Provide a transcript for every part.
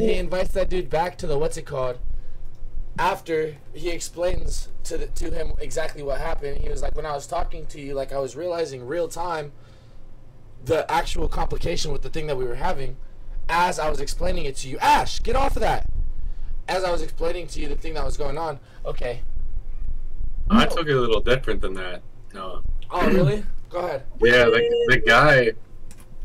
he invites that dude back to the what's it called. After he explains to the, to him exactly what happened, he was like, "When I was talking to you, like I was realizing real time the actual complication with the thing that we were having, as I was explaining it to you. Ash, get off of that. As I was explaining to you the thing that was going on. Okay. I took it a little different than that. No. Oh really? Go ahead. Yeah, the, the guy,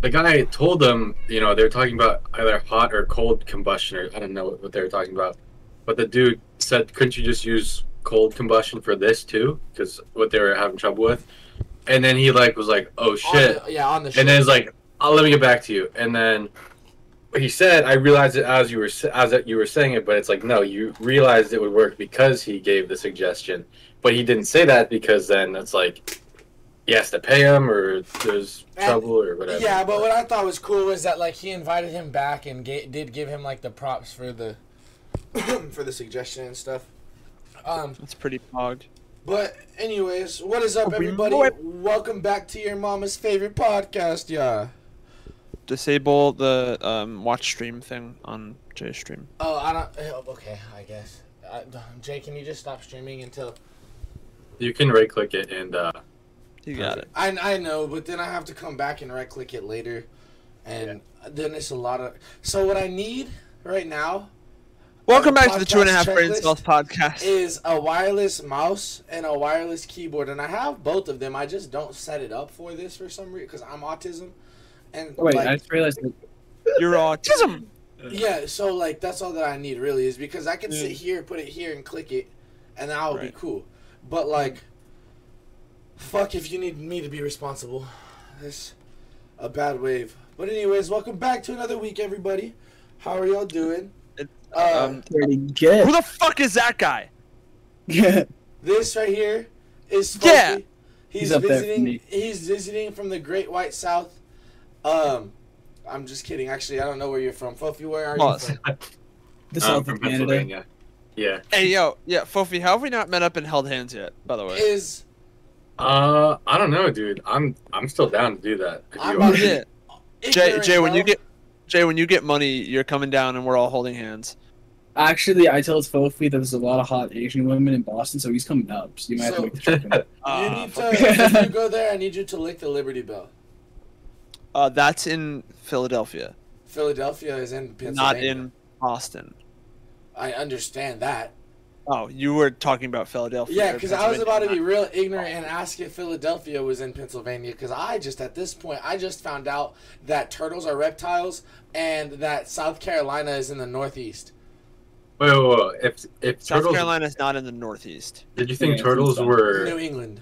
the guy told them, you know, they were talking about either hot or cold combustion, or I don't know what they were talking about. But the dude said, couldn't you just use cold combustion for this too? Because what they were having trouble with. And then he like was like, oh shit. On the, yeah, on the. And then it's like, I'll let me get back to you. And then he said, I realized it as you were as you were saying it, but it's like, no, you realized it would work because he gave the suggestion, but he didn't say that because then it's like he has to pay him or there's And- trouble or whatever. Yeah, but what I thought was cool was that like he invited him back and ga- did give him like the props for the for the suggestion and stuff. Um, That's pretty pogged. but anyways, what is up, Oh, everybody? know. Welcome back to your mama's favorite podcast, yeah. Disable the um, watch stream thing on Jay's stream. Oh, I don't. oh, Okay, I guess. Uh, Jay, can you just stop streaming until you can right click it and uh, You got it. I I know, but then I have to come back and right click it later, and then it's a lot of. So what I need right now Welcome back to the two and a half podcast brain cells podcast. is a wireless mouse and a wireless keyboard, and I have both of them. I just don't set it up for this for some reason because I'm autism, and oh, Wait, like, I just realized that Your autism. yeah, so like that's all that I need really is because I can sit here, put it here, and click it, and that would be cool. But like, fuck if you need me to be responsible. This a bad wave. But anyways, welcome back to another week, everybody. How are y'all doing? It- Uh, um, pretty Who the fuck is that guy? This right here is Yeah. Fofey. He's, He's up there visiting. me. He's visiting from the Great White South. Um, I'm just kidding. Actually, I don't know where you're from. Fofey, where are Pause. you from? the I'm south from of Canada. Pennsylvania. Yeah. Hey yo, yeah, Fofey, how have we not met up and held hands yet? By the way. Is Uh, I don't know, dude. I'm I'm still down to do that. if I'm you are. about Yeah. Jay, Jay, when you get Jay, when you get money, you're coming down and we're all holding hands. Actually, I told Fofey that there's a lot of hot Asian women in Boston, so he's coming up. So you might have to make the trip. in. you Uh, need to. if you go there, I need you to lick the Liberty Bell. uh, that's in Philadelphia, Philadelphia is in Pennsylvania. not in Boston. I understand that. Oh, you were talking about Philadelphia. Yeah, because I was about to be real ignorant and ask if Philadelphia was in Pennsylvania. Because I just, at this point, I just found out that turtles are reptiles and that South Carolina is in the Northeast. Wait, wait, wait. If if South turtles, Carolina is not in the Northeast. did you think Yeah, turtles were New England.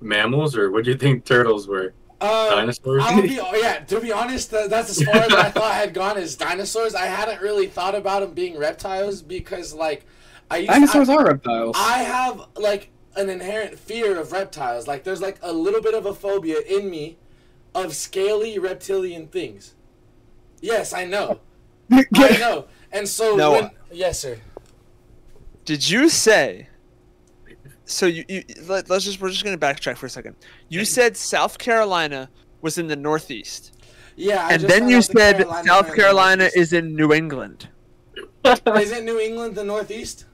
mammals, or what do you think turtles were? Uh, Dinosaurs? I'll be, oh, yeah, to be honest, uh, that's as far as I thought I had gone as dinosaurs. I hadn't really thought about them being reptiles because, like, I used Dinosaurs I, are reptiles. I have like an inherent fear of reptiles. Like there's like a little bit of a phobia in me of scaly reptilian things. Yes, I know. I know. And so Noah. when, yes, sir. Did you say? So you, you let, us just we're just gonna backtrack for a second. You said South Carolina was in the Northeast, Yeah, I and just then you the said Carolinas are South Carolina is in New England. Isn't New England the Northeast?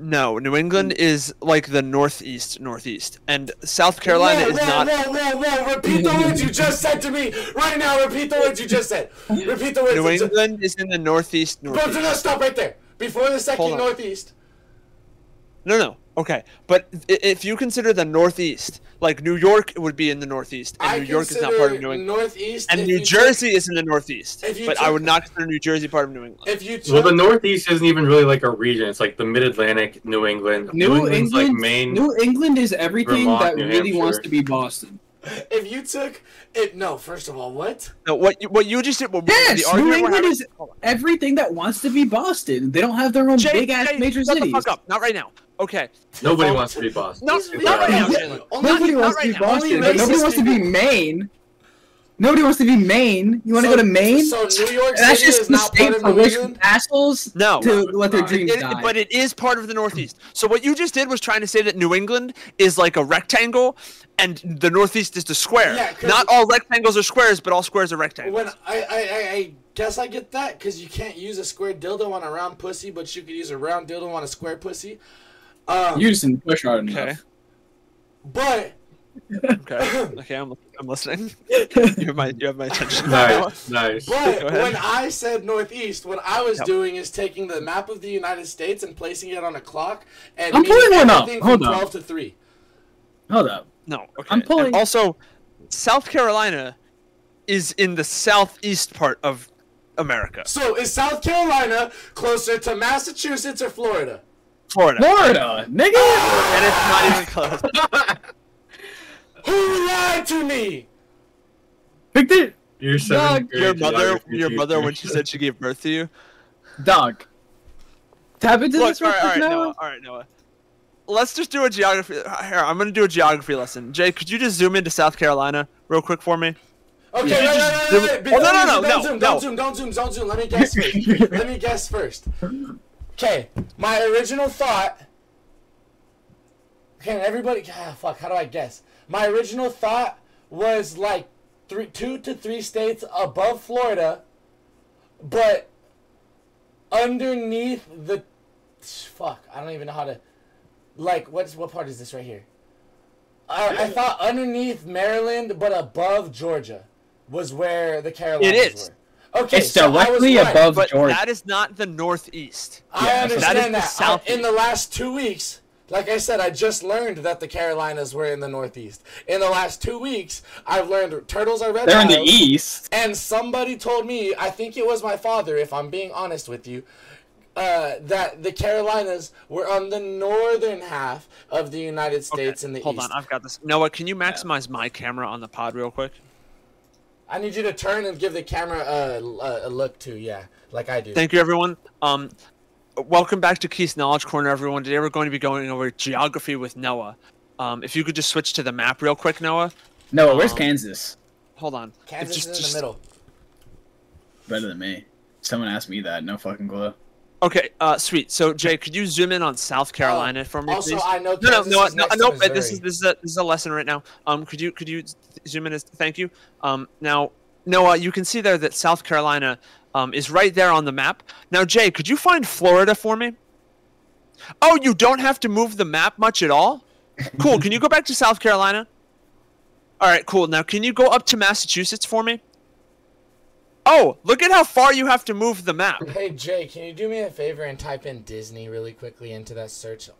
No, New England mm. is like the Northeast, Northeast, and South Carolina whoa, is not. Whoa, whoa, whoa! Repeat the words you just said to me right now. Repeat the words you just said. Repeat the words. New you just- England is in the Northeast, Bro, Northeast. do not stop right there. Before the second Northeast. No, no. Okay, but if you consider the Northeast, like New York would be in the Northeast, and I New York is not part of New England, Northeast. and New you took- Jersey is in the Northeast. if you But I would not consider New Jersey part of New England. If you took, Well, the Northeast isn't even really like a region. It's like the Mid Atlantic, New England. New England's England, like Maine. New England is everything Vermont, that New really Hampshire. wants to be Boston. if you took it, no. First of all, what? No, what you, what you just did. What, Yes, the New England having- is everything that wants to be Boston. They don't have their own Jay, big ass Jay, major shut cities. the fuck up. Not right now. Okay. Nobody wants to be Boston. No, He's- not right now, yeah, Jalen. only- Nobody not wants right to be now. Boston, nobody wants to be people- Maine. Nobody wants to be Maine. You want to So- go to Maine? So New York And that's City just is not part of for rich assholes No. to let their It- dreams it- die. but it is part of the Northeast. So what you just did was trying to say that New England is like a rectangle, and the Northeast is the square. Yeah, 'cause- Not all rectangles are squares, but all squares are rectangles. When I, I, I, I guess I get that because you can't use a square dildo on a round pussy, but you could use a round dildo on a square pussy. Um, you just didn't push hard okay. enough. but Okay. Okay. I'm, I'm listening. You have my you have my attention. Nice, nice. But Go ahead. when I said Northeast, what I was Yep. doing is taking the map of the United States and placing it on a clock and I'm pulling one up. Hold from on. 12 to 3. Hold up. No. Okay. I'm pulling- And also, South Carolina is in the southeast part of America. So is South Carolina closer to Massachusetts or Florida? Florida. Florida, nigga. And it's not even close. Who lied to me? Picked it, Your seventh Dog, Your mother, your mother, when she said she gave birth to you. dog. Tap into Look, this all real right, right, now. Noah, all right, Noah. Let's just do a geography. Here, I'm gonna do a geography lesson. Jay, could you just zoom into South Carolina real quick for me? Okay, Yeah. wait, wait, Just wait, zoom- wait, wait. Oh, no, no, Don't no, zoom, no, don't zoom, no. don't zoom, don't zoom, don't zoom. Let me guess first. Let me guess first. Okay, my original thought. Okay, everybody. Ah, fuck. How do I guess? My original thought was like three, two to three states above Florida, but underneath the. Fuck. I don't even know how to. Like, what's what part is this right here? I, I thought underneath Maryland, but above Georgia, was where the Carolinas It is. were. Okay, It's so I was directly right. above But Georgia. that is not the northeast. I Yeah, understand that is the that. I- in the last two weeks, like I said, I just learned that the Carolinas were in the Northeast. In the last two weeks, I've learned turtles are red. They're in the east. And somebody told me, I think it was my father, if I'm being honest with you, uh, that the Carolinas were on the northern half of the United States in the Hold east. Hold on, I've got this. Noah, can you maximize my camera on the pod real quick? I need you to turn and give the camera a, a, a look too, yeah, like I do. Thank you, everyone. Um, welcome back to Keith's Knowledge Corner, everyone. Today we're going to be going over geography with Noah. Um, if you could just switch to the map real quick, Noah. No, where's Um, Kansas? Hold on. Kansas Just- is in just- the middle. Better than me. Someone asked me that. No fucking clue. Okay, uh, sweet. So Jay, could you zoom in on South Carolina for me, Also, please? I know no, no, Kansas no, no, no. This is this is a this is a lesson right now. Um, could you could you zoom in? As, thank you. Um, now Noah, you can see there that South Carolina um, is right there on the map. Now, Jay, could you find Florida for me? Oh, you don't have to move the map much at all. Cool. Can you go back to South Carolina? All right, cool. Now, can you go up to Massachusetts for me? Oh, look at how far you have to move the map. Hey Jay, can you do me a favor and type in Disney really quickly into that search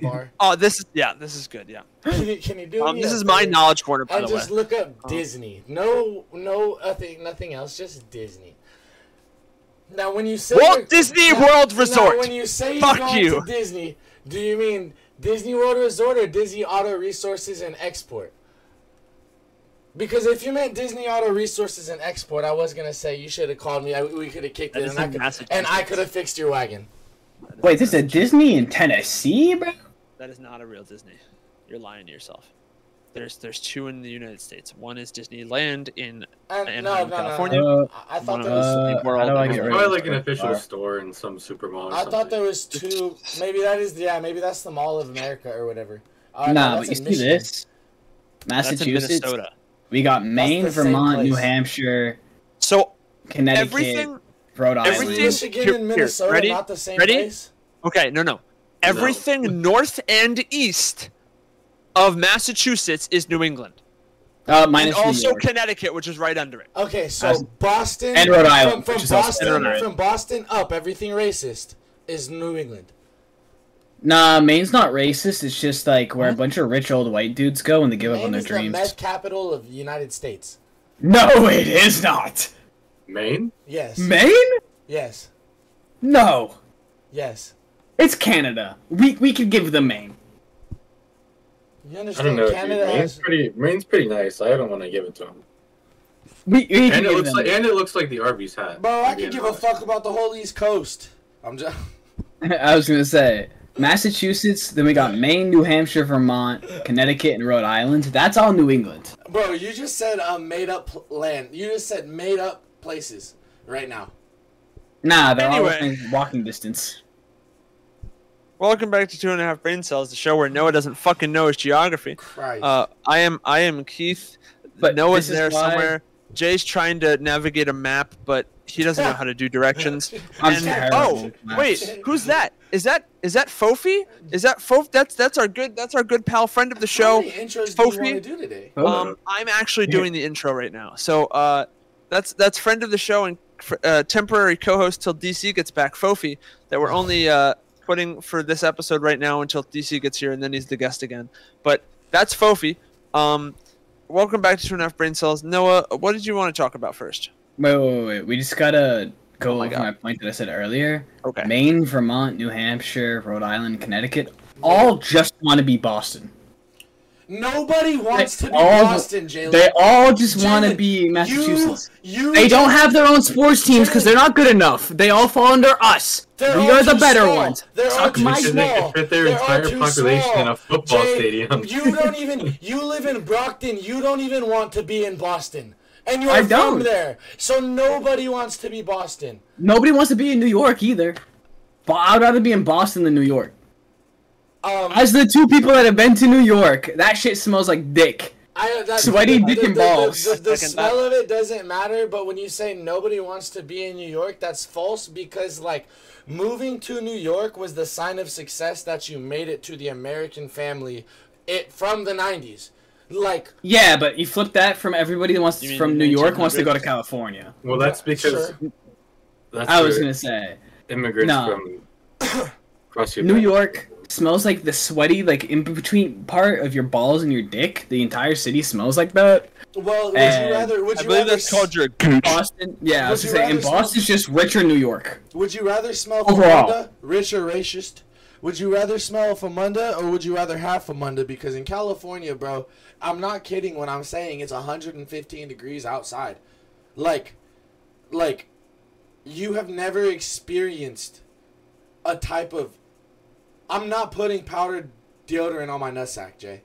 bar? Oh, this is yeah, this is good. Yeah. Can you, can you do Um, this is my knowledge corner, by And the way. just look up Oh. Disney. No, no, nothing, nothing else. Just Disney. Now, when you say Walt Disney now- World now, when you say you're Fuck you. to Disney, do you mean Disney World Resort or Disney Auto Resources and Export? Because if you meant Disney Auto Resources and Export, I was gonna say you should have called me. I, we could have kicked That it, is and I could, and I could have fixed your wagon. Wait, this is a Disney in Tennessee, bro? That is not a real Disney. You're lying to yourself. There's there's two in the United States. One is Disneyland in And Anaheim, no, no, no, California. no. Uh, I, I thought there was. those- Uh, World how do I get World. rid of Probably like an official bar? store in some supermall. Or I something. thought there was two. Maybe that is yeah. Maybe that's the Mall of America or whatever. Uh, no, nah, that's but you in see Michigan. this? That's in Massachusetts. Minnesota. We got Maine, Vermont, New. Hampshire, So Connecticut, everything. Rhode Island. everything- Michigan Here- and here, Minnesota ready? not the same Ready? place? Okay, no, no. Everything north and east of Massachusetts is New England, Uh, and also Connecticut, which is right under it. Okay, so As- Boston and Rhode Island, From, from which is also Boston, under it. from Boston up, everything racist is New England. Nah, Maine's not racist. It's just like where a bunch of rich old white dudes go and they give up on Maine their is the dreams. meth capital of the United States. No, it is not. Maine. Yes. Maine? yes. No, Yes. it's Canada. We we could give them Maine. You I don't understand? know. Dude. Canada Maine's has. pretty. Maine's pretty nice. I don't want to give it to him. We, we can And it give looks them. like and it looks like the Arby's hat. Bro, I to be could give a honest. fuck about the whole East Coast. I'm just. I was gonna say Massachusetts, then we got Maine, New Hampshire, Vermont, Connecticut, and Rhode Island. That's all New England. Bro, you just said a made up pl- land. You just said made up places right now. Nah, they're all Anyway. within walking distance. Welcome back to Two and a Half Brain Cells, the show where Noah doesn't fucking know his geography. Christ. Uh, I am I am Keith. But Noah's there why- somewhere. Jay's trying to navigate a map, but he doesn't know how to do directions. I'm and oh, wait, who's that? Is that is that Fofey? Is that Fof? That's that's our good that's our good pal, friend of the How show. many intros do you Fofey? want to do today? Oh, Um, I'm actually doing the intro right now. So uh, that's that's friend of the show and uh, temporary co-host till DC gets back, Fofey. That we're only uh, putting for this episode right now until DC gets here, and then he's the guest again. But that's Fofey. Um, welcome back to a Half Brain Cells. Noah, what did you want to talk about first? wait, wait, wait, wait. We just gotta go Oh my over God. my point that I said earlier. Okay. Maine, Vermont, New Hampshire, Rhode Island, Connecticut, all just want to be Boston. Nobody wants to be all- Boston, Jalen. They all just want to be Massachusetts. You, you They don't have their own sports teams because they're not good enough. They all fall under us. They're we are the better small. ones. They're Suck too my Because they small. can fit their They're entire too population small. in a football Jay, stadium. You don't even. You live in Brockton. You don't even want to be in Boston, and you're I from don't. there. So nobody wants to be Boston. Nobody wants to be in New York either. But I'd rather be in Boston than New York. Um, As the two people that have been to New York, that shit smells like dick. I, that, Sweaty the, dick the, and the- balls. The, the, the Second smell of it doesn't matter, but when you say nobody wants to be in New York, that's false because like moving to New York was the sign of success that you made it to the American family, it from the '90s. Like Yeah, but you flip that from everybody that wants You mean from New York wants to go to California. Well, that's because Sure. that's I was gonna say immigrants No. from across your New back. York smells like the sweaty, like in between part of your balls and your dick. The entire city smells like that. Well, would And you rather? Would I you believe rather? that's called your gooch. Boston, yeah, I Would was you gonna say, and rather smell- Boston's just richer New York. Would you rather smell Overall. Famunda, rich or racist? Would you rather smell Famunda or would you rather have Famunda? Because in California, bro, I'm not kidding when I'm saying it's 115 degrees outside. Like, like, you have never experienced a type of. I'm not putting powdered deodorant on my nutsack, Jay.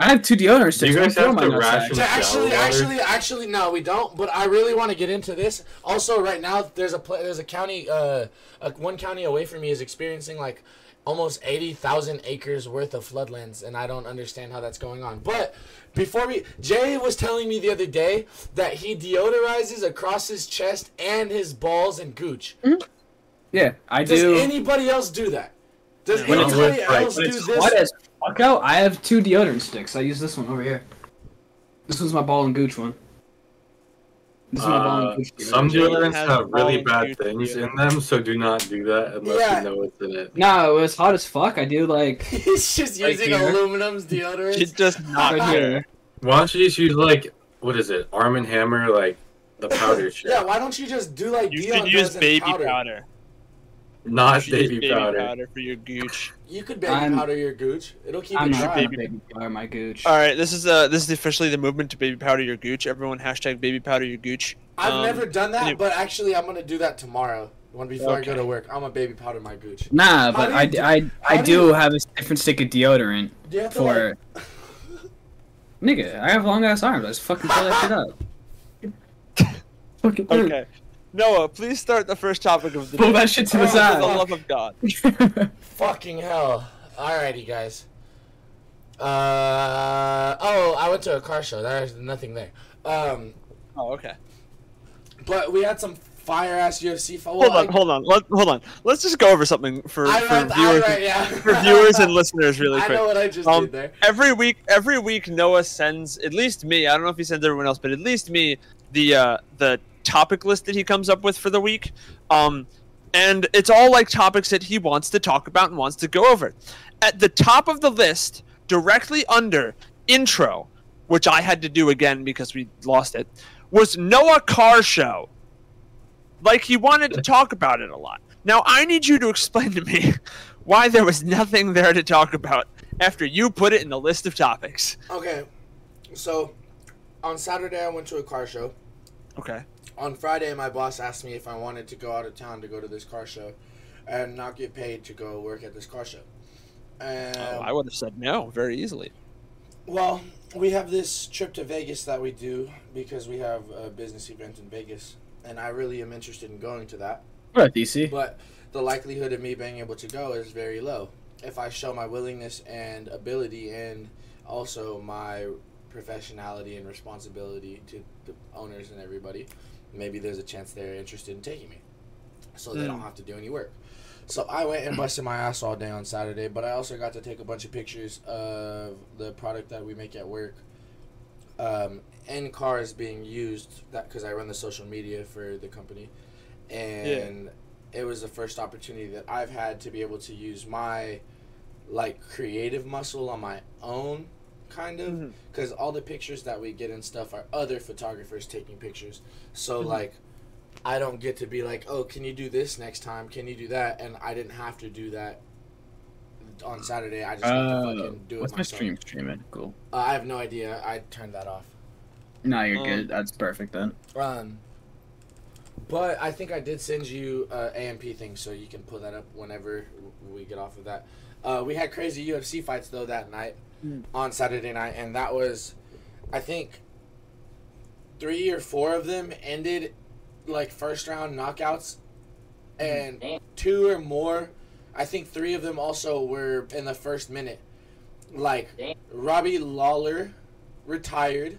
I have two deodorants. you guys have to ration- actually, water? actually, actually, no, we don't. But I really want to get into this. Also, right now, there's a pla there's a county, uh, a, one county away from me is experiencing like almost eighty thousand acres worth of floodlands, and I don't understand how that's going on. But before we, Jay was telling me the other day that he deodorizes across his chest and his balls and gooch. Yeah, I Does do. Does anybody else do that? Does When anybody wet, right, else when do it's this? What as fuck out? I have two deodorant sticks. I use this one over here. This one's my ball and gooch one. This is my ball Uh, and gooch. some deodorants have really bad cute things in them, so do not do that unless Yeah. you know what's in it. No, it was hot as fuck. I do like He's just Right using here. aluminum's deodorant. It just not right here. Why don't you just use like what is it, Arm and Hammer, like the powder shit, Yeah, why don't you just do like You Dion should use does and baby powder? powder. You not should use baby, powder. for your gooch. You could baby I'm- powder your gooch. It'll keep I'm it not dry. baby, Baby- baby powder my gooch. All right, this is uh this is officially the movement to baby powder your gooch. Everyone hashtag baby powder your gooch. I've Um, never done that, but actually, I'm gonna do that tomorrow. When before I go to work, I'm gonna baby powder my gooch. Nah, but I, do- I, I how do do you- have a different stick of deodorant Do you have to for. like? Nigga, I have long ass arms. I just fucking fill that shit up. Fucking Okay. Noah, please start the first topic of the Pull day. that shit to the Oh, For the side. love of God. Fucking hell! Alrighty, guys. Uh oh, I went to a car show. There's nothing there. Um, Oh, okay. but we had some fire ass UFC. Fight. Hold on, hold on, let, hold on. Let's just go over something for, I for read, I viewers, read, yeah. for viewers and listeners, really I know what I just Um, did there. every week every week noah sends at least me i don't know if he sends everyone else but at least me the uh the topic list that he comes up with for the week um and it's all like topics that he wants to talk about and wants to go over at the top of the list directly under intro which i had to do again because we lost it was noah car show like he wanted to talk about it a lot now i need you to explain to me why there was nothing there to talk about after you put it in the list of topics. Okay, so on Saturday I went to a car show. Okay. On Friday, my boss asked me if I wanted to go out of town to go to this car show. and not get paid to go work at this car show. And Oh, I um, would have said no very easily. well, we have this trip to Vegas that we do because we have a business event in Vegas, and I really am interested in going to that. What up, DC? But the likelihood of me being able to go is very low. If I show my willingness and ability, and also my professionality and responsibility to the owners and everybody, maybe there's a chance they're interested in taking me, so they don't Mm. have to do any work. So I went and busted my ass all day on Saturday, but I also got to take a bunch of pictures of the product that we make at work. Um, in cars being used that because I run the social media for the company, and it was the first opportunity that I've had to be able to use my like creative muscle on my own kind of because all the pictures that we get and stuff are other photographers taking pictures so Mhm. like i don't get to be like oh can you do this next time can you do that and i didn't have to do that on saturday i just got to Uh, fucking do it what's my stream streaming? Cool. Uh, i have no idea i turned that off No, you're Um, good. That's perfect then. Um, but I think I did send you uh, AMP thing, so you can pull that up whenever we get off of that. Uh, we had crazy UFC fights though that night Mm. on Saturday night, and that was, I think, three or four of them ended like first round knockouts, and two or more. I think three of them also were in the first minute. Like Robbie Lawler retired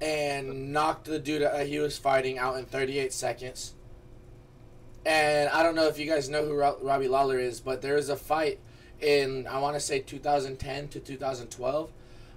and knocked the dude that he was fighting out in 38 seconds. And I don't know if you guys know who Robbie Lawler is, but there was a fight in I want to say 2010 to 2012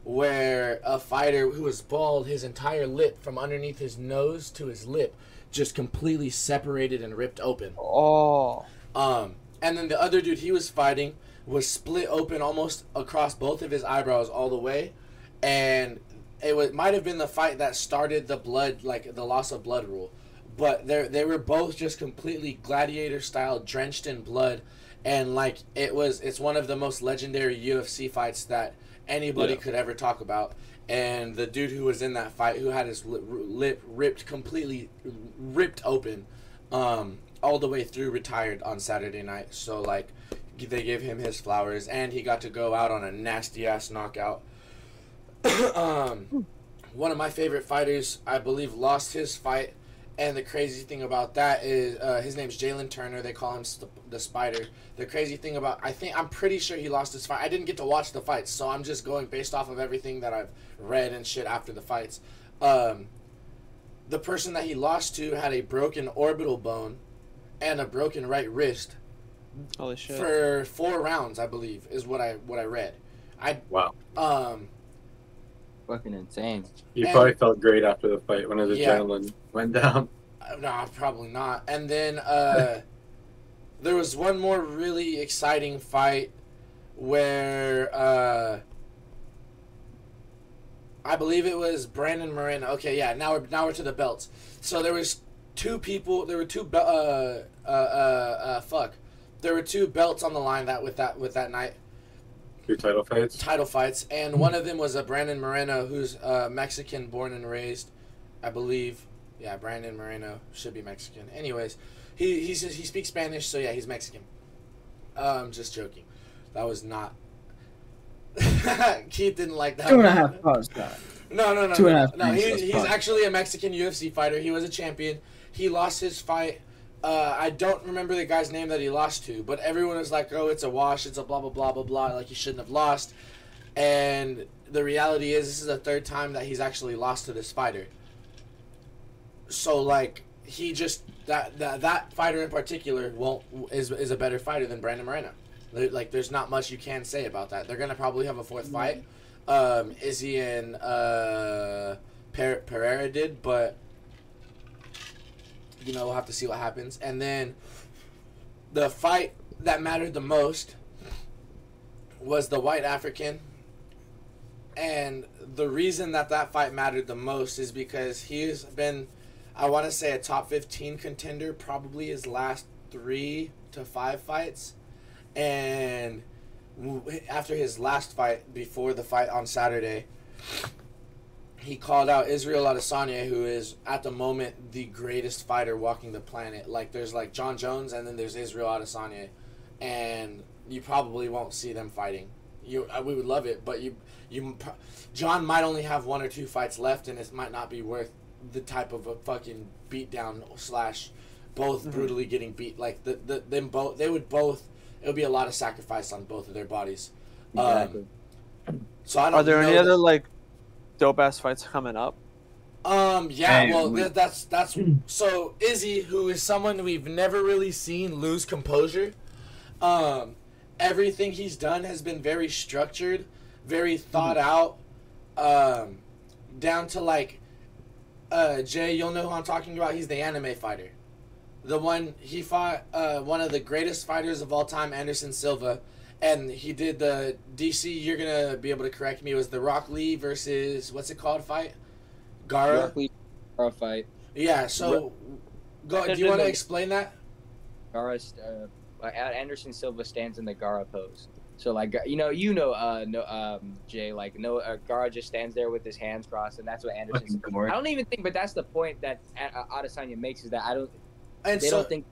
where a fighter who was bald, his entire lip from underneath his nose to his lip just completely separated and ripped open. Oh. Um, and then the other dude he was fighting was split open almost across both of his eyebrows all the way, and it was might have been the fight that started the blood like the loss of blood rule, but they they were both just completely gladiator style, drenched in blood, and like it was it's one of the most legendary UFC fights that anybody Yeah. could ever talk about. And the dude who was in that fight, who had his lip, lip ripped completely ripped open, um, all the way through retired on Saturday night. So like they gave him his flowers and he got to go out on a nasty ass knockout. um, one of my favorite fighters, I believe, lost his fight. And the crazy thing about that is uh, his name's Jalen Turner. They call him St- the Spider. The crazy thing about I think I'm pretty sure he lost his fight. I didn't get to watch the fights, so I'm just going based off of everything that I've read and shit after the fights. Um, the person that he lost to had a broken orbital bone and a broken right wrist Holy shit. for four rounds, I believe, is what I what I read. I Wow. um Fucking insane. You And- probably felt great after the fight when his Yeah. adrenaline went down. uh, no, probably not. And then uh there was one more really exciting fight where uh I believe it was Brandon Moreno. Okay, yeah. Now we're now we're to the belts. So there was two people. There were two. be- Uh, uh, uh, uh, fuck. There were two belts on the line that with that with that night Your title fights. title fights, and one of them was a Brandon Moreno, who's uh, Mexican, born and raised, I believe. Yeah, Brandon Moreno should be Mexican. Anyways, he he's, he speaks Spanish, so yeah, he's Mexican. Um, just joking. That was not. Keith didn't like that. Two and a pause. No, no, no. Two and no, No, he, he's fine. actually a Mexican UFC fighter. He was a champion. He lost his fight. Uh, I don't remember the guy's name that he lost to, but everyone was like, "Oh, it's a wash. It's a blah blah blah blah blah. Like he shouldn't have lost." And the reality is, this is the third time that he's actually lost to this fighter. So like he just that that, that fighter in particular won't is is a better fighter than Brandon Moreno. Like there's not much you can say about that. They're gonna probably have a fourth fight. Um, Izzy and uh, per- Pereira did, but you know we'll have to see what happens. And then the fight that mattered the most was the white African. And the reason that that fight mattered the most is because he's been, I want to say, a top 15 contender probably his last three to five fights. And after his last fight, before the fight on Saturday, he called out Israel Adesanya, who is at the moment the greatest fighter walking the planet. Like there's like Jon Jones, and then there's Israel Adesanya, and you probably won't see them fighting. You, uh, we would love it, but you, you, Jon might only have one or two fights left, and it might not be worth the type of a fucking beatdown slash both Mm-hmm. brutally getting beat. Like the, the them both, they would both. It would be a lot of sacrifice on both of their bodies. Exactly. Um, so I don't. Are there know any that- other like dope ass fights coming up? Um. Yeah. Hey, well, we- th- that's that's so Izzy, who is someone we've never really seen lose composure. Um, everything he's done has been very structured, very thought out. Um, down to like, uh, Jay, you'll know who I'm talking about. He's the anime fighter, the one he fought. Uh, one of the greatest fighters of all time, Anderson Silva. And he did the DC. You're gonna be able to correct me. It was the Rock Lee versus what's it called fight? Gaara. Rock Lee Gaara fight. Yeah. So, go. Do you want to explain that? Gaara, uh, Anderson Silva stands in the Gaara pose. So like you know you know uh no um Jay like no uh, Gaara just stands there with his hands crossed and that's what Anderson. Fucking. I don't even think, but that's the point that uh, Adesanya makes is that I don't And they so don't think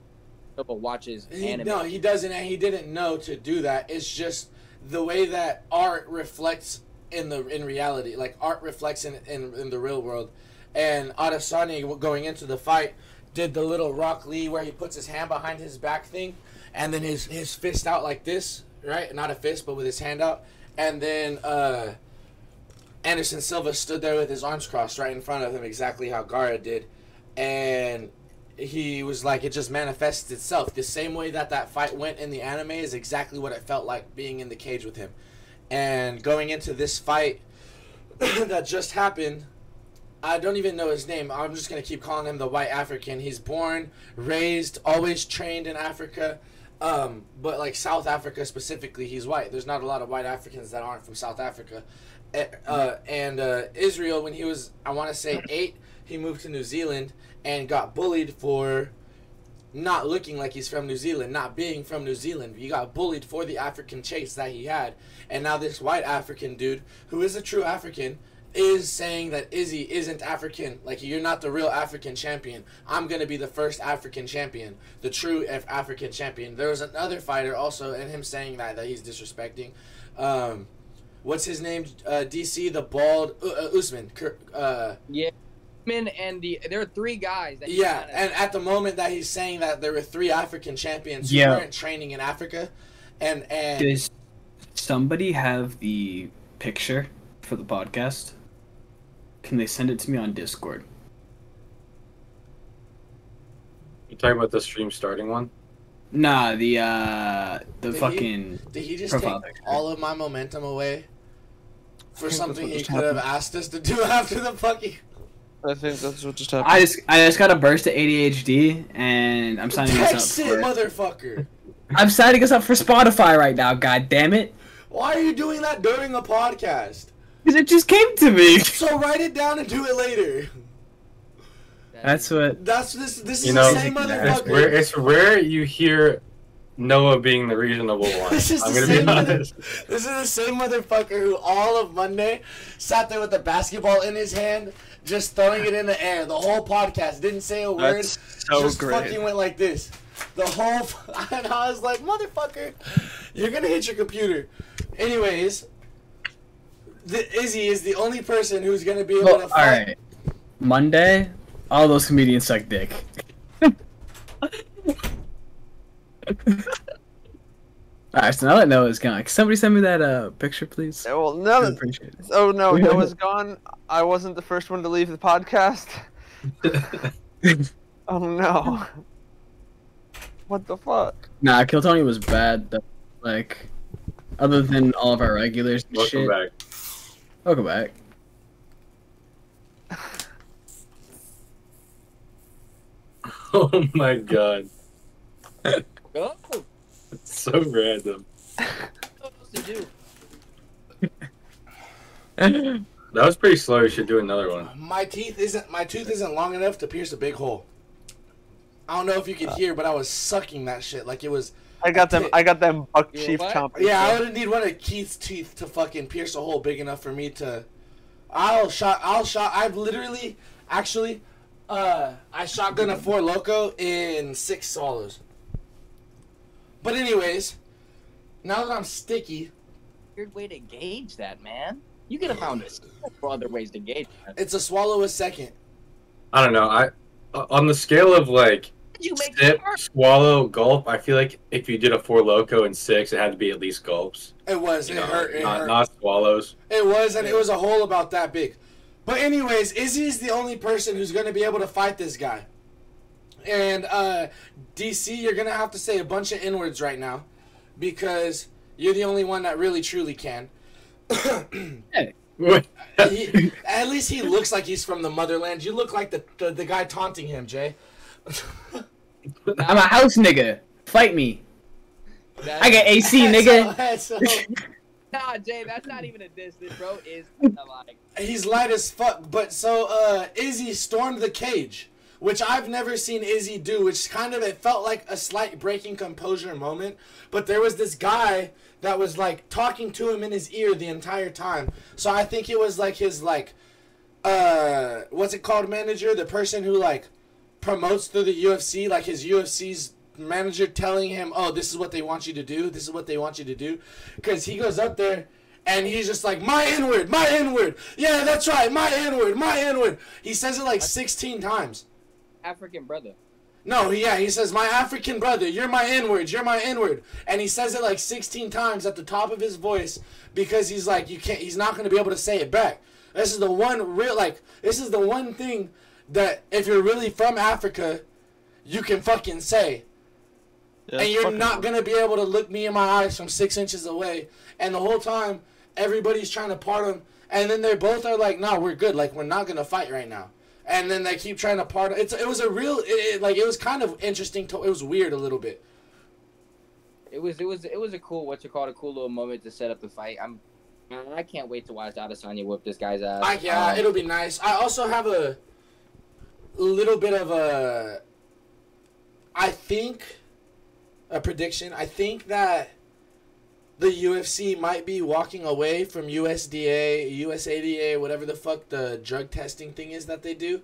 Silva watches he, anime. no, he doesn't, and he didn't know to do that. It's just the way that art reflects in the in reality. Like art reflects in in, in the real world. And Adesanya going into the fight did the little Rock Lee where he puts his hand behind his back thing, and then his his fist out like this, right? Not a fist, but with his hand out, and then. uh Anderson Silva stood there with his arms crossed right in front of him, exactly how Gaara did, and he was like, it just manifests itself. The same way that that fight went in the anime is exactly what it felt like being in the cage with him. And going into this fight that just happened, I don't even know his name. I'm just gonna keep calling him the White African. He's born, raised, always trained in Africa, um, but like South Africa specifically, he's white. There's not a lot of white Africans that aren't from South Africa. Eh, Uh, and uh, Israel, when he was, I want to say eight, he moved to New Zealand and got bullied for not looking like he's from New Zealand, not being from New Zealand. He got bullied for the African chase that he had. And now this white African dude, who is a true African, is saying that Izzy isn't African. Like, you're not the real African champion. I'm going to be the first African champion, the true Af- African champion. There was another fighter also, and him saying that, that he's disrespecting. Um, what's his name? Uh, DC, the bald, uh, Usman. Uh, Yeah, men and the there are three guys. That yeah, kinda- and at the moment that he's saying that there were three African champions who Yeah. weren't training in Africa, and and Does somebody have the picture for the podcast? Can they send it to me on Discord? You talking about the stream starting one? Nah, the uh the Did he- fucking did he just profile take picture. all of my momentum away for I think that's something he just could have asked us to do after the fucking? I think that's what just happened. I just I just got a burst of ADHD and I'm signing Text us up it, for motherfucker! I'm signing us up for Spotify right now, god damn it. Why are you doing that during a podcast? Cause it just came to me. So write it down and do it later. That's what That's this. This is You know, the same it's motherfucker. rare, it's rare you hear Noah being the reasonable one. This is I'm the gonna be same mother- honest. This is the same motherfucker who all of Monday sat there with the basketball in his hand, just throwing it in the air. The whole podcast didn't say a word. That's so just great. fucking went like this. The whole, and I was like, motherfucker, you're gonna hit your computer. Anyways, the, Izzy is the only person who's gonna be able Well, to all fight. right. Monday, all those comedians suck dick. Alright, so now that Noah's gone, can somebody send me that uh picture, please? Yeah, well, now I that, appreciate it. oh no, Noah's gone. I wasn't the first one to leave the podcast. Oh no. What the fuck? Nah, Kill Tony was bad. Though. Like, other than all of our regulars and Welcome shit. back. Welcome back. Oh my god. Go. It's so random. What else to do? That was pretty slow. You should do another one. My teeth isn't my tooth isn't long enough to pierce a big hole. I don't know if you could hear, but I was sucking that shit like it was. I got them. I got them buck You chief what? chompers. Yeah, I would need one of Keith's teeth to fucking pierce a hole big enough for me to. I'll shot. I'll shot. I've literally, actually, uh, I shotgun a Four Loko in six swallows. But anyways, now that I'm sticky, Weird way to gauge that, man. You could have found a several other ways to gauge that. it's a swallow a second. I don't know. I uh, on the scale of like Did you make sip, it swallow, gulp. I feel like if you did a Four Loko and six, it had to be at least gulps. It was. You It know, hurt. It not, hurt. not swallows. It was, and it was a hole about that big. But anyways, Izzy's the only person who's gonna be able to fight this guy. And uh, DC, you're gonna have to say a bunch of n words right now, because you're the only one that really truly can. He, at least he looks like he's from the motherland. You look like the the, the guy taunting him, Jay. I'm a house nigga. Fight me. That's- I get AC, nigga. That's so- that's so- Nah, Jay, that's not even a diss. This bro is like. he's light as fuck. But so uh, Izzy stormed the cage, which I've never seen Izzy do. Which kind of it felt like a slight breaking composure moment. But there was this guy that was like talking to him in his ear the entire time. So I think it was like his like, uh, what's it called, manager, the person who like promotes through the UFC, like his UFC's manager telling him, "Oh, this is what they want you to do. This is what they want you to do," because he goes up there and he's just like, "My N word, my N word. Yeah, that's right, my N word, my N word." He says it like sixteen times. African brother. No, yeah, he says, "My African brother, you're my N word, you're my N word," and he says it like sixteen times at the top of his voice because he's like, you can't, he's not gonna be able to say it back. This is the one real, like, this is the one thing that if you're really from Africa, you can fucking say Yeah, and you're not gonna be able to look me in my eyes from six inches away. And the whole time, everybody's trying to part them, and then they both are like, "No, we're good. Like we're not gonna fight right now." And then they keep trying to part. It's it was a real it, it- like it was kind of interesting. To, it was weird a little bit. It was it was it was a cool what's it called a cool little moment to set up the fight. I'm I can't wait to watch Adesanya whip this guy's ass. I, yeah, Um, it'll be nice. I also have a little bit of a. I think a prediction. I think that the UFC might be walking away from USDA, USADA, whatever the fuck the drug testing thing is that they do.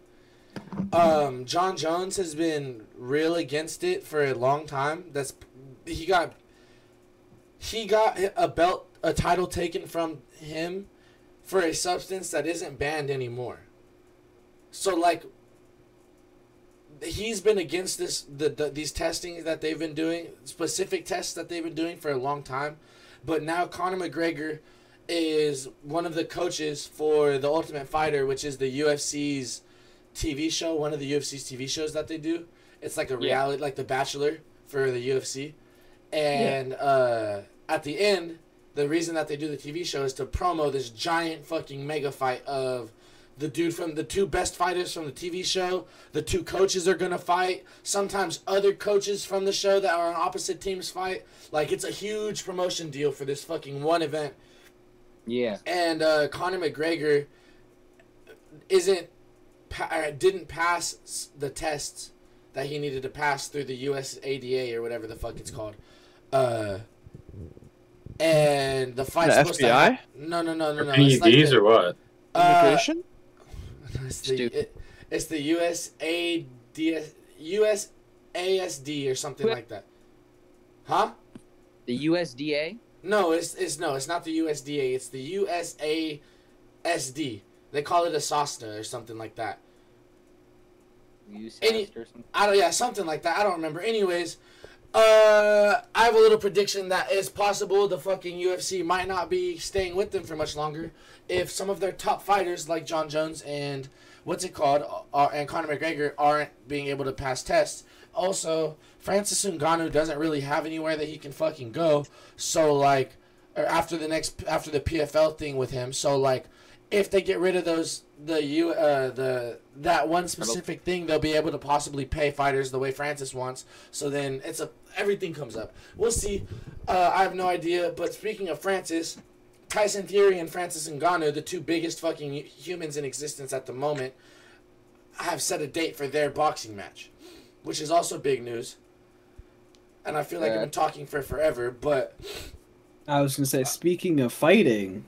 Um, Jon Jones has been real against it for a long time. That's he got he got a belt, a title taken from him for a substance that isn't banned anymore. So like he's been against this the, the these testings that they've been doing, specific tests that they've been doing for a long time. But now Conor McGregor is one of the coaches for the Ultimate Fighter, which is the UFC's TV show, one of the UFC's TV shows that they do. It's like a Yeah. reality like The Bachelor for the UFC. And uh at the end, the reason that they do the TV show is to promo this giant fucking mega fight of the dude from the two best fighters from the TV show. The two coaches are gonna fight. Sometimes other coaches from the show that are on opposite teams fight. Like it's a huge promotion deal for this fucking one event. Yeah. And uh, Conor McGregor isn't pa- uh, didn't pass the tests that he needed to pass through the USADA or whatever the fuck it's called. Uh, and the fight's The supposed to FBI? ha- no, no, no, no, no. It's PEDs like the- or what? uh, Immigration? It's the, Stupid. it, it's the USAD USASD or something What? like that. Huh? The USDA. No, it's it's no, it's not the USDA. It's the USASD. They call it a SOSTA or something like that. USASD Any- or something. I don't yeah, something like that. I don't remember. Anyways, uh I have a little prediction that it's possible the fucking UFC might not be staying with them for much longer if some of their top fighters like Jon Jones and what's it called uh, and Conor McGregor aren't being able to pass tests. Also, Francis Ngannou doesn't really have anywhere that he can fucking go. So like or after the next after the PFL thing with him. So like if they get rid of those the you uh the that one specific thing they'll be able to possibly pay fighters the way Francis wants. So then it's a everything comes up. We'll see. Uh, I have no idea but speaking of Francis Tyson Fury and Francis Ngannou the two biggest fucking humans in existence at the moment have set a date for their boxing match which is also big news. And I feel like I've been talking for forever but I was gonna say, speaking of fighting,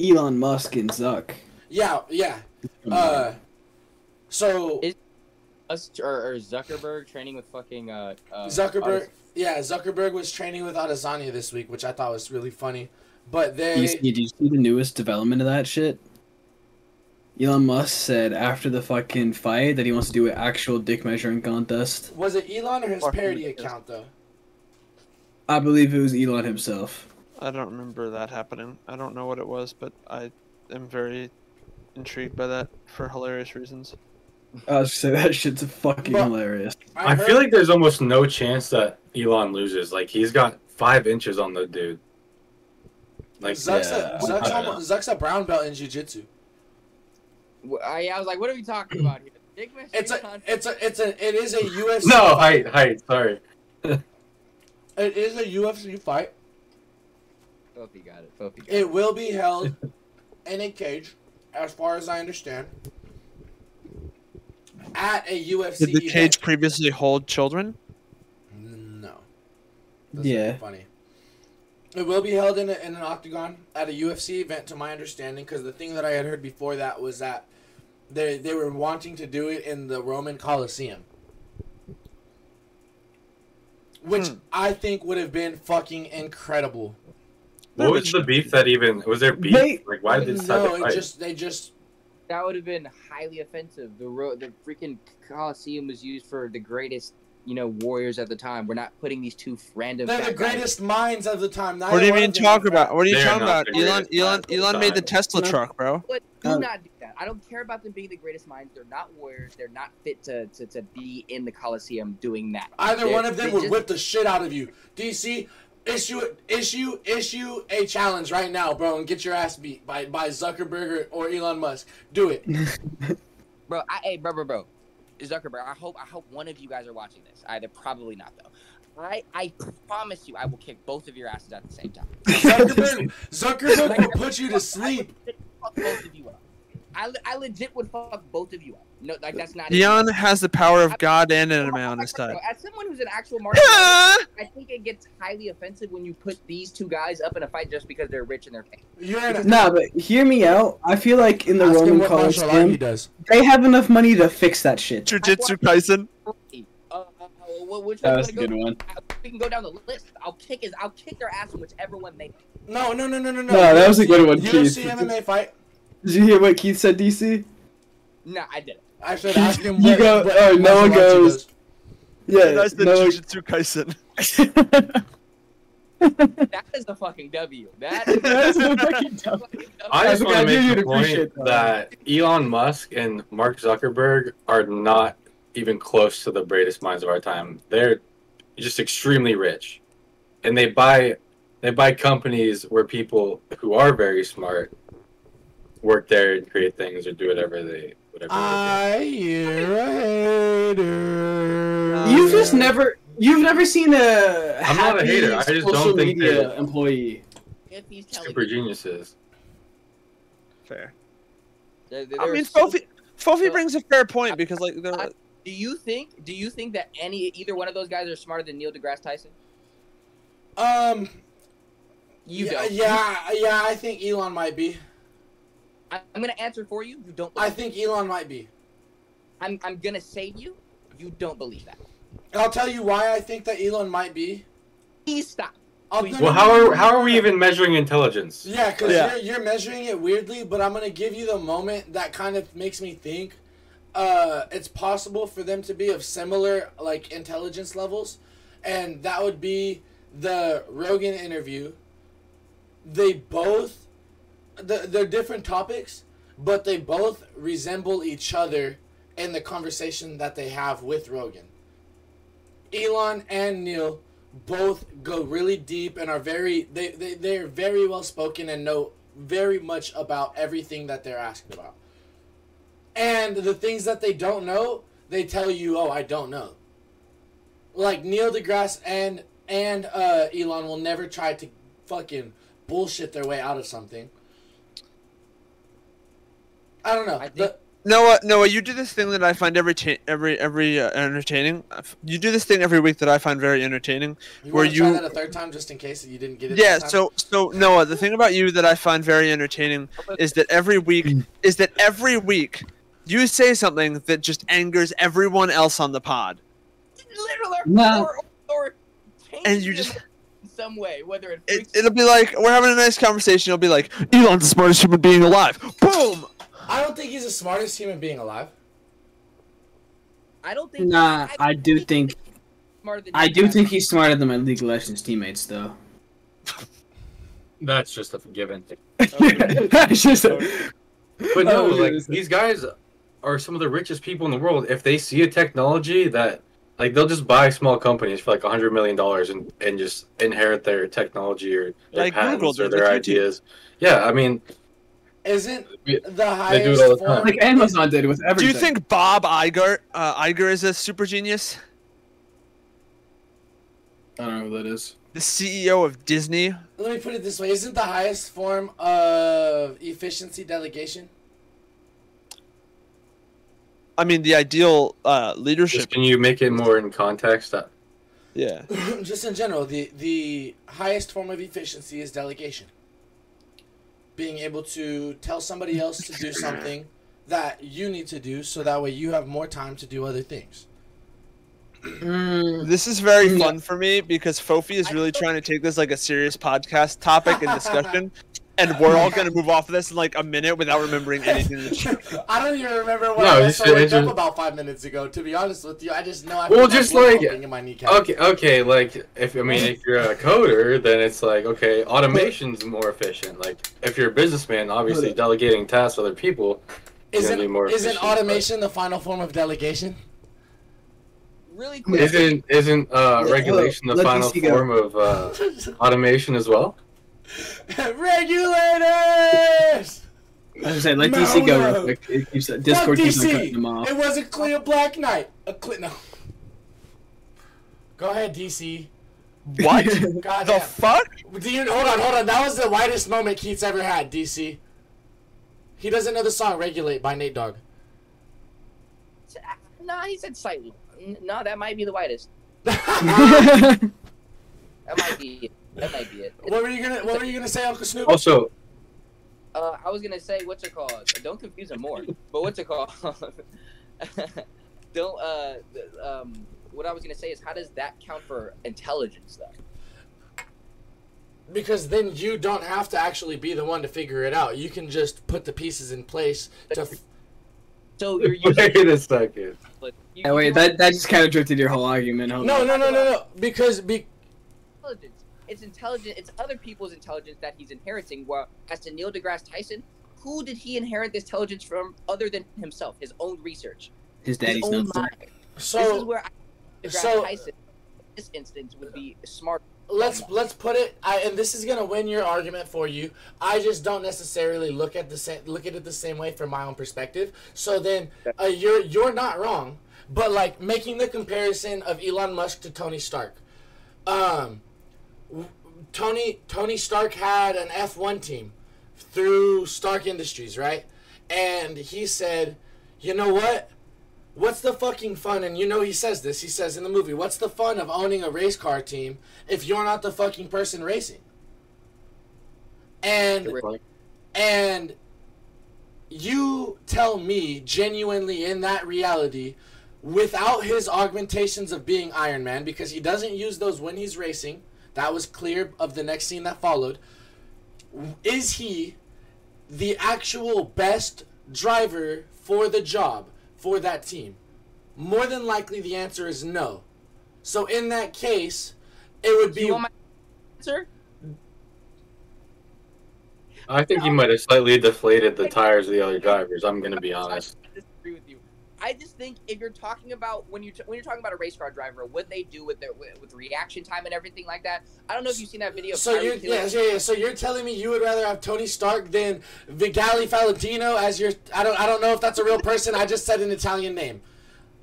Elon Musk and Zuck. Yeah, yeah. Uh, so It- Us or, or Zuckerberg training with fucking uh, uh Zuckerberg, Otis- yeah, Zuckerberg was training with Adesanya this week, which I thought was really funny. But Do you, they, see, did you see the newest development of that shit? Elon Musk said after the fucking fight that he wants to do an actual dick measuring contest. was it Elon or his parody account though? I believe it was Elon himself. I don't remember that happening. I don't know what it was, but I am very intrigued by that for hilarious reasons. I was gonna say that shit's fucking But- hilarious. I feel like there's almost no chance that Elon loses. Like he's got five inches on the dude. Like Zuck's, yeah, a, Zuck's, almost, Zuck's a brown belt in jiu-jitsu. Wh- I, I was like, what are we talking about here? It's a, it's a, it's a, it is a UFC. no height, height. Sorry. It is a UFC fight. Fofey got it. Fofey got it. It will be held in a cage, as far as I understand, at a UFC Did the event. cage previously hold children? No. That's Yeah. funny. It will be held in, a, in an octagon at a UFC event, to my understanding, because the thing that I had heard before that was that they they were wanting to do it in the Roman Coliseum, which Hmm. I think would have been fucking incredible. No, What but was the beef that even was there beef? Wait. like why did they decide no, to fight? just they just That would have been highly offensive. The ro- the freaking Coliseum was used for the greatest, you know, warriors at the time. We're not putting these two random. they're the fat guys- greatest minds of the time. What do you Neither one mean talk about? What are you They're talking about? Elon Elon minds of the Elon made the. Tesla No. truck, bro. But do Um, not do that. I don't care about them being the greatest minds. They're not warriors. They're not fit to, to, to be in the Coliseum doing that. Either They're- one of them would just- whip the shit out of you. DC, issue issue issue a challenge right now, bro, and get your ass beat by by Zuckerberg or, or Elon Musk. Do it. Bro, I, hey, bro, bro, bro. Zuckerberg, I hope I hope one of you guys are watching this. Either probably not though. I I promise you, I will kick both of your asses at the same time. Zuckerberg Zuckerberg will put you to sleep. I would fuck both of you up. I, I legit would fuck both of you up. No, like that's not. Dion has the power of God and anime on his Bro, side. As someone who's an actual martial artist, I think it gets highly offensive when you put these two guys up in a fight just because they're rich and they're paying. You're in Nah, but hear me out. I feel like in the Ask Roman what martial art he Coliseum, they have enough money to fix that shit. Jujutsu Kaisen. Uh, uh, wh- which That was a wanna good go? one. We can go down the list. I'll kick his. I'll kick their ass in whichever one they. No, no, no, no, no, no. No, that was a good one, UFC Keith. MMA fight. Did you hear what Keith said, DC? No, I didn't. I should ask him. You what, go- what oh, Noah martial arts he goes- does. Yeah, That's the no. Jujutsu Kaisen. That is a fucking W. That is That's a fucking dumb. fucking I just want to knew make you'd the point appreciate that. Elon Musk and Mark Zuckerberg are not even close to the greatest minds of our time. They're just extremely rich, and they buy they buy companies where people who are very smart work there and create things or do whatever they whatever. I hear a hater. You've just never, you've never seen a I'm not a hater, I just don't social think media employee. if he's they do. telling super you, geniuses. Fair. they're- they're I mean, so- Fofey, Fofey so- brings a fair point because like they're, I- Do you think? Do you think that any either one of those guys are smarter than Neil deGrasse Tyson? Um. You yeah, don't. yeah, yeah. I think Elon might be. I, I'm gonna answer for you. You don't. I Believe think Elon might be. I'm. I'm gonna save you. You don't believe that. I'll tell you why I think that Elon might be. Please stop. Please. Well, no, how are how are we even measuring intelligence? Yeah, because Yeah. you're, you're measuring it weirdly, but I'm gonna give you the moment that kind of makes me think. Uh, it's possible for them to be of similar like intelligence levels, and that would be the Rogan interview. They both, the, they're different topics, but they both resemble each other in the conversation that they have with Rogan. Elon and Neil both go really deep and are very they, they they're very well spoken and know very much about everything that they're asked about. And the things that they don't know, they tell you, "Oh, I don't know." Like Neil deGrasse and and uh, Elon will never try to fucking bullshit their way out of something. I don't know. I think- the Noah, Noah, you do this thing that I find every ta- every every uh, entertaining. You do this thing every week that I find very entertaining. You Were want to try you- that a third time just in case you didn't get it? Yeah. So so Noah, the thing about you that I find very entertaining is that every week is that every week you say something that just angers everyone else on the pod. Literally, No. or, or And you just- some way, whether it, it it'll be like we're having a nice conversation. It'll be like Elon's the smartest human being alive. Boom. I don't think he's the smartest human being alive. I don't think. Nah, I do think he's than I do guys. think he's smarter than my League of Legends teammates, though. That's just a given. It's just- But no, Oh, like these guys are some of the richest people in the world. If they see a technology that, like, they'll just buy small companies for like a hundred million dollars and and just inherit their technology or their Like patents Google or did their with YouTube. ideas. Yeah, I mean, Isn't Yeah, the all highest the form? time. like Amazon did with everything. Do you think Bob Iger uh, Iger is a super genius? I don't know who that is. The CEO of Disney. Let me put it this way: Isn't the highest form of efficiency delegation? I mean, the ideal uh, leadership. just can you make it more in context? Uh, Yeah. just in general, the the highest form of efficiency is delegation. Being able to tell somebody else to do something that you need to do, so that way you have more time to do other things. Mm, This is very fun for me because Fofey is really trying to take this like a serious podcast topic and discussion, and we're all gonna move off of this in like a minute without remembering anything. That I don't even remember what No, I just- also looked just- up about five minutes ago. To be honest with you, I just know I Well, just like- in my kneecap. Okay, okay, like if I mean if you're a coder, then it's like okay, automation's more efficient. Like if you're a businessman, obviously delegating tasks to other people. is Isn't gonna be more isn't efficient, but- automation the final form of delegation? really quick. Isn't isn't uh, regulation the final form of uh, automation as well? Regulators. I was saying, let DC go real quick. It keeps, Fuck Discord keeps on cutting them off. It was a clear black night. A clear no. Go ahead, DC. what? God the damn. fuck? Do you hold on, hold on? That was the whitest moment Keith ever had, DC. He doesn't know the song "Regulate" by Nate Dogg. Nah, he said slightly. N- No, that might be the whitest. what That might be it. That might be it. what were you gonna What were you gonna say, Uncle Snoop? Also, Uh, I was gonna say what's it called? Don't confuse him more. But what's it called? Don't. Uh, um, what I was gonna say is, how does that count for intelligence, though? Because then you don't have to actually be the one to figure it out. You can just put the pieces in place to. F- So you're using. wait a second. but you- Yeah, wait, that, that just kind of drifted your whole argument. Hold no, on. no, no, no, no. Because be, intelligence. It's intelligent. It's other people's intelligence that he's inheriting. While as to Neil deGrasse Tyson, who did he inherit this intelligence from other than himself? His own research, His his daddy's own not mind. this is so where I, deGrasse so- Tyson, in this instance, would be smart. let's let's put it. I, and this is gonna win your argument for you. I just don't necessarily look at the same look at it the same way from my own perspective. So then, uh, you're you're not wrong. But like making the comparison of Elon Musk to Tony Stark. Um, w- Tony Tony Stark had an F1 team through Stark Industries, right? And he said, "You know what? What's the fucking fun?" And you know he says this. He says in the movie, "What's the fun of owning a race car team if you're not the fucking person racing?" And and you tell me genuinely in that reality without his augmentations of being Iron Man because he doesn't use those when he's racing. That was clear of the next scene that followed. Is he the actual best driver for the job for that team? More than likely the answer is no. So in that case, it would Do be you want my answer? I think he might have slightly deflated the tires of the other drivers. I'm gonna be honest. I disagree with you. I just think if you're talking about when you when you're talking about a race car driver, what they do with their with, with reaction time and everything like that. I don't know if you've seen that video. So you're yeah, yeah, yeah. So you're telling me you would rather have Tony Stark than Vigali Falentino as your I don't I don't know if that's a real person. I just said an Italian name.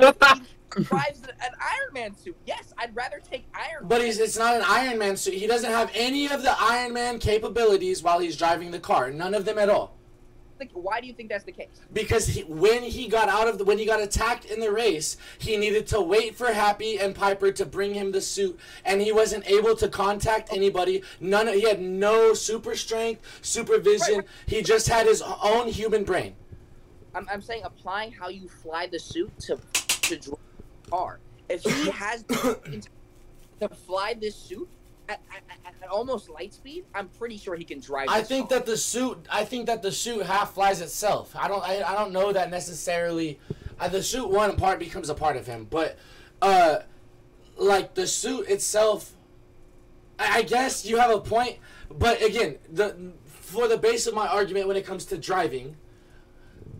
drives an Iron Man suit. Yes, I'd rather take Iron. But he's it's not an Iron Man suit. He doesn't have any of the Iron Man capabilities while he's driving the car. None of them at all. The, why do you think that's the case? because he, when he got out of the when he got attacked in the race, he needed to wait for Happy and Pepper to bring him the suit, and he wasn't able to contact anybody. None. Of, he had no super strength, supervision. Right. He just had his own human brain. I'm, I'm saying applying how you fly the suit to to drive the car. If he has to fly this suit at, at, at, almost light speed, I'm pretty sure he can drive. I think car. that the suit. I think that the suit half flies itself. I don't. I, I don't know that necessarily. Uh, the suit one part becomes a part of him, but uh, like the suit itself. I, I guess you have a point, but again, the for the base of my argument when it comes to driving,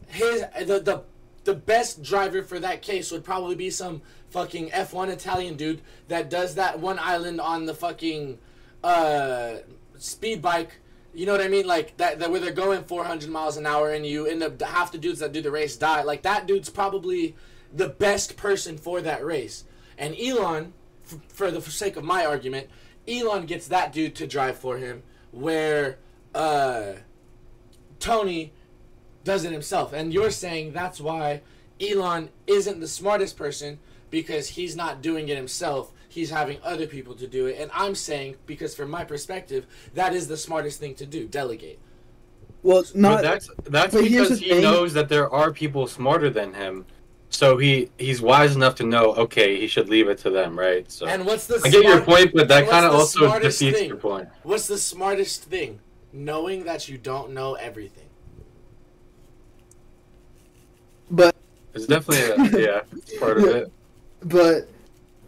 his the the the best driver for that case would probably be some fucking F1 Italian dude that does that one island on the fucking uh speed bike. You know what I mean? Like that, that where they're going 400 miles an hour and you end up half the dudes that do the race die. Like that dude's probably the best person for that race. And Elon, f- for the sake of my argument, Elon gets that dude to drive for him, where uh, Tony does it himself. And you're saying that's why Elon isn't the smartest person because he's not doing it himself. He's having other people to do it. And I'm saying, because from my perspective, that is the smartest thing to do delegate. Well, but not that's that's but because he thing. knows that there are people smarter than him. So he he's wise enough to know. Okay, he should leave it to them, right? So And what's the I get your smart- point, but that kind of also smartest defeats thing? your point. What's the smartest thing? Knowing that you don't know everything. But It's definitely a, yeah, part of it. but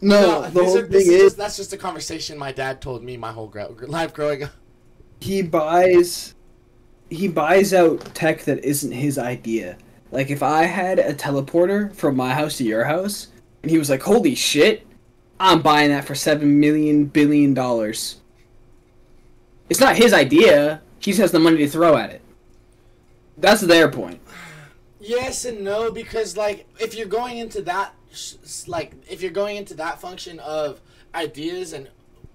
no, the whole are- thing is is that's just a conversation my dad told me my whole gro- life growing up. he buys he buys out tech that isn't his idea. Like if I had a teleporter from my house to your house and he was like, "Holy shit, I'm buying that for 7 million billion dollars." It's not his idea. He just has the money to throw at it. That's their point. Yes and no because like if you're going into that like if you're going into that function of ideas and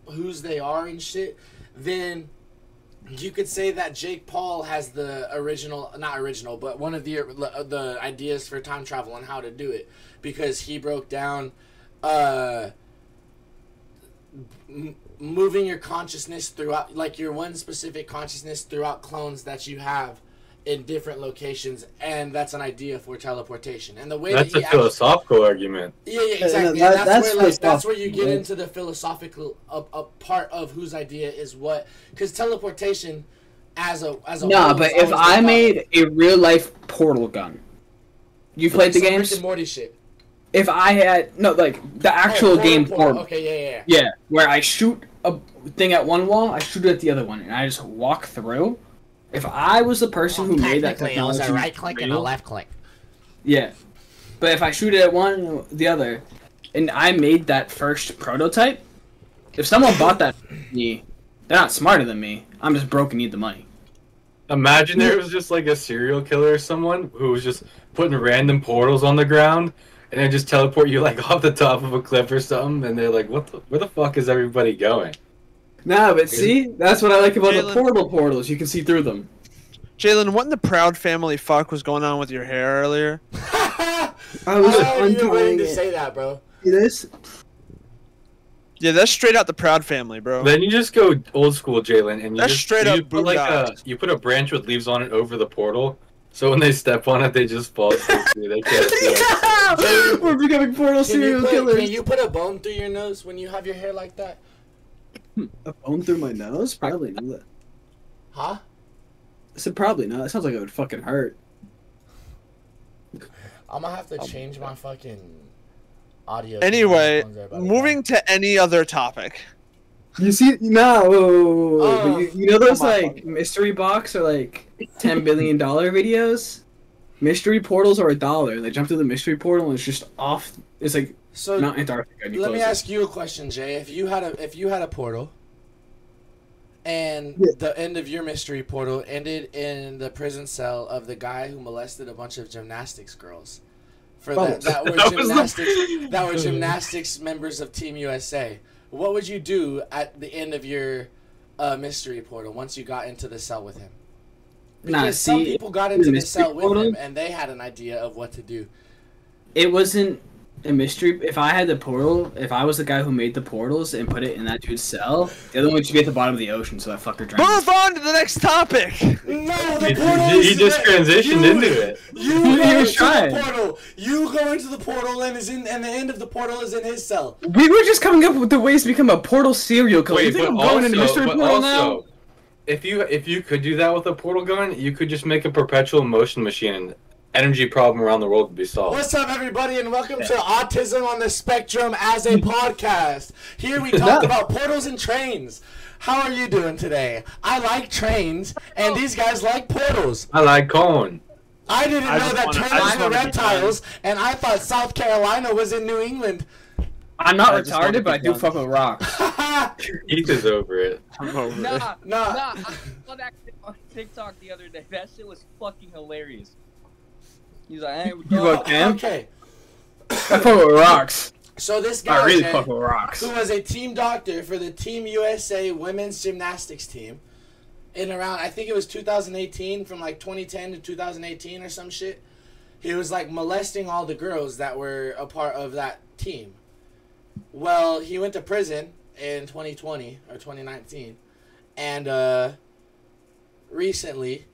whose they are and shit, then you could say that Jake Paul has the original, not original, but one of the the ideas for time travel and how to do it because he broke down uh moving your consciousness throughout like your one specific consciousness throughout clones that you have in different locations and that's an idea for teleportation and the way That's that a he actually, philosophical argument. yeah, yeah, no, exactly. that- and that's, that's where like that's where you get into the philosophical a, a part of whose idea is what because teleportation as a as a no, whole but if I made a real life portal gun, you played the some games. Rick and Morty shit. If I had no, like the oh, actual Oh, portal, game portal. portal. Okay, yeah, yeah, yeah. Yeah, where I shoot a thing at one wall, I shoot it at the other one, and I just walk through. If I was the person who made that technology, right click and a left click. Yeah, but if I shoot it at one, the other, and I made that first prototype, if someone bought that me, they're not smarter than me. I'm just broke and need the money. Imagine there was just like a serial killer or someone who was just putting random portals on the ground and then just teleport you like off the top of a cliff or something, and they're like, "What? The, where the fuck is everybody going?" Nah, but see, that's what I like about the portal portals. You can see through them. Jalen, what in the proud family fuck was going on with your hair earlier? I I was was even untying waiting to say that, bro. See this? Yeah, that's straight out the proud family, bro. Then you just go old school, Jalen, and you That's just straight you up put like a you put a branch with leaves on it over the portal, so when they step on it, they just fall through. they can't see it. We're becoming portal Can you, serial put, killers. can you put a bone through your nose when you have your hair like that? A bone through my nose? Probably not. Huh? I said probably not. It sounds like it would fucking hurt. I'm gonna have to um, change my fucking audio. Anyway, Phones are about to moving to any other topic. You see, no, Oh, you, you know those come on. like mystery box or like ten billion dollar videos. Mystery portals are a dollar. They jump through the mystery portal and it's just off. It's like die. So not Antarctica. and you let me it. ask you a question, Jay. If you had a if you had a portal, and Yeah. the end of your mystery portal ended in the prison cell of the guy who molested a bunch of gymnastics girls, for that, Oh. that were That was the- gymnastics that were gymnastics members of Team USA. What would you do at the end of your uh, mystery portal once you got into the cell with him? Nah, Because some people got into the mystery cell with portal- him, and they had an idea of what to do. it wasn't a mystery. If I had the portal, if I was the guy who made the portals and put it in that dude's cell, the other one should be at the bottom of the ocean, so that fucker drowned. Move on to the next topic. No, the He, portal he just transitioned you- into it. You go into trying. the portal. You go into the portal and is in, and the end of the portal is in his cell. We were just coming up with the ways to become a portal serial killer. you Wait, think but I'm going also, into mystery but portal now? if you if you could do that with a portal gun, you could just make a perpetual motion machine, and energy problem around the world would be solved. What's up, everybody, and welcome to Autism on the Spectrum as a podcast. Here we talk about portals and trains. How are you doing today? I like trains, and these guys like portals. I like corn. I didn't I know just that wanna- I just terms were wanna be reptiles, and I thought South Carolina was in New England. I'm not I just wanna retarded, but I be do done. fuck with rocks. Heath is over it. I'm over it. Nah, Nah. nah. I saw that clip on TikTok the other day. That shit was fucking hilarious. He's like, hey, You dog. fuck Cam? Okay, I fuck with rocks. so this guy I really Jay, fuck with rocks. who was a team doctor for the Team USA women's gymnastics team in around I think it was 2018 from like 2010 to 2018 or some shit. He was like molesting all the girls that were a part of that team. Well, he went to prison in 2020 or 2019 and uh recently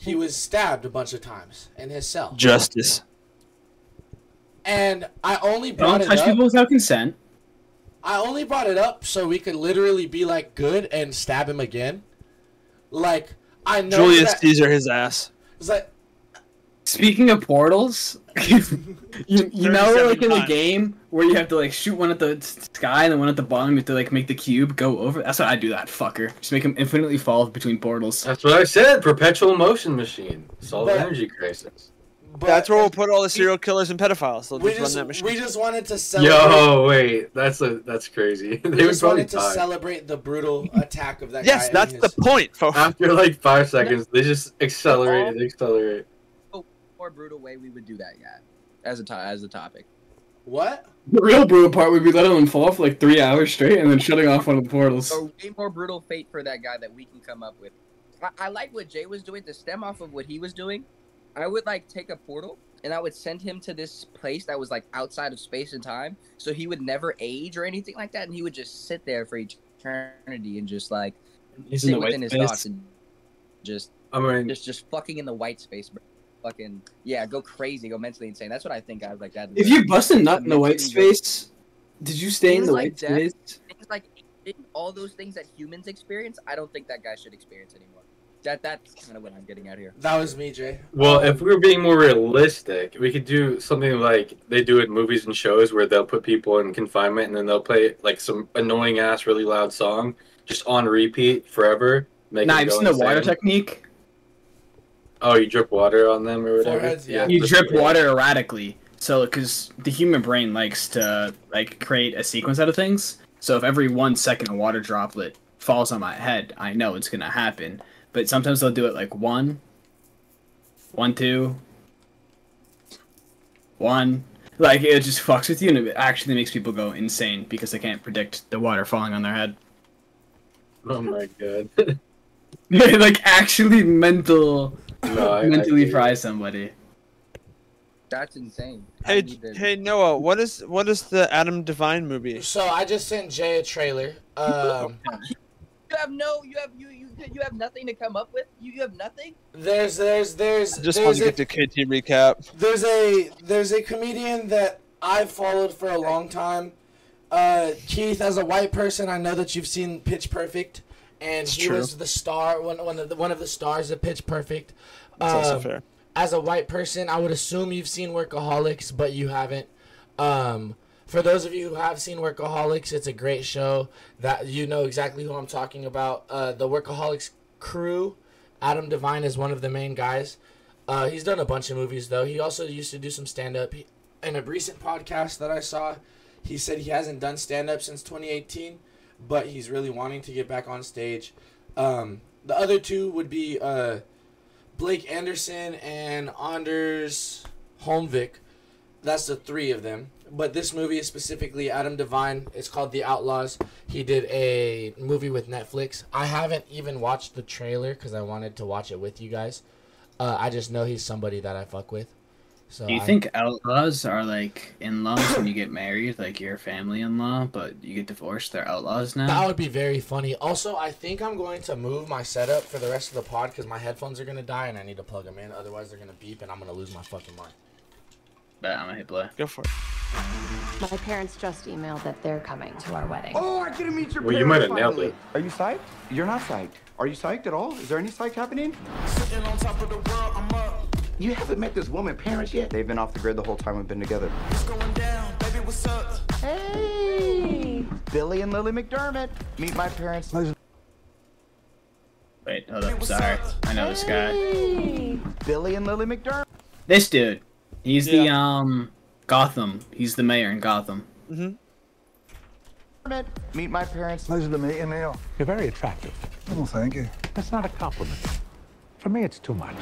he was stabbed a bunch of times in his cell. Justice. And I only Don't brought it touch up people without consent. I only brought it up so we could literally be like good and stab him again. Like I know Julius that, Caesar his ass. it's like Speaking of portals, you, you know like in the game where you have to like shoot one at the sky and then one at the bottom, you have to like make the cube go over. That's what I do. That fucker. Just make him infinitely fall between portals. That's what I said. Perpetual motion machine. Solve But- energy crisis. but That's where we'll put all the serial killers and pedophiles. They'll we just run that machine. we just wanted to celebrate. Yo, wait, that's a that's crazy. we they would just probably wanted to die. celebrate the brutal attack of that yes, guy. that's and the point, folks. After like five seconds, they just accelerate, accelerate. More brutal way we would do that, yeah. As a to- as a topic. what? The real brutal part would be letting him fall for like three hours straight and then shutting off one of the portals. A way more brutal fate for that guy that we can come up with. I, I like what Jay was doing to stem off of what he was doing. I would like take a portal and I would send him to this place that was like outside of space and time, so he would never age or anything like that, and he would just sit there for eternity and just like He's sit the within white his thoughts and just I mean, just just fucking in the white space, bro. Fucking yeah, go crazy, go mentally insane. That's what I think I was like that. If you bust a nut in the white space, did you stay in the like white that. space? things like all those things that humans experience, I don't think that guy should experience anymore. That that's kind of what I'm getting at here. That was me, Jay. well, if we were being more realistic, we could do something like they do in movies and shows where they'll put people in confinement and then they'll play like some annoying ass, really loud song just on repeat forever. Make Nah, I've go seen the water insane. technique. Oh, you drip water on them or whatever. Foreheads, yeah. You drip water erratically. So, because the human brain likes to like create a sequence out of things. So, if every one second a water droplet falls on my head, I know it's gonna happen. But sometimes they'll do it like one, one, two, one. Like it just fucks with you, and it actually makes people go insane because they can't predict the water falling on their head. Oh my god. like actually mental, no, I, mentally I, fry somebody. That's insane. Hey, hey Noah, what is what is the Adam Devine movie? So I just sent Jay a trailer. Um, you have no, you have you you you have nothing to come up with. You you have nothing. there's there's there's I just want there's to a, get to KT recap. there's a there's a comedian that I've followed for a long time. Uh, Keith, as a white person, I know that you've seen Pitch Perfect, and It's he true. was the star, one one of the one of the stars of Pitch Perfect. That's also Um, fair. as a white person, I would assume you've seen Workaholics, but you haven't. Um, for those of you who have seen Workaholics, it's a great show that you know exactly who I'm talking about. Uh, the Workaholics crew, Adam Devine is one of the main guys. Uh, he's done a bunch of movies though. He also used to do some stand up. In a recent podcast that I saw, he said he hasn't done stand up since 2018, but he's really wanting to get back on stage. Um, the other two would be uh, Blake Anderson and Anders Holmvik. That's the three of them. but this movie is specifically Adam Devine. It's called The Outlaws. He did a movie with Netflix. I haven't even watched the trailer because I wanted to watch it with you guys. Uh, I just know he's somebody that I fuck with. So Do you I- think outlaws are like in-laws when you get married, like your family in-law, but you get divorced, they're outlaws now? that would be very funny? Also, I think I'm going to move my setup for the rest of the pod because my headphones are gonna die and I need to plug them in. Otherwise, they're gonna beep and I'm gonna lose my fucking mind. Bet I'm gonna hit play. Go for it. My parents just emailed that they're coming to our wedding. Oh, I get to meet your Well, you parents might have nailed finally. it. Are you psyched? You're not psyched. Are you psyched at all? Is there any psych happening? You haven't met this woman parents yet? They've been off the grid the whole time we've been together. Down, baby, Hey! Billy and Lily McDermott. Meet my parents. Wait, hold up. Sorry. I know this guy. Hey! Billy and Lily McDermott. This dude. He's the um Gotham. He's the mayor in Gotham. Meet my parents. Pleasure to meet you, Neil. You're very attractive. Oh, thank you. That's not a compliment. For me, it's too much.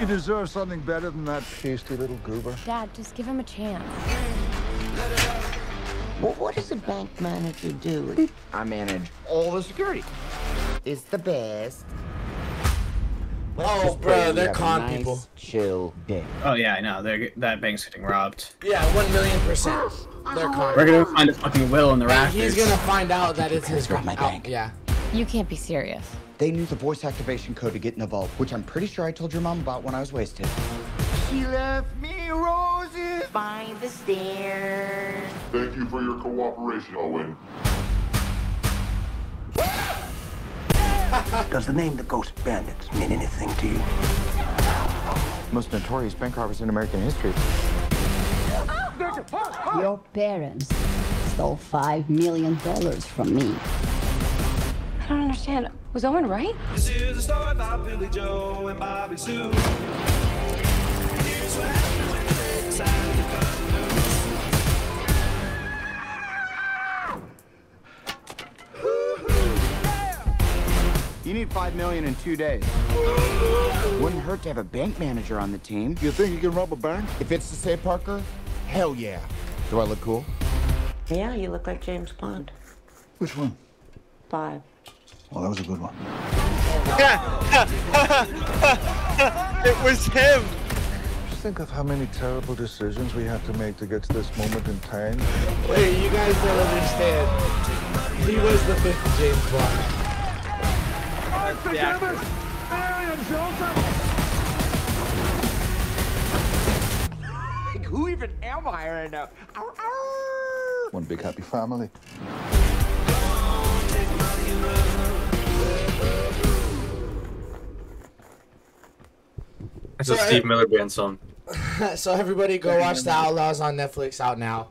You deserve something better than that pasty little goober. Dad, just give him a chance. Well, what does a bank manager do? I manage all the security. It's the best. Oh, bro, they're con people. Chill day. Oh yeah, I know. They're that bank's getting robbed. Yeah, one million percent. They're con. We're gonna find a fucking will in the And rafters. he's gonna find out that it's his Grab my out- bank. Yeah. You can't be serious. They knew the voice activation code to get in the vault, which I'm pretty sure I told your mom about when I was wasted. She left me roses. Find the stairs. Thank you for your cooperation, Owen. Does the name the Ghost Bandits mean anything to you? Most notorious bank robbers in American history. Your parents stole five million dollars from me. I don't understand. Was Owen right? You need five million in two days. Wouldn't hurt to have a bank manager on the team. You think you can rob a bank? If it's to say Parker, hell yeah. Do I look cool? Yeah, you look like James Bond. Which one? Five. Well, that was a good one. It was him. Just think of how many terrible decisions we had to make to get to this moment in time. Wait, you guys don't understand. He was the fifth James Bond. Like, who even am I right now? Ow, ow. One big happy family. It's a So, Steve Miller Band song. so everybody go watch The Outlaws on Netflix out now.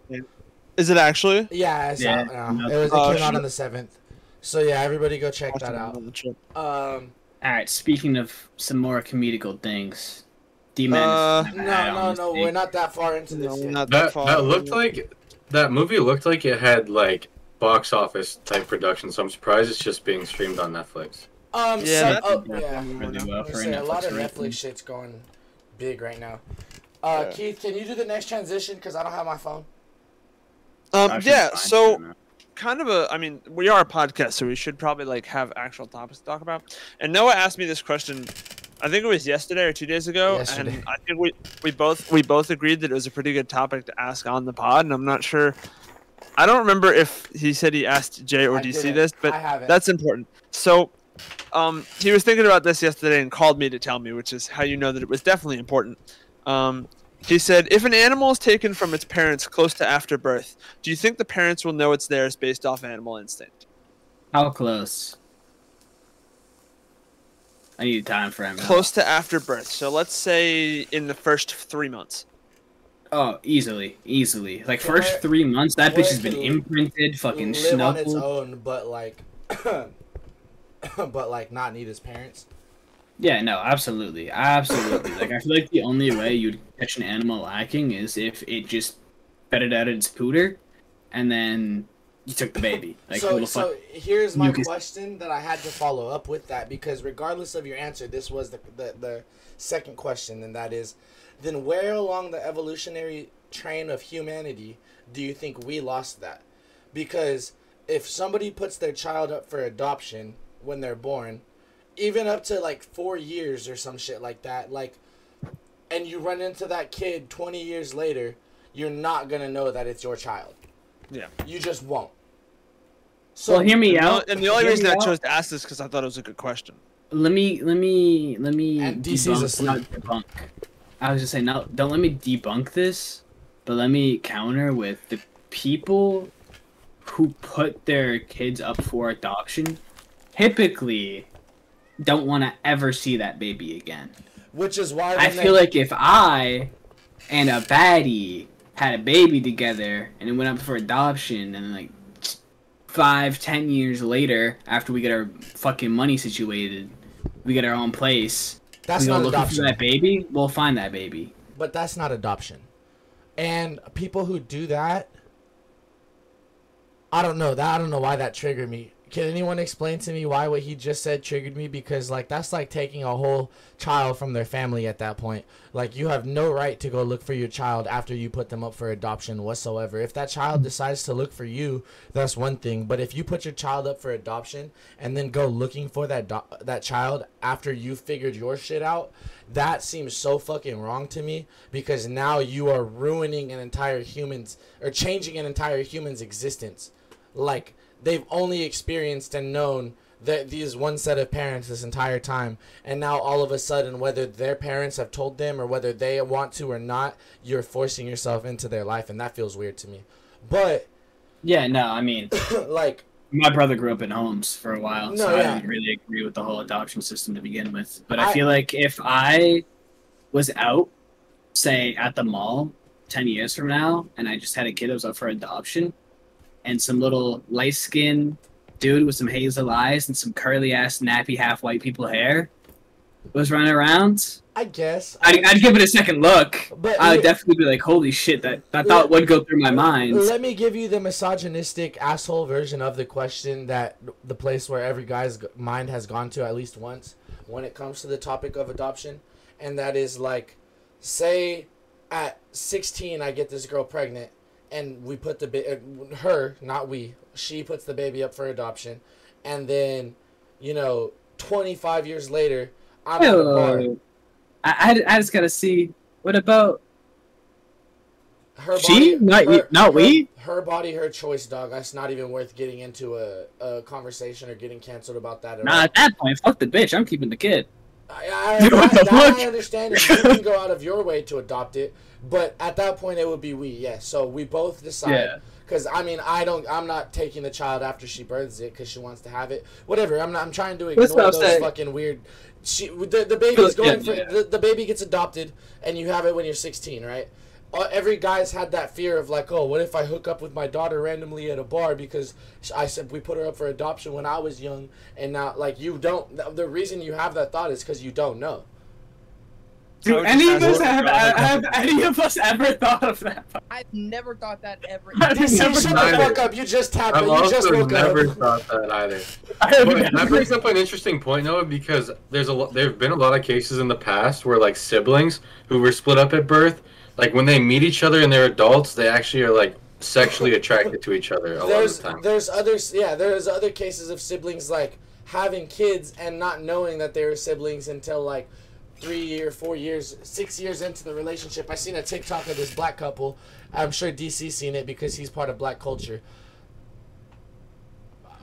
Is it actually? Yeah, it's Yeah, out now. no- It was it Oh, came out on the seventh. So yeah, everybody go check that out. On the. Um, All right. Speaking of some more comedical things, D-Man. Uh, no, no, no, we're not that far into No, this we're not that That far. that looked like that movie looked like it had like box office type production. So I'm surprised it's just being streamed on Netflix. Um, Yeah, some, that- oh, Really yeah. well for gonna a say, a lot of original. Netflix shit's going big right now. Uh, Keith, can you do the next transition? Cause I don't have my phone. Um, yeah. So kind of a i mean we are a podcast so we should probably like have actual topics to talk about and noah asked me this question i think it was yesterday or two days ago Yesterday. and i think we we both we both agreed that it was a pretty good topic to ask on the pod and i'm not sure i don't remember if he said he asked jay or I dc didn't. this but that's important so um he was thinking about this yesterday and called me to tell me which is how you know that it was definitely important um he said, if an animal is taken from its parents close to after birth, do you think the parents will know it's theirs based off animal instinct? How close? I need a time frame. Close to after birth. So let's say in the first three months. Oh, easily, easily. Like Where- first three months, that bitch has been imprinted, fucking live on its own, but like, but like not need his parents. Yeah, no, absolutely, absolutely. like I feel like the only way you'd catch an animal lacking is if it just bedded out its pooter, and then you took the baby. Like so, so here's my question that I had to follow up with that because regardless of your answer, this was the, the the second question, and that is, then where along the evolutionary train of humanity do you think we lost that? Because if somebody puts their child up for adoption when they're born, even up to like four years or some shit like that, like, and you run into that kid 20 years later, you're not gonna know that it's your child. Yeah. You just won't. well, hear me and out. And the only Hear reason I out. chose to ask this because I thought it was a good question. Let me let me let me And DC's debunk, asleep. not debunk. I was just saying, no, don't let me debunk this, but let me counter with the people who put their kids up for adoption typically don't want to ever see that baby again. Which is why I feel they- like if I and a baddie had a baby together and it went up for adoption and like five, ten years later, after we get our fucking money situated, we get our own place. That's not looking adoption. for that baby. We'll find that baby. But that's not adoption. And people who do that, I don't know. That I don't know why that triggered me. Can anyone explain to me why what he just said triggered me? Because like that's like taking a whole child from their family at that point. Like you have no right to go look for your child after you put them up for adoption whatsoever. If that child decides to look for you, that's one thing. But if you put your child up for adoption and then go looking for that do- that child after you figured your shit out, that seems so fucking wrong to me because now you are ruining an entire human's or changing an entire human's existence. Like they've only experienced and known that these one set of parents this entire time and now all of a sudden whether their parents have told them or whether they want to or not you're forcing yourself into their life and that feels weird to me but Yeah, no, I mean, like my brother grew up in homes for a while, No, so yeah. I didn't really agree with the whole adoption system to begin with. But I, I- feel like if I was out, say at the mall, ten years from now, and I just had a kid that was up for adoption, and some little light skinned dude with some hazel eyes and some curly ass nappy half white people hair was running around, i guess I'd, I'd give it a second look. But I would definitely be like, "Holy shit!" That that thought would go through my mind. Let me give you the misogynistic asshole version of the question that the place where every guy's mind has gone to at least once when it comes to the topic of adoption, and that is like, say, at 16 I get this girl pregnant, and we put the ba- uh, her not we she puts the baby up for adoption, and then, you know, 25 years later I'm at a bar. I, I, I just gotta see. What about her She? Not you- not we? Her body, her choice, dog. That's not even worth getting into a, a conversation or getting canceled about that at Nah, all. at that point, fuck the bitch. I'm keeping the kid. I, I, What that, the that fuck? I understand if you can go out of your way to adopt it, but at that point it would be we. Yes, so we both decide. Yeah. Because I mean, I don't. I'm not taking the child after she births it because she wants to have it. Whatever. I'm not. I'm trying to That's ignore those saying. fucking weird. She the, the baby's Yeah, going for yeah. the, the baby gets adopted and you have it when you're 16, right? Uh, Every guy's had that fear of like, oh, what if I hook up with my daughter randomly at a bar because I said we put her up for adoption when I was young, and now like you don't. the- The reason you have that thought is because you don't know. Do any of us what have, have, any of us ever thought of that? I've never thought that ever. I've DC, never shut the fuck up! You just tapped it. I've You just also woke never up. thought that either. But that brings up an interesting point, Noah, because there's a there have been a lot of cases in the past where like siblings who were split up at birth, like when they meet each other and they're adults, they actually are like sexually attracted to each other a lot of the time. there's others yeah there's other cases of siblings like having kids and not knowing that they were siblings until like three or four years six years into the relationship. I seen a TikTok of this black couple. I'm sure DC seen it because he's part of black culture.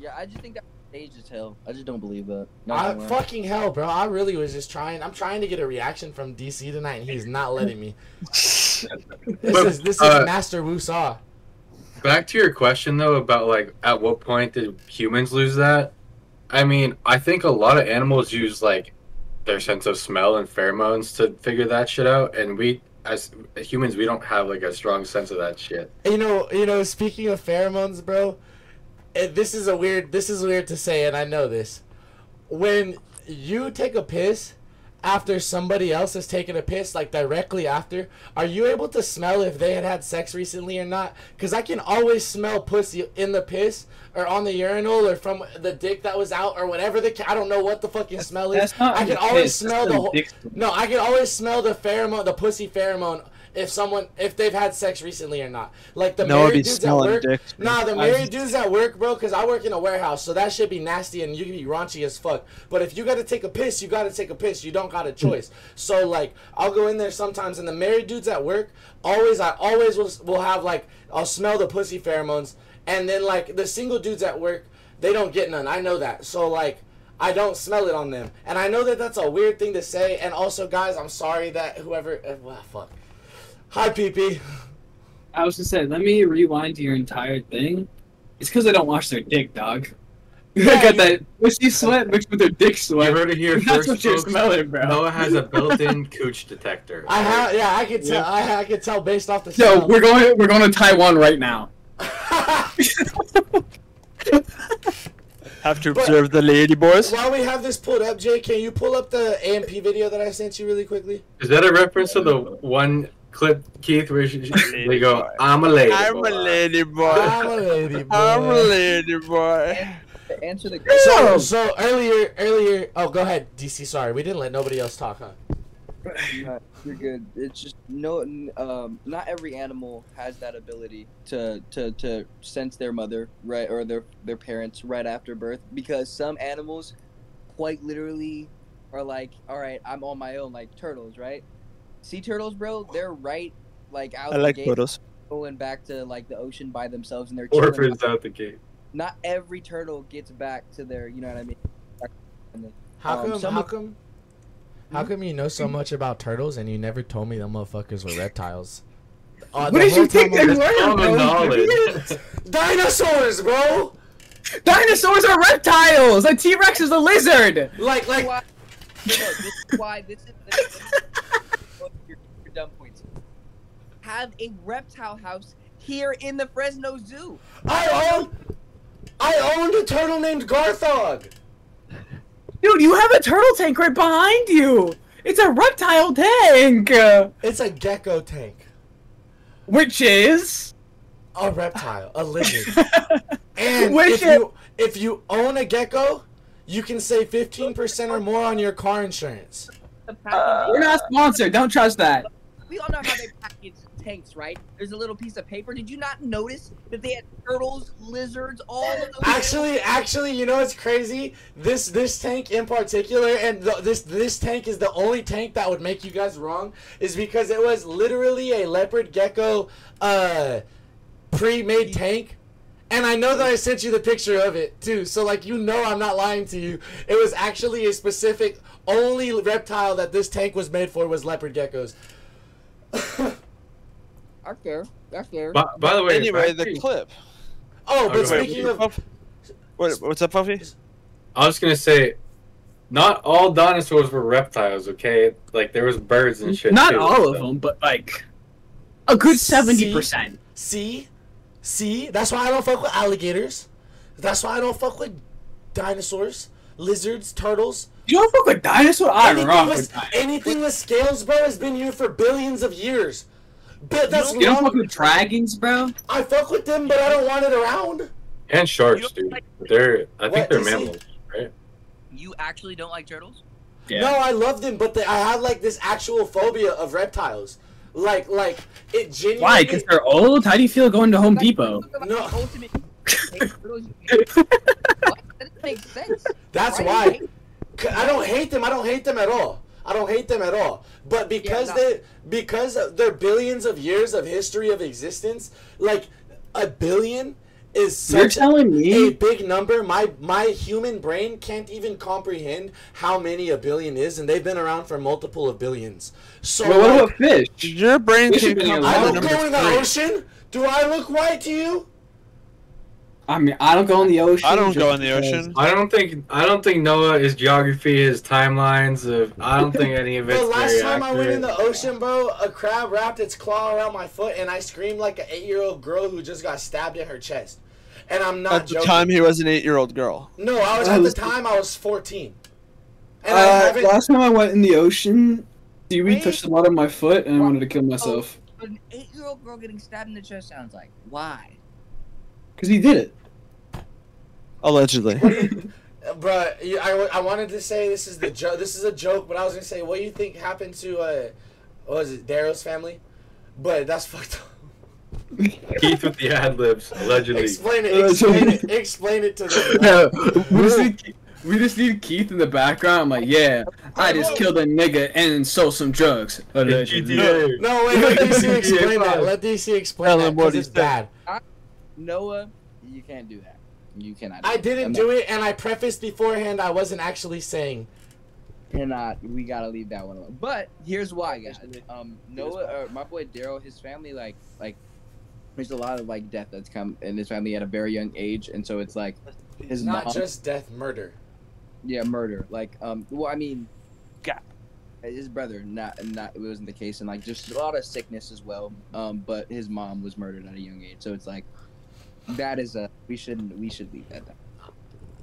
Yeah, I just think that stage as hell. I just don't believe that. Not I, fucking hell, bro! I really was just trying. I'm trying to get a reaction from DC tonight, and he's not letting me. This But, is this is uh, Master Wusaw. Back to your question though about like at what point did humans lose that? I mean, I think a lot of animals use like their sense of smell and pheromones to figure that shit out, and we as humans we don't have like a strong sense of that shit. You know, you know. Speaking of pheromones, bro, this is a weird. This is weird to say, and I know this. When you take a piss after somebody else has taken a piss, like directly after, are you able to smell if they had had sex recently or not? Because I can always smell pussy in the piss or on the urinal or from the dick that was out or whatever the. ca- I don't know what the fucking smell is. That's I can always piss, smell in the whole. No, I can always smell the pheromone, the pussy pheromone if someone if they've had sex recently or not. Like the No, married dudes at work. dicks, Nah, the married dudes at work, bro. Cause I work in a warehouse, so that should be nasty and you can be raunchy as fuck. But if you gotta take a piss, you gotta take a piss. You don't got a choice. So like, I'll go in there sometimes, and the married dudes at work always, I always will will have like I'll smell the pussy pheromones, and then like the single dudes at work, they don't get none. I know that. So like. I don't smell it on them, and I know that that's a weird thing to say. And also, guys, I'm sorry that whoever, uh, well, fuck. Hi, PP. I was gonna say, let me rewind your entire thing. It's because I don't wash their dick, dog. They got that pussy sweat mixed with their dick sweat. You heard it here That's first, what you're smelling, bro. Noah has a built-in cooch detector. I have, yeah, I can tell. Yeah. I, I can tell based off the. So smell. we're going. We're going to Taiwan right now. Have to observe the lady boys. While we have this pulled up, Jay, can you pull up the AMP video that I sent you really quickly? Is that a reference to the one clip, Keith, where she, she- they go, "I'm a lady." I'm a lady boy. I'm a lady boy. I'm a lady boy. To answer the So, so earlier, earlier. Oh, go ahead, DC. Sorry, we didn't let nobody else talk, huh? You're you're good. It's just no, um, not every animal has that ability to, to, to sense their mother right or their their parents right after birth because some animals, quite literally, are like, all right, I'm on my own, like turtles, right? Sea turtles, bro, they're right, like out I the like gate, photos. going back to like the ocean by themselves, and they're chilling. Orphans out the gate. Not every turtle gets back to their, you know what I mean? How Um, come? some how of- come? How come you know so much about turtles and you never told me them motherfuckers were reptiles? Uh, What did you whole think they were, bro? knowledge. Dinosaurs, bro. Dinosaurs are reptiles. A T Rex is a lizard. Like, like. why, no, no, this is why this is, this is your, your dumb points. Have a reptile house here in the Fresno Zoo. I own. I owned a turtle named Garthog. Dude, you have a turtle tank right behind you. It's a reptile tank. It's a gecko tank. Which is A reptile, a lizard. and Which if you if you own a gecko, you can save fifteen percent or more on your car insurance. The packaging. we're not sponsored. Don't trust that. We all know how they package tanks, right? There's a little piece of paper. Did you not notice that they had turtles, lizards, all of those? Actually, actually, you know what's crazy? This this tank in particular, and th- this this tank is the only tank that would make you guys wrong, is because it was literally a leopard gecko, uh, pre-made tank. And I know that I sent you the picture of it too, so like you know I'm not lying to you. It was actually a specific only reptile that this tank was made for was leopard geckos. That's fair. That's fair. By, by the way, Anyway, the to- clip. Oh, but Okay. speaking of What, what's up, Puffy? I was gonna say, not all dinosaurs were reptiles. Okay, like there was birds and shit. Not too, all of them, but like a good seventy percent. See? See? That's why I don't fuck with alligators. That's why I don't fuck with dinosaurs, lizards, turtles. You don't fuck with dinosaurs. I Anything rock with, with dinosaurs. anything with scales, bro, has been here for billions of years. But that's You don't long- fuck with dragons, bro. I fuck with them, but I don't want it around. And sharks, dude. They're I think What, they're DC? mammals, right? You actually don't like turtles? Yeah. No, I love them, but they, I have like this actual phobia of reptiles. Like, like it genuinely. Why? Because they're old. How do you feel going to Home Depot? No. Ultimate. turtles, you- what? That doesn't make sense. That's Why why. do you hate- 'Cause I don't hate them. I don't hate them at all. I don't hate them at all. But because no. they because they're billions of years of history of existence, like a billion is You're such telling a big number. My my human brain can't even comprehend how many a billion is, and they've been around for multiple of billions. So Well, what like, about fish? Your brain Fish can have been I out don't go in the three. ocean. Do I look white to you? I mean, I don't go in the ocean. I don't go in the ocean. I don't think I don't think Noah his geography, his timelines of I don't think any of it's The last very time I went in the ocean, bro, a crab wrapped its claw around my foot, and I screamed like an eight-year-old girl who just got stabbed in her chest. And I'm not At the joking. time, he was an eight-year-old girl. no, I was at the time I was 14. And I Uh, haven't. last time I went in the ocean, seaweed Wait. touched the bottom of my foot, and I wanted to kill myself What an eight-year-old girl getting stabbed in the chest sounds like. Why? because he did it. Allegedly. Bruh, I, I wanted to say this is the jo- this is a joke, but I was gonna say what do you think happened to uh, what was it Darrow's family? But that's fucked up. Keith with the ad libs, allegedly. Explain it. Explain it. Explain it to them. no, we just, need, we just need Keith in the background. I'm like, yeah, I just killed a nigga and sold some drugs. Allegedly. GTA. No, wait. Let DC explain that. Let DC explain Tell that him what because it's said. bad. Noah, you can't do that. You cannot. I didn't do it, and I prefaced beforehand I wasn't actually saying. Cannot. We gotta leave that one alone. But here's why, guys. Um, Noah, or my boy Daryl, his family, like, like, there's a lot of like death that's come in his family at a very young age, and so it's like his Not mom. just death, murder. Yeah, murder. Like, um, well, I mean, God. his brother, not, not, it wasn't the case, and like, just a lot of sickness as well. Um, but his mom was murdered at a young age, so it's like, that is a, we shouldn't, we should leave that.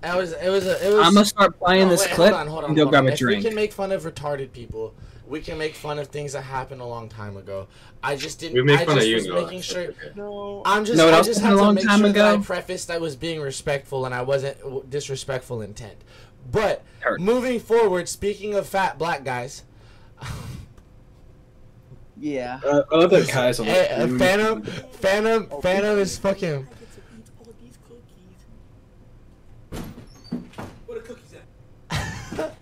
It was. It was. A, it was. I'm gonna start playing No, this wait, clip Hold on, hold on, and go hold grab on. a If drink. We can make fun of retarded people. We can make fun of things that happened a long time ago. I just didn't. We make I fun just of you, was Noah. making sure. No. I'm just. Know what I else just had a to long make time sure that I ago? prefaced I was being respectful and I wasn't disrespectful intent. But Hurt. moving forward, speaking of fat black guys, Yeah. Uh, other guys on eh, uh, Fanum, Fanum, Fanum is fucking. Where the cookies at?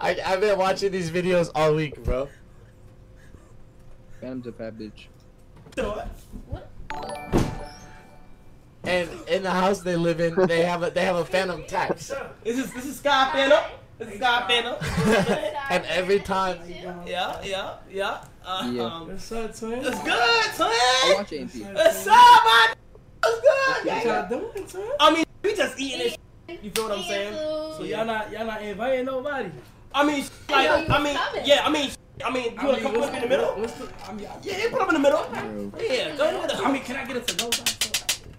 I I've been watching these videos all week, bro. Fanum's a fat bitch. And in the house they live in, they have a they have a Fanum tax. This is this is Sky Fanum. This is Sky Fanum. and every time Yeah, yeah, yeah. Uh, Yeah. Um, What's up, twin? it's good, I twin. watch AMP. What's up, man? What's good? What y'all doing, twin? I mean, we just eating this. You feel what I'm saying? So y'all not y'all not inviting nobody. I mean, like, I mean, yeah, I mean, I mean, you I want to mean, come up in the middle? What's the, I mean, I- Yeah, put them in the middle. Bro. Yeah, go ahead. I mean, can I get it to go?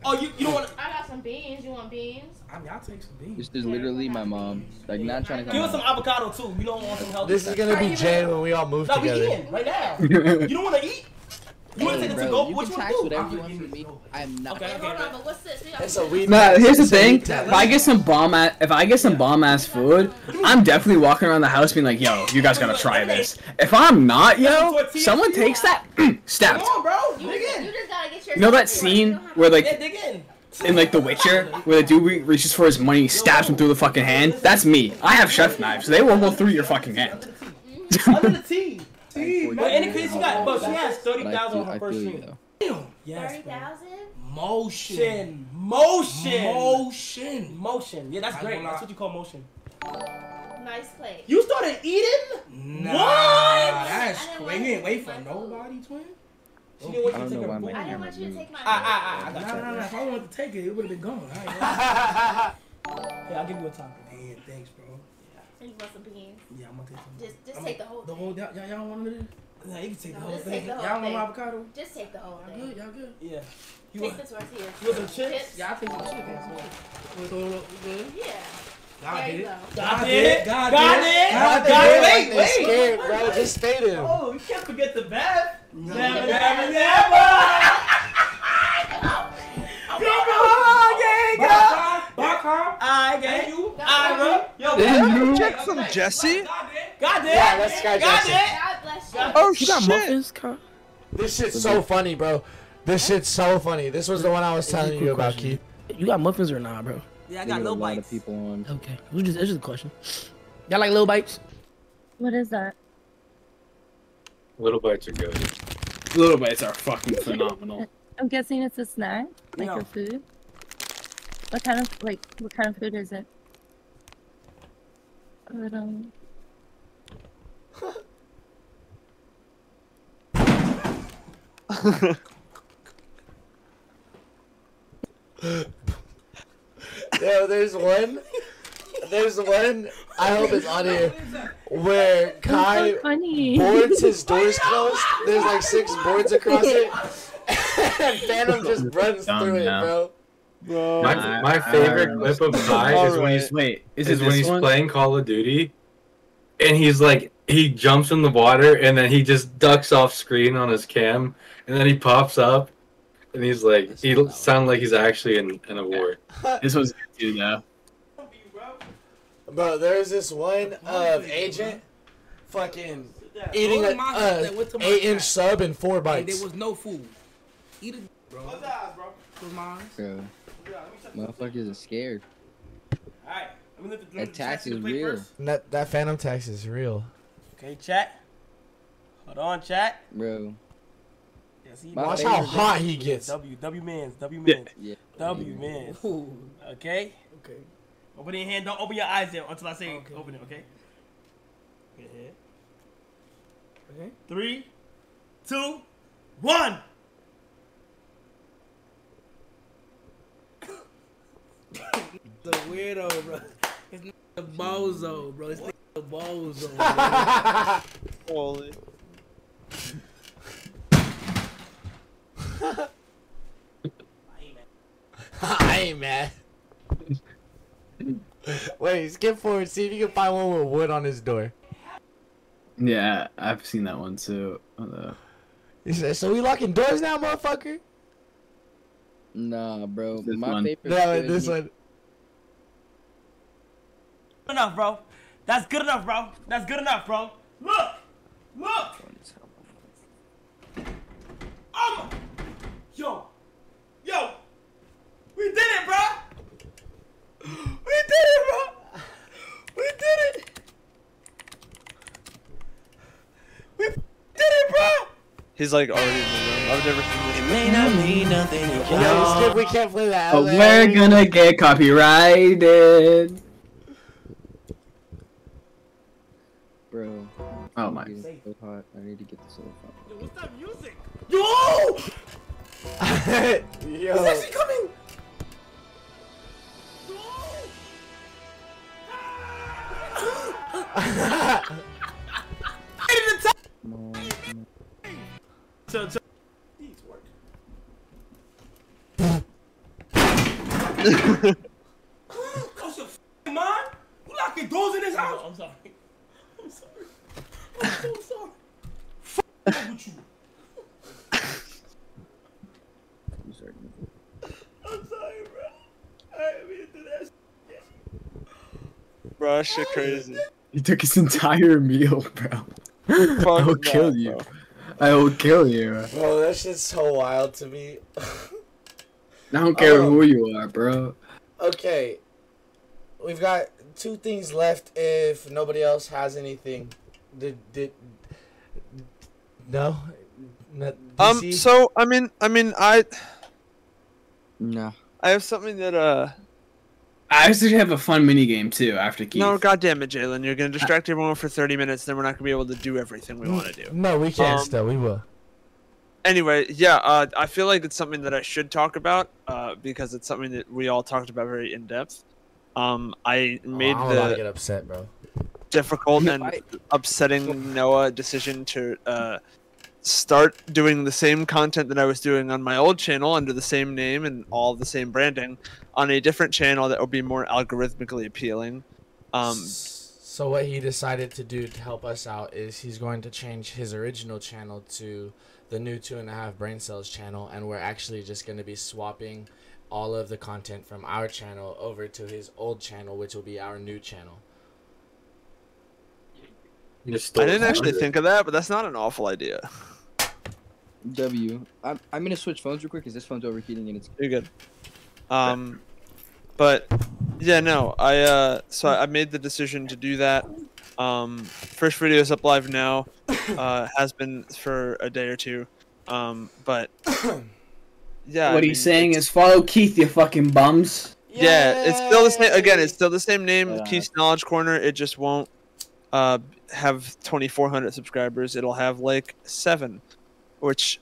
Oh, you you don't want to? I got some beans. You want beans? I mean, I'll take some beans. This is literally my mom. Like, not trying to Give come us some avocado too. You don't want some healthy. this is gonna be Right, Jay when we all move No, we together. eating right now. you don't want to eat? You want to take it to go? What you want to do? whatever you want from me. I'm not. Okay, okay, hold on, but what's this? We got It's a weed. Nah, here's the thing. If I get some bomb ass, if I get some bomb ass food, I'm definitely walking around the house being like, "Yo, you guys gotta try this." If I'm not, yo, someone takes that, stabbed. Come on, bro. You, Dig in. you just gotta get your. You know that scene where Yeah, like dig in. in like The Witcher, where the dude reaches for his money, stabs him through the fucking hand? That's me. I have chef knives. They will go through your fucking hand. Under the T. T. But any case you got, but she has thirty But I thousand feel, on her first feel you stream. Damn. Yes, Thirty bro. thousand. Motion. Motion. Motion. Motion. Yeah, that's I great. That's what you call motion. Nice plate. You started eating? Nah, What? that's crazy. You ain't to wait for nobody, twin. She didn't want I you to take her why. I didn't want you to take my. Ah, ah, ah, I Nah, got nah, nah. If I wanted to take it, it would have been gone. I ain't gonna- I'll give you a top. Man, thanks, bro. And you want some beans? Yeah, I'm gonna take some. Just, just I'm take the whole. The whole, y'all, y'all y'all want it? Nah, you can take the whole just thing. take the whole y'all want my avocado? Just take the whole Y'all thing. good? Y'all good? Yeah. You Take want, the tortillas. you want some chips? Yeah, I take some chicken. We throw it up, we good? Yeah. God There did you go. God did it. God God did did it. it. God God did did it. it. Wait, wait. scared, bro. Just fade him. Oh, you can't forget the Beth. Never, The never, never. Come on, gang, go. Barcom. I get you. I go. Yo, Then you- Check from Jesse. God did. Yeah, that's Sky Jesse. God bless you. Oh You got shit. muffins, Carl? This shit's so funny, bro. This shit's so funny. This was the one I was telling you about, Keith. You got muffins or not, bro? Yeah, I got were a little bites. people on. Okay, it was just, it's just a question. Y'all like little bites? What is that? Little bites are good. Little bites are fucking phenomenal. I'm guessing it's a snack, like No. a food. What kind of like what kind of food is it? But, um, Yo, there's one. There's one. I hope it's on here. Where Kai funny. boards his doors closed. There's like six boards across it. and Fanum just runs through it, bro. Bro, My, my favorite clip of Kai is when he's wait, is, is, when he's one? playing Call of Duty, and he's like he jumps in the water and then he just ducks off screen on his cam, and then he pops up, and he's like he sounds like he's actually in, in a war. This was good too, though. Bro, there's this one of Agent fucking eating the a monsters uh, that went to my eight inch sub in four And bites. there was no food. Eat it, bro. What's that, bro? Who's mine? Bro, motherfuckers are scared. Alright, let me let the, let That tax is real. That that Fanum tax is real. Okay, chat. Hold on, chat. bro. Yeah, see, Watch how hot he gets. W W mans W Yeah. mans Yeah. W mans. Okay. okay. Open your hand. Don't open your eyes there until I say Okay. open it. Okay. Okay. Three, two, one. The weirdo, bro. It's not the bozo, bro. It's not the bozo. Bro. Holy. I ain't mad. Wait, skip forward. See if you can find one with wood on his door. Yeah, I've seen that one too. Hold up. He said, "So we locking doors now, motherfucker." Nah, bro. This My one. favorite. No, this one. Good enough, bro. That's good enough, bro. That's good enough, bro. Look, look. Um, yo, yo, we did it, bro. We did it, bro. We did it. We did it, bro. He's like already in the room. I've never seen this. May not mean nothing to Yo, skip. We can't play that. But we're gonna get copyrighted. Oh my. It's so hot. I need to get this off. Yo, what's that music? Yo, Yo. it's actually coming. So, so, these work. Close your f***ing mind. You locking doors in this house? I'm sorry. I'm sorry. I'm so sorry. F*** with you. I'm sorry. Bro. I didn't mean to do that. Bro, that shit crazy. You took his entire meal, bro. I Fuck will that, kill you. bro. I will kill you. Bro, that shit's so wild to me. I don't care Um, who you are, bro. okay, we've got two things left. If nobody else has anything, did did no? Not Um. So I mean, I mean, I Nah. I have something that uh. I actually have a fun mini game too after Keith. No, goddamn it, Jalen! You're gonna distract everyone for 30 minutes, then we're not gonna be able to do everything we want to do. no, we can't. Um, still, we will. Anyway, yeah, uh, I feel like it's something that I should talk about uh, because it's something that we all talked about very in depth. Um, I made oh, I'm about to the get upset, bro. Difficult and I- upsetting Noah decision to uh, start doing the same content that I was doing on my old channel under the same name and all the same branding on a different channel that will be more algorithmically appealing. Um, So what he decided to do to help us out is he's going to change his original channel to the new two and a half brain cells channel, and we're actually just going to be swapping all of the content from our channel over to his old channel, which will be our new channel. You just I didn't actually thunder. think of that, but that's not an awful idea. W. I'm, I'm gonna switch phones real quick because this phone's overheating and it's. You're good. Um, but yeah, no, I uh, so I made the decision to do that. Um, first video is up live now. Uh, has been for a day or two. Um, but yeah, I what mean, he's saying is follow Keith, you fucking bums. yeah, it's still the same. Again, it's still the same name, Yeah. Keith's Knowledge Corner. It just won't uh have 2,400 subscribers. It'll have like seven, which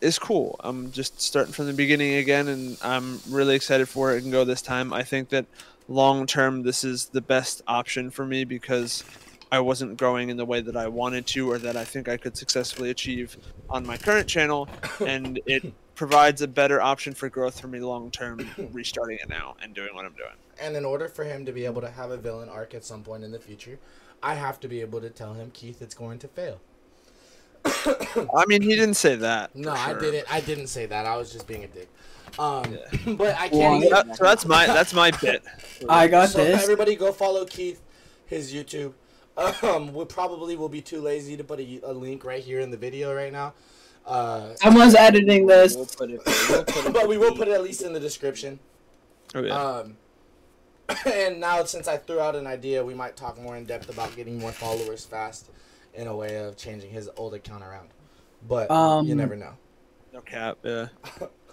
is cool. I'm just starting from the beginning again, and I'm really excited for where it can go this time. I think that long term, this is the best option for me because I wasn't growing in the way that I wanted to, or that I think I could successfully achieve on my current channel, and it provides a better option for growth for me long term, restarting it now and doing what I'm doing. And in order for him to be able to have a villain arc at some point in the future, I have to be able to tell him, Keith, it's going to fail. I mean, he didn't say that. No, for I didn't. I didn't say that. I was just being a dick. Um, but I can't. even- that- so that's my that's my bit. I got so this. everybody go follow Keith, his YouTube. Um, we probably will be too lazy to put a, a link right here in the video right now. Uh, Someone's editing this. We'll put it. We'll put it but we will put it at least in the description. Oh yeah. Um, and now since I threw out an idea, we might talk more in depth about getting more followers fast, in a way of changing his old account around. But you Um, never know. no cap. Yeah.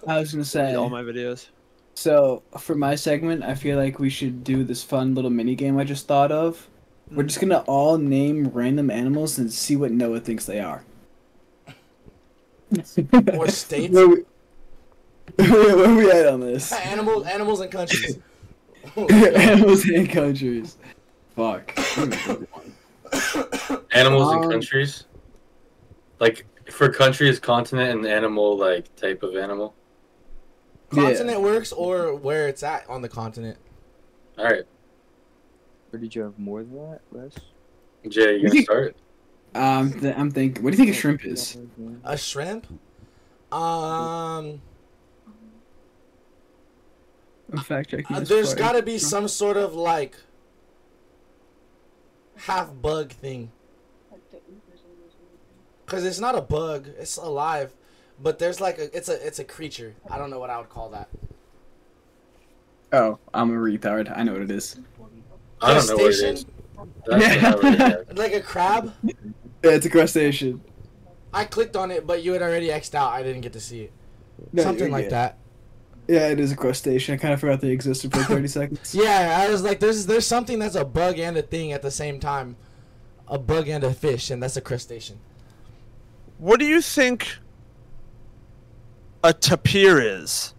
I was gonna say. All my videos. So for my segment, I feel like we should do this fun little mini game I just thought of. We're just gonna all name random animals and see what Noah thinks they are. Or states. Where we, where, where we at on this? animals, animals, and countries. Animals and countries. Fuck. Animals Um, and countries. Like for countries, continent, and animal, like type of animal. Continent works, or where it's at on the continent. All right, Or did you have more than that, Wes? Jay, you gonna start? Um, th- I'm thinking. What do you think a shrimp is? A shrimp? Um, I'm fact checking. uh, this there's part. got to be some sort of like half bug thing. Cause it's not a bug; it's alive, but there's like a it's a it's a creature. I don't know what I would call that. Oh, I'm a retard. I know what it is. I don't know what it is. Crustacean? That's what I would have. Like a crab. Yeah, it's a crustacean. I clicked on it, but you had already xed out. I didn't get to see it. No, Something like good. that. Yeah, it is a crustacean. I kind of forgot they existed for 30 seconds. Yeah, I was like, there's there's something that's a bug and a thing at the same time, a bug and a fish, and that's a crustacean. What do you think a tapir is?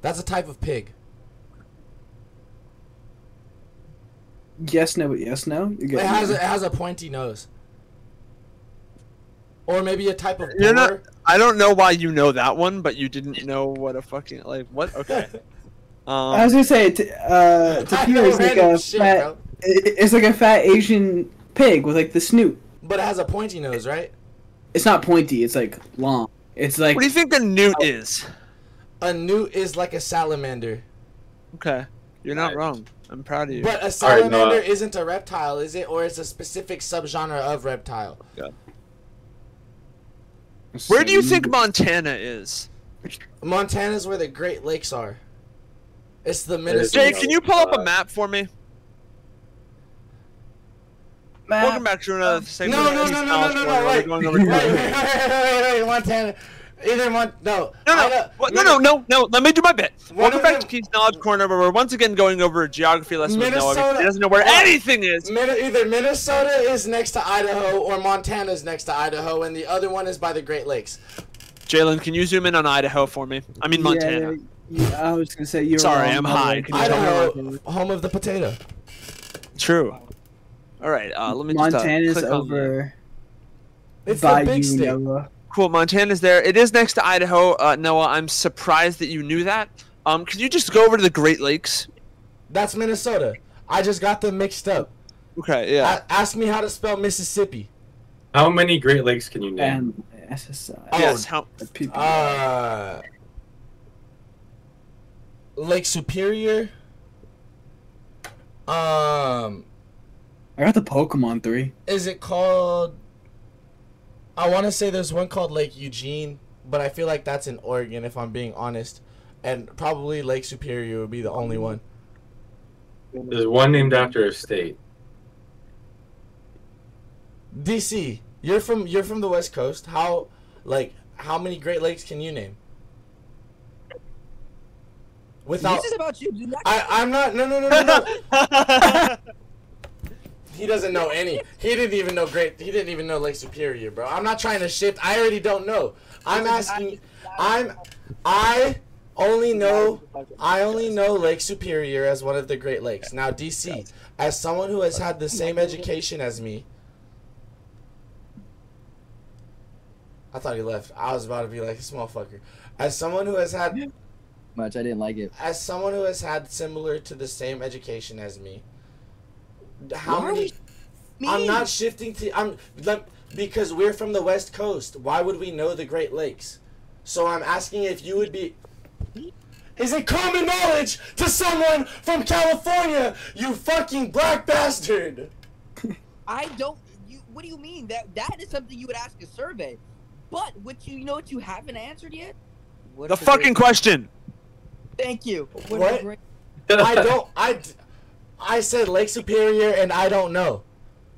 That's a type of pig. Yes, no, but yes, no. It has a, it has a pointy nose. Or maybe a type of boar. You're not. I don't know why you know that one, but you didn't know what a fucking like what? Okay. Um, I was gonna say, t- uh, tapir is like a shit, fat. bro. It's like a fat Asian pig with like the snoot. But it has a pointy nose, right? It's not pointy. It's like long. It's like what do you think a newt is? A newt is like a salamander. Okay, you're not wrong. I'm proud of you. But a Alright, salamander Noah. isn't a reptile, is it? Or it's a specific subgenre of reptile? Where do you think Montana is? Montana's where the Great Lakes are. It's the is Minnesota. Jay, can you pull up a map for me? Map. Welcome back to another segment. No, of no, East no, no, no, no, California, no, where wait. we're going Wait, over wait, to- wait, wait, wait, wait, Montana. Either one. no. No, no, Ida- what, no, no, no, no. Let me do my bit. Welcome of back them- to Keith's Knowledge Corner, where we're once again going over a geography lesson with Noah because Minnesota- he doesn't know where What? anything is. Min- either Minnesota is next to Idaho or Montana is next to Idaho, and the other one is by the Great Lakes. Jalen, can you zoom in on Idaho for me? I mean Montana. Yeah, yeah, I was gonna say you're. Sorry, wrong, I'm by the way. high. Can you tell me where Idaho, home of the potato. True. All right. Uh, let me just uh, Montana's on over It's by the big you, state. Noah. Cool. Montana's there. It is next to Idaho. Uh, Noah, I'm surprised that you knew that. Um, could you just go over to the Great Lakes? That's Minnesota. I just got them mixed up. Okay. Yeah. A- ask me how to spell Mississippi. How many Great Lakes can you name? And SSI. Oh, yes. How? Uh, Lake Superior. Um, I got the Pokemon three. is it called? I want to say there's one called Lake Eugene, but I feel like that's in Oregon if I'm being honest, and probably Lake Superior would be the only one. There's one named after a state. DC, you're from you're from the West Coast. How, like, how many Great Lakes can you name? Without, This is about you. Do not. I I'm not. No no no no no. He doesn't know any. He didn't even know great. He didn't even know Lake Superior, bro. I'm not trying to shift. I already don't know. I'm asking. I'm. I only know. I only know Lake Superior as one of the Great Lakes. Now, DC, as someone who has had the same education as me. I thought he left. I was about to be like, small fucker. As someone who has had Much. I didn't like it. as someone who has had similar to the same education as me, how Why are many? we- I'm not shifting to. I'm lem- because we're from the West Coast. Why would we know the Great Lakes? So I'm asking if you would be. Is it common knowledge to someone from California? You fucking black bastard! I don't. You, what do you mean? That that is something you would ask a survey. But what you, you know what you haven't answered yet? What The is fucking great- question. Thank you. What? is a What? great- I don't. I. d- I said Lake Superior, and I don't know.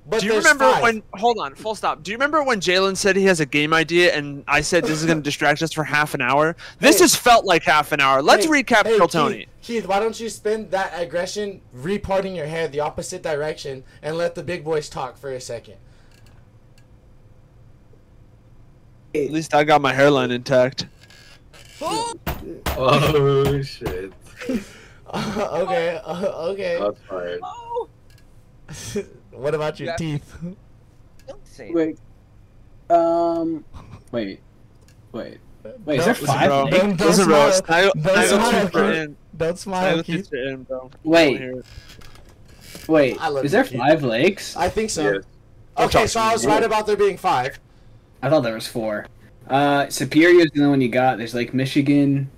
But Do you remember five. when? Hold on, full stop. Do you remember when Jalen said he has a game idea, and I said this is going to distract us for half an hour? This Hey. has felt like half an hour. Let's Hey, recap hey, Kill Keith, Tony. Keith, why don't you spin that aggression, reparting your hair the opposite direction, and let the big boys talk for a second? At least I got my hairline intact. Oh shit. okay, uh, okay. That's fired. what about your Yeah. teeth? Don't say Wait. Um. Wait. Wait. Wait. Is there Don't- five? bro. lakes? Don't, don't Listen, bro. smile. Snaggle- Don't Snaggle smile, tooth for Keith. in. Don't smile, Snaggle Keith. in, bro. Wait. Don't hear it. Wait. Is there Keith. five lakes? I think so. Yeah. Okay, so I was right about there being five. I thought there was four. Uh, Superior's the only one you got. There's Lake Michigan.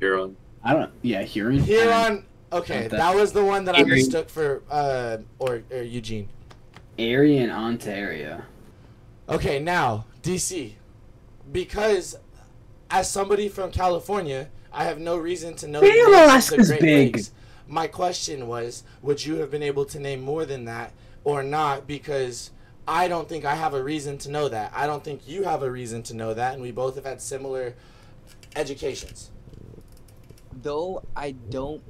Huron. I don't. Yeah, Huron. Huron. Okay, that. that was the one that I mistook for uh or, or Eugene. Erie and Ontario. Okay, now DC, because as somebody from California, I have no reason to know. the Damn, the Alaska's Great big. Lakes. My question was, would you have been able to name more than that or not? Because I don't think I have a reason to know that. I don't think you have a reason to know that, and we both have had similar educations. Though I don't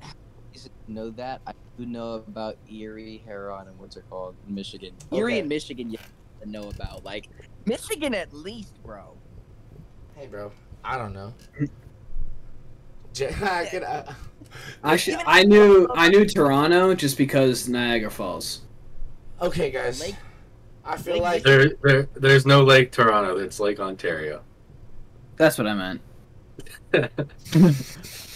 know that, I do know about Erie, Huron, and what's it called, Michigan. Erie Okay. and Michigan, you have to know about. Like Michigan, at least, bro. Hey, bro, I don't know. J- I could, uh, Actually, I knew I knew Toronto just because Niagara Falls. okay, guys. Lake- I feel Lake like There, there, there's no Lake Toronto. It's Lake Ontario. That's what I meant.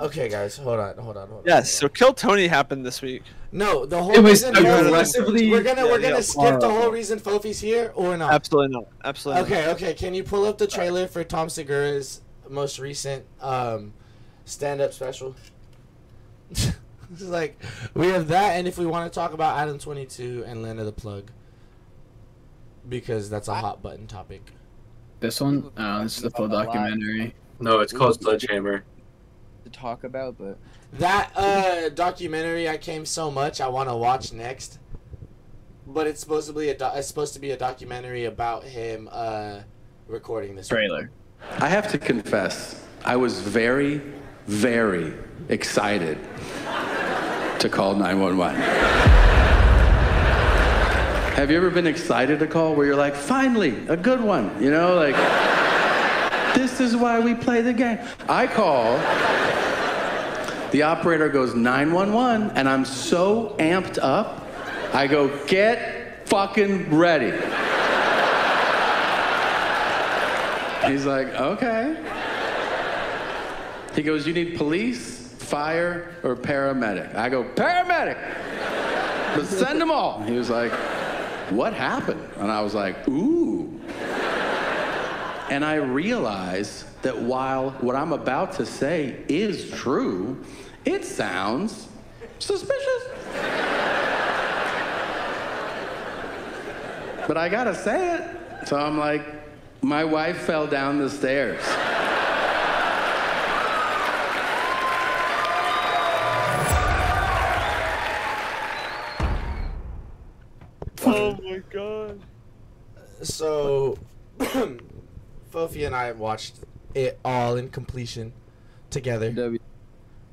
Okay, guys, hold on, hold on, hold on. Yes. So Kill Tony happened this week. No, the whole It was reason aggressively- We're gonna we're gonna yeah. skip the whole reason Fofey's here or not. Absolutely not. Absolutely. not. Okay, okay. Can you pull up the trailer for Tom Segura's most recent um, stand-up special? this is like we have that, and if we want to talk about Adam Twenty Two and Land of the Plug, because that's a hot button topic. This one? Oh, this is the full documentary. No, it's called Sledgehammer. To talk about, but That uh, documentary I came so much I want to watch next, but it's supposed to be a do- it's supposed to be a documentary about him uh, recording this Trailer. I have to confess, I was very, very excited to call 911. Have you ever been excited to call where you're like, finally, a good one? You know, like, this is why we play the game. I call, the operator goes 911, and I'm so amped up, I go, get fucking ready. He's like, okay. He goes, you need police, fire, or paramedic? I go, paramedic! But send them all. He was like, what happened? And I was like, ooh. And I realize that while what I'm about to say is true, it sounds suspicious. But I gotta say it. So I'm like, my wife fell down the stairs. Oh my god. So, Fofey and I watched it all in completion together. W.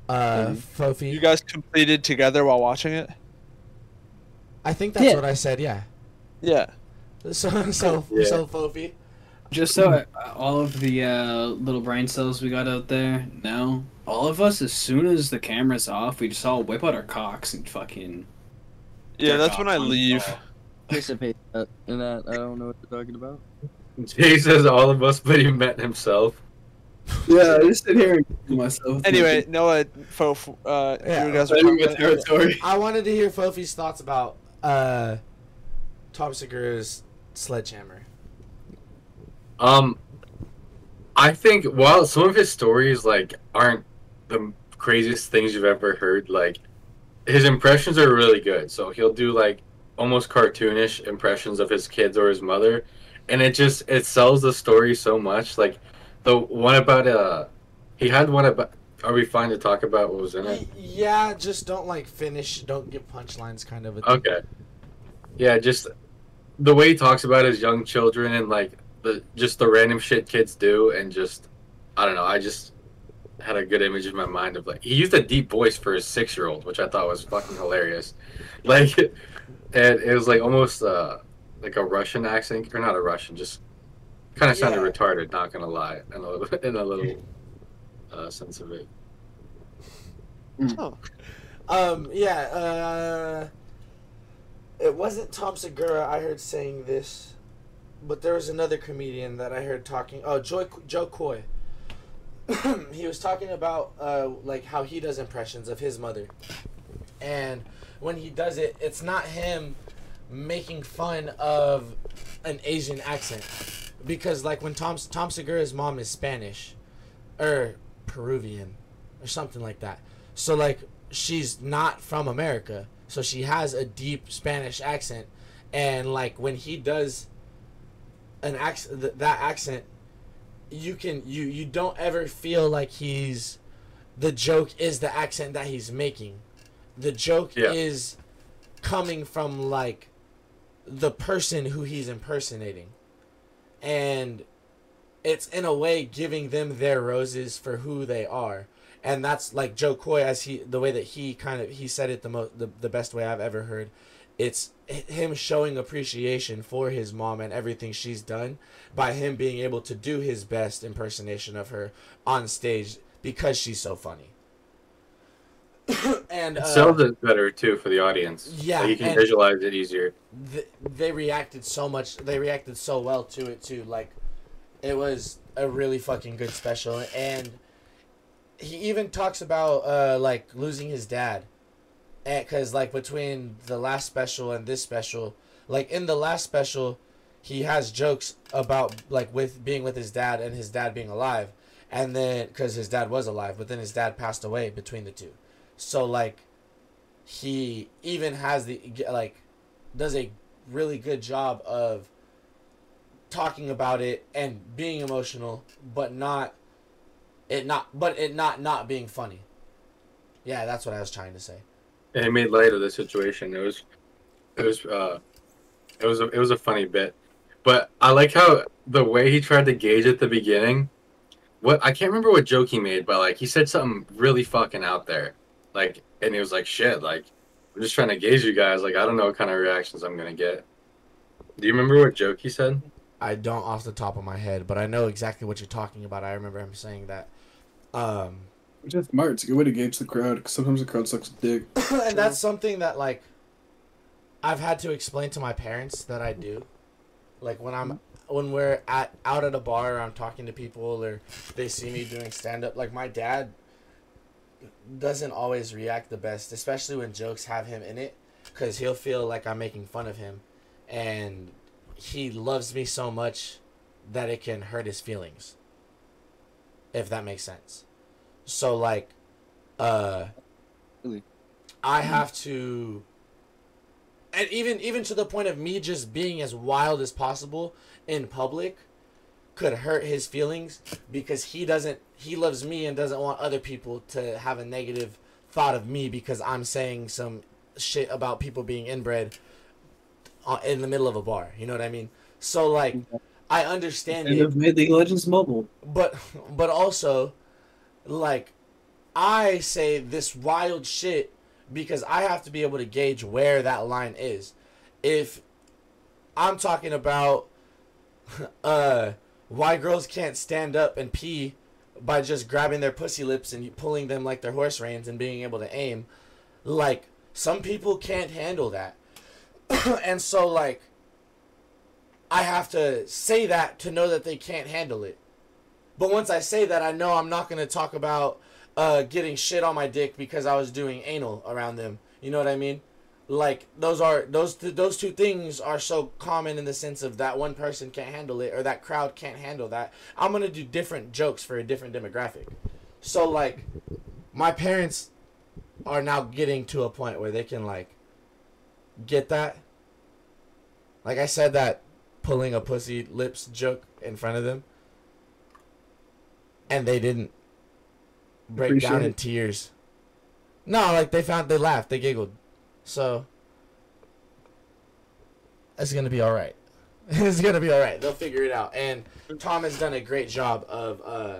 Uh, W. Fofey, You guys completed together while watching it. I think that's Yeah. what I said. Yeah. Yeah. So, so, Yeah. so Fofey. Just so uh, all of the uh, little brain cells we got out there know, all of us, as soon as the camera's off, we just all whip out our cocks and fucking. Yeah, that's when I leave. participate in that. I don't know what you're talking about. Jay says all of us, but he meant himself. Yeah, I just sit here and myself. Anyway, Noah, Fo, uh, Yeah, you guys are talking territory. I wanted to hear Fofey's thoughts about uh, Tom Segura's Sledgehammer. Um, I think while some of his stories like aren't the craziest things you've ever heard, like his impressions are really good. So he'll do like almost cartoonish impressions of his kids or his mother, and it just it sells the story so much. Like the one about uh, he had one about. Are we fine to talk about what was in it? Yeah, just don't like finish. Don't get punchlines, kind of. A thing. Okay. Yeah, just the way he talks about his young children and like the just the random shit kids do, and just I don't know. I just had a good image in my mind of like he used a deep voice for his six year old, which I thought was fucking hilarious. Like, and it was like almost uh like a Russian accent, or not a Russian, just kind of sounded Yeah. retarded. Not gonna lie, in a little in a little uh, sense of it. Oh. Um, yeah, uh, it wasn't Tom Segura I heard saying this, but there was another comedian that I heard talking. Oh, Joy, Jo Koy. he was talking about uh, like how he does impressions of his mother, and when he does it, it's not him making fun of an Asian accent, because like when Tom Tom Segura's mom is Spanish, or Peruvian, or something like that. So like she's not from America, so she has a deep Spanish accent, and like when he does an accent, th- that accent, you can you you don't ever feel like he's the joke is the accent that he's making. The joke Yeah. is coming from like the person who he's impersonating. And it's in a way giving them their roses for who they are. And that's like Jo Koy as he the way that he kind of he said it the most the, the best way I've ever heard. It's him showing appreciation for his mom and everything she's done by him being able to do his best impersonation of her on stage because she's so funny. and It uh, sells it better too for the audience. Yeah, Like, you can visualize it easier. th- they reacted so much they reacted so well to it too like it was a really fucking good special and he even talks about uh like losing his dad and because like between the last special and this special like in the last special he has jokes about like with being with his dad and his dad being alive and then because his dad was alive but then his dad passed away between the two so like he even has the like does a really good job of talking about it and being emotional but not it not but it not not being funny yeah that's what i was trying to say and he made light of the situation. It was, it was, uh, it was, a, it was a funny bit, but I like how the way he tried to gauge at the beginning. What I can't remember what joke he made, but like he said something really fucking out there, like, and he was like, "Shit, like, I'm just trying to gauge you guys. Like, I don't know what kind of reactions I'm gonna get." Do you remember what joke he said? i don't off the top of my head but i know exactly what you're talking about i remember him saying that um Which is smart. It's a good way to gauge the crowd because sometimes the crowd sucks dick. and that's something that like I've had to explain to my parents that I do. Like when I'm when we're at out at a bar or I'm talking to people or they see me doing stand up, like my dad doesn't always react the best, especially when jokes have him in it, because he'll feel like I'm making fun of him, and he loves me so much that it can hurt his feelings. If that makes sense. So like, uh, Really? I have to and even even to the point of me just being as wild as possible in public could hurt his feelings because he doesn't he loves me and doesn't want other people to have a negative thought of me because I'm saying some shit about people being inbred in the middle of a bar. You know what I mean? So like I understand And it have made League of Legends mobile. but but also like I say this wild shit because I have to be able to gauge where that line is. If I'm talking about uh why girls can't stand up and pee by just grabbing their pussy lips and pulling them like their horse reins and being able to aim, like some people can't handle that. and so like I have to say that to know that they can't handle it. But once I say that, I know I'm not going to talk about uh, getting shit on my dick because I was doing anal around them. You know what I mean? Like those are those th- those two things are so common in the sense of that one person can't handle it or that crowd can't handle that. I'm gonna do different jokes for a different demographic. So like, my parents are now getting to a point where they can like get that Like I said that pulling a pussy lips joke in front of them, and they didn't break Appreciate down in it. tears. No, like they found they laughed, they giggled. So it's gonna be all right. it's gonna be all right. They'll figure it out. And Tom has done a great job of uh,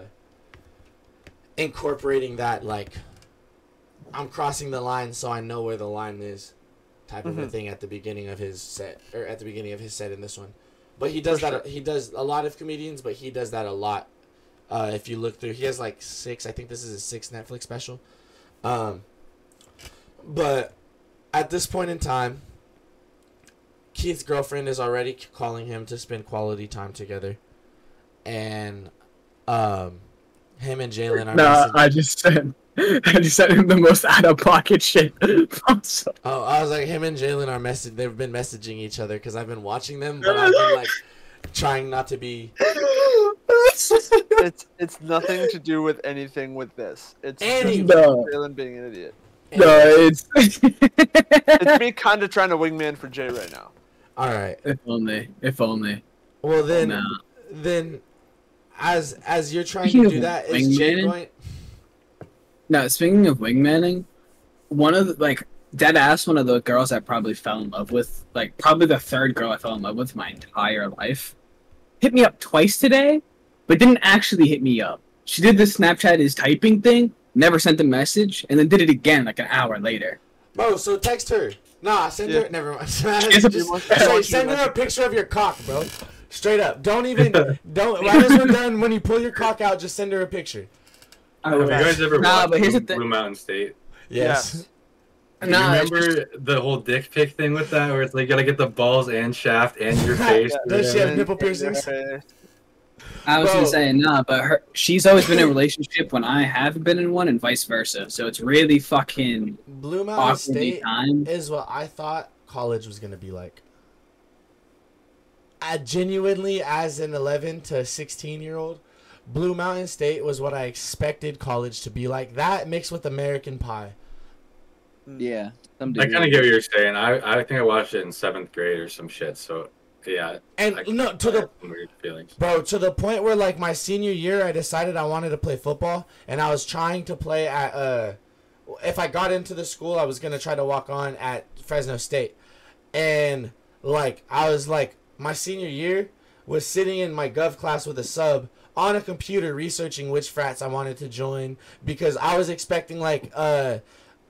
incorporating that like I'm crossing the line, so I know where the line is, type of a Mhm. thing at the beginning of his set or at the beginning of his set in this one. But he does For that. He does a lot of comedians, but he does that a lot. Uh, if you look through, he has like six. I think this is his sixth Netflix special. Um, but at this point in time, Keith's girlfriend is already calling him to spend quality time together, and um, him and Jalen are. Nah, messaging- I just said, I just said him the most out of pocket shit possible. Oh, I was like, him and Jalen are message. They've been messaging each other because I've been watching them, but I've been like trying not to be. it's it's nothing to do with anything with this. It's Any- No. Jalen being an idiot. No, it's It's me kind of trying to wingman for Jay right now. All right. if only, if only. Well then, Nah. then, as as you're trying Speaking to of do that, is Jay wingmanning- going? No, speaking of wingmanning, one of the, like dead ass one of the girls I probably fell in love with, like probably the third girl I fell in love with my entire life, hit me up twice today, but didn't actually hit me up. She did the Snapchat is typing thing, never sent a message, and then did it again like an hour later. Bro, so text her. Nah, send her. Never mind. has a- Just- I straight, want you to send her a picture of your cock, bro. Straight up. Don't even. don't. Right as we're done, when you pull your cock out, just send her a picture. Have you guys ever Nah, watched but here's the Blue. Mountain State? Yes. Do you Nah, it's remember the whole dick pic thing with that, where it's like you gotta get the balls and shaft and your face? Does she have nipple piercings? I was Bro. gonna say nah, but her she's always been in a relationship when I haven't been in one, and vice versa. So it's really fucking Blue Mountain State timed. is what I thought college was gonna be like. I genuinely, as an 11 to 16 year old, Blue Mountain State was what I expected college to be like. That mixed with American Pie. Hmm. Yeah. I kind of get what you're saying. I I think I watched it in seventh grade or some shit. So yeah. And I, no, to the weird feelings. Bro, to the point where like my senior year, I decided I wanted to play football, and I was trying to play at uh, if I got into the school, I was gonna try to walk on at Fresno State, and like I was like my senior year was sitting in my gov class with a sub on a computer researching which frats I wanted to join because I was expecting like uh,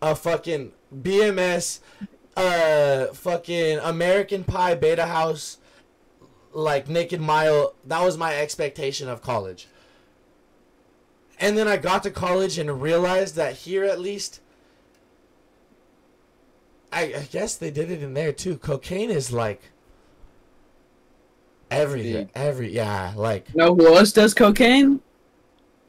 a fucking BMS, uh, fucking American Pie Beta House like Naked Mile. That was my expectation of college. And then I got to college and realized that here at least, I, I guess they did it in there too. Cocaine is like everything. Every yeah, like No, who else does cocaine?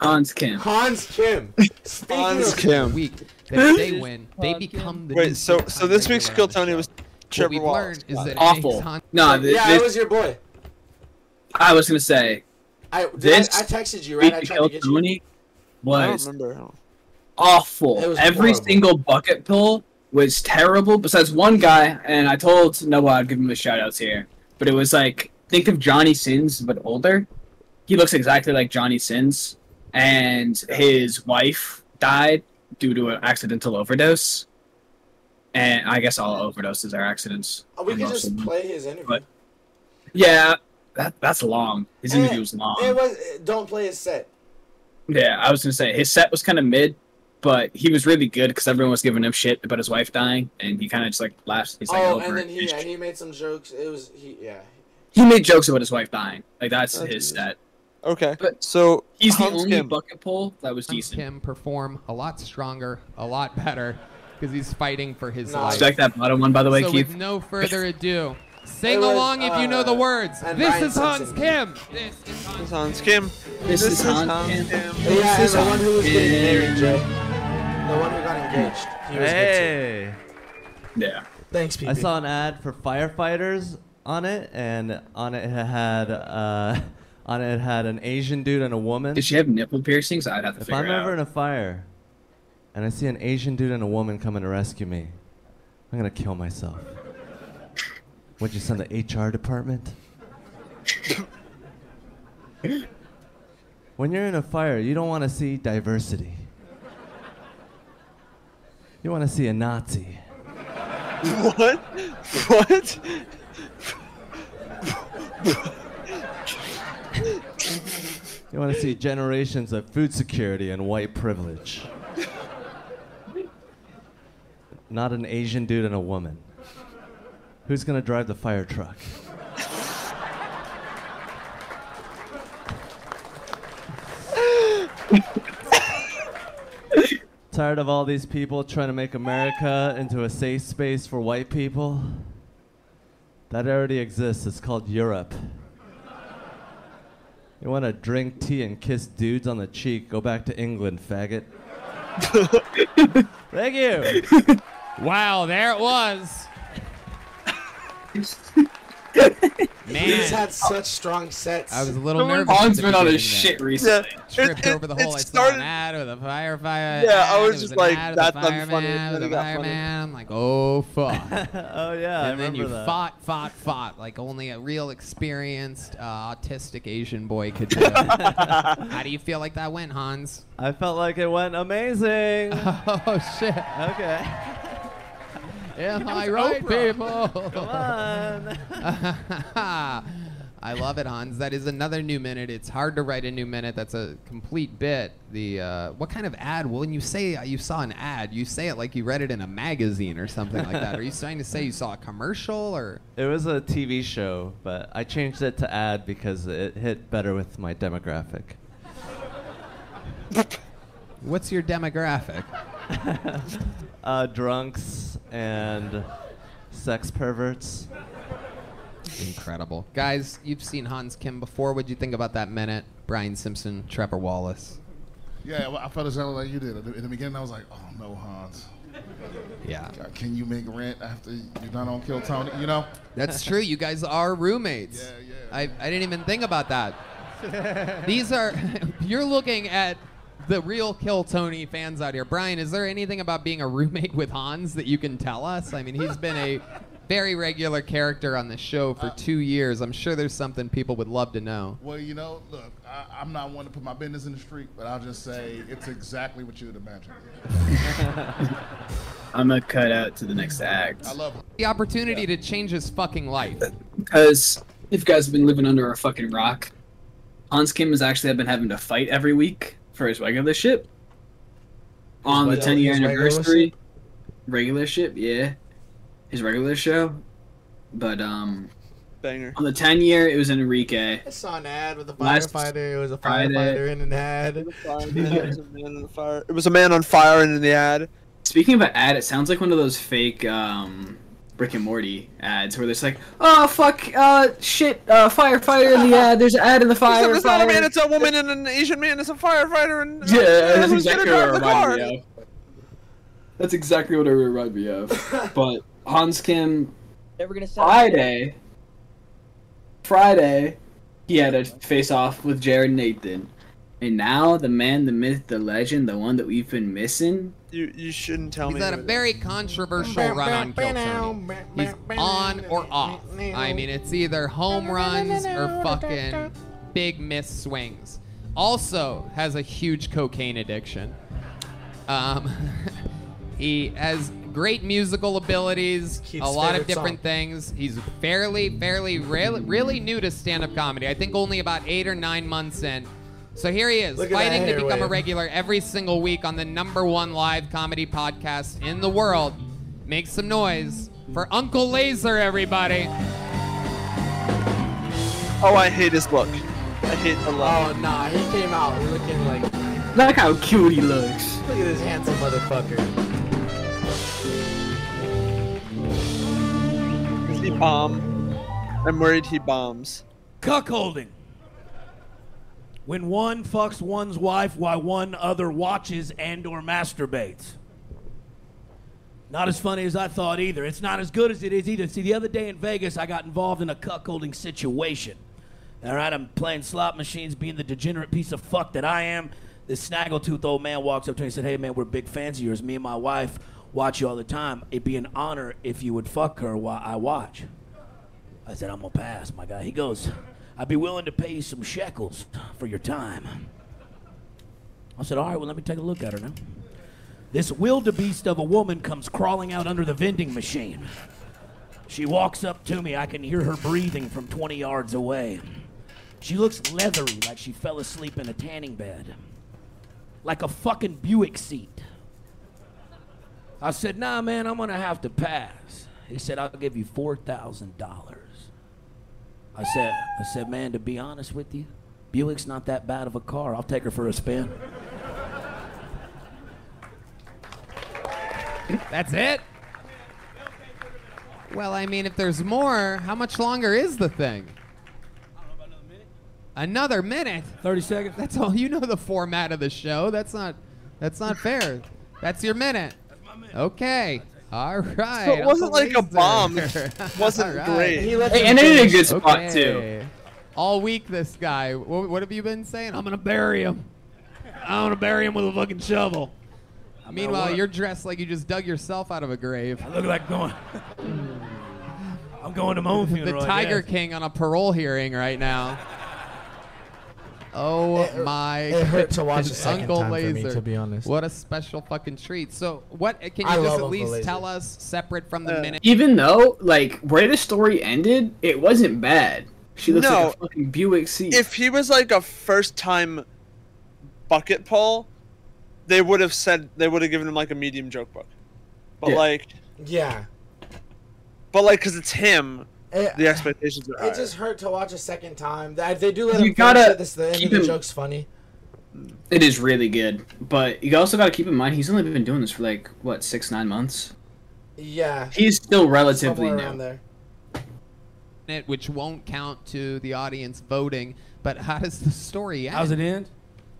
Hans Kim. Hans Kim. Speaking Hans Kim. Week that they win, they become the Wait, so so this week's regular Skill Tony show. was What Trevor we've Wallace. learned is that Awful. makes No, th- yeah, this, it was your boy. I was gonna say I this. I, I texted you right. I tried to get you. I don't was remember. awful. It was Every horrible. single bucket pull was terrible. Besides one guy, and I told Noah I'd give him a shout outs here. But it was like think of Johnny Sins but older. He looks exactly like Johnny Sins, and his wife died due to an accidental overdose. And I guess all overdoses are accidents. Oh, we for could most just play his interview. But- Yeah, that, that's long. His Eh, interview was long. It was. Don't play his set. Yeah, I was gonna say his set was kind of mid, but he was really good because everyone was giving him shit about his wife dying, and he kind of just like laughed. He's like, oh, over and then he yeah, he made some jokes. It was he yeah. he made jokes about his wife dying. Like that's That's his good. set. Okay, But so He's the only Kim. bucket pull that was Hans decent. Kim perform a lot stronger, a lot better, because he's fighting for his No. life. Respect that bottom one, by the way, so Keith. with no further ado, sing was, along if you know the uh, words. and This is Hans Kim. This is This Hans is Hans Kim. This is Hans Kim. Yeah, This and is the one who was getting Kim. married, Jay. The one who got engaged. He was Hey, Yeah. good too. Thanks, people. I saw an ad for firefighters on it, and on it had uh, on it had an Asian dude and a woman. Did she have nipple piercings? I'd have to If figure I'm it ever in a fire, and I see an Asian dude and a woman coming to rescue me, I'm gonna kill myself. What'd you send the HR department? when you're in a fire, you don't want to see diversity. You want to see a Nazi. What? What? You want to see generations of food security and white privilege. Not an Asian dude and a woman. Who's going to drive the fire truck? Tired of all these people trying to make America into a safe space for white people? That already exists. It's called Europe. You want to drink tea and kiss dudes on the cheek? Go back to England, faggot. Thank you. Wow, there it was. Man, He's had such strong sets. I was a little nervous. at Hans been on beginning his there. shit recently. Tripped It- over the it- whole. I saw started- an ad with a firefighter. Yeah, I ad, was it just an like, ad with a that's not funny, fireman, and with then a funny. fireman. I'm like, oh fuck. oh yeah, I and then you remember that. fought, fought, fought like only a real experienced uh, autistic Asian boy could do. How do you feel like that went, Hans? I felt like it went amazing. oh shit. Okay. Am I right, Oprah. people? Come on. I love it, Hans. That is another new minute. It's hard to write a new minute. That's a complete bit. The uh, what kind of ad? Well, when you say you saw an ad, you say it like you read it in a magazine or something like that. Are you trying to say you saw a commercial or? It was a TV show, but I changed it to ad because it hit better with my demographic. What's your demographic? uh, drunks and sex perverts. Incredible, guys. You've seen Hans Kim before. What'd you think about that minute? Brian Simpson, Trevor Wallace. Yeah, well, I felt exactly like you did. In the beginning, I was like, oh no, Hans. Yeah. God, Can you make rent after you're done on Kill Tony? You know? That's true. You guys are roommates. Yeah, yeah. I, I didn't even think about that. These are you're looking at the real Kill Tony fans out here. Brian, is there anything about being a roommate with Hans that you can tell us? I mean, he's been a very regular character on the show for two years. I'm sure there's something people would love to know. Well, you know, look, I, I'm not one to put my business in the street, but I'll just say it's exactly what you would imagine. I'm gonna cut out to the next act. I love it. The opportunity to change his fucking life. Because if you guys have been living under a fucking rock, Hans Kim has actually been having to fight every week for his regular ship. On the 10 year his regular anniversary, regular ship, yeah, his regular show. But um, Banger. on the 10 year, it was Enrique. I saw an ad with a Last firefighter. It was a Friday. firefighter in an ad. It was a man on fire. It was a man on fire in the ad. Speaking of an ad, it sounds like one of those fake um, Rick and Morty ads where it's like, oh fuck, uh, shit, uh, firefighter in the ad. There's an ad in the fire. It's not a man, it's a woman and an Asian man. It's a firefighter and Yeah, that's who's gonna exactly what it drive the reminded car? me of. That's exactly what it reminded me of. but Hans Kim, Never gonna sell Friday, Friday, he had a face off with Jared Nathan. And now the man, the myth, the legend, the one that we've been missing. You you shouldn't tell He's me. He's had a who it very controversial run on Kill Tony. He's on or off. I mean, it's either home runs or fucking big miss swings. Also has a huge cocaine addiction. Um, he has great musical abilities, Keith's a lot of different song. things. He's fairly, fairly, really, really new to stand-up comedy. I think only about eight or nine months in. So here he is, Look fighting to hair become a regular every single week on the number one live comedy podcast in the world. Make some noise for Uncle Laser, everybody. Oh, I hate his look. I hate the look. Oh nah, he came out looking like. Look how cute he looks. Look at this handsome motherfucker. Does he bomb? I'm worried he bombs. Cuckolding. When one fucks one's wife while one other watches and or masturbates. Not as funny as I thought either. It's not as good as it is either. See, the other day in Vegas, I got involved in a cuckolding situation. All right, I'm playing slot machines, being the degenerate piece of fuck that I am. This snaggletooth old man walks up to me and said, "Hey man, we're big fans of yours. Me and my wife watch you all the time. It'd be an honor if you would fuck her while I watch." I said, I'm gonna pass, my guy. He goes, I'd be willing to pay you some shekels for your time. I said, all right, well, let me take a look at her now. This wildebeest of a woman comes crawling out under the vending machine. She walks up to me. I can hear her breathing from 20 yards away. She looks leathery, like she fell asleep in a tanning bed. Like a fucking Buick seat. I said, nah, man, I'm gonna have to pass. He said, I'll give you $4,000. I said, I said, man, to be honest with you, Buick's not that bad of a car. I'll take her for a spin. That's it? Well, I mean, if there's more, how much longer is the thing? Another minute? 30 seconds. That's all. You know the format of the show. That's not that's not fair. That's your minute. Okay. All right. So it wasn't Uncle like a bomb. Laser. Wasn't All great. He let Hey, them and it in a good spot Okay. too. All week, this guy. What, what have you been saying? I'm gonna bury him. I'm gonna bury him with a fucking shovel. Meanwhile, wanna- you're dressed like you just dug yourself out of a grave. I look like going. I'm going to my own the funeral. I Tiger guess. King on a parole hearing right now. Oh my! it hurt to watch a second Uncle time for me, to be honest. What a special fucking treat. So, what can you I just at Uncle least Laser. tell us, separate from the Uh, minute? Even though, like, where the story ended, it wasn't bad. She looks No. like a fucking Buick seat. If he was like a first time bucket pull, they would have said they would have given him like a medium joke book. But Yeah. like, Yeah. but like, cause it's him, It, the expectations are higher. it just hurt to watch a second time. They, they do let You him gotta finish it. This, the end of the him- joke's funny. It is really good, but you also got to keep in mind he's only been doing this for like what six nine months. Yeah. He's still relatively Somewhere new. around there. Minute, which won't count to the audience voting. But how does the story end? How's it end?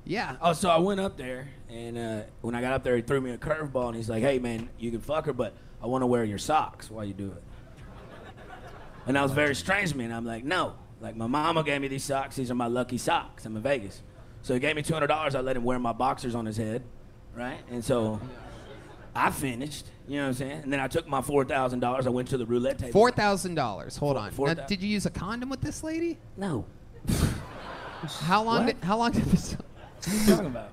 Yeah. Oh, so I went up there, and uh, when I got up there, he threw me a curveball, and he's like, "Hey, man, you can fuck her, but I want to wear your socks while you do it." And that was very strange to me, and I'm like, "No, like my mama gave me these socks. These are my lucky socks. I'm in Vegas." So he gave me two hundred dollars. I let him wear my boxers on his head, right? And so I finished. You know what I'm saying? And then I took my four thousand dollars. I went to the roulette table. Four thousand dollars. Hold on. Four Now, did you use a condom with this lady? No. How long? What? Did, how long did this? What are you talking about?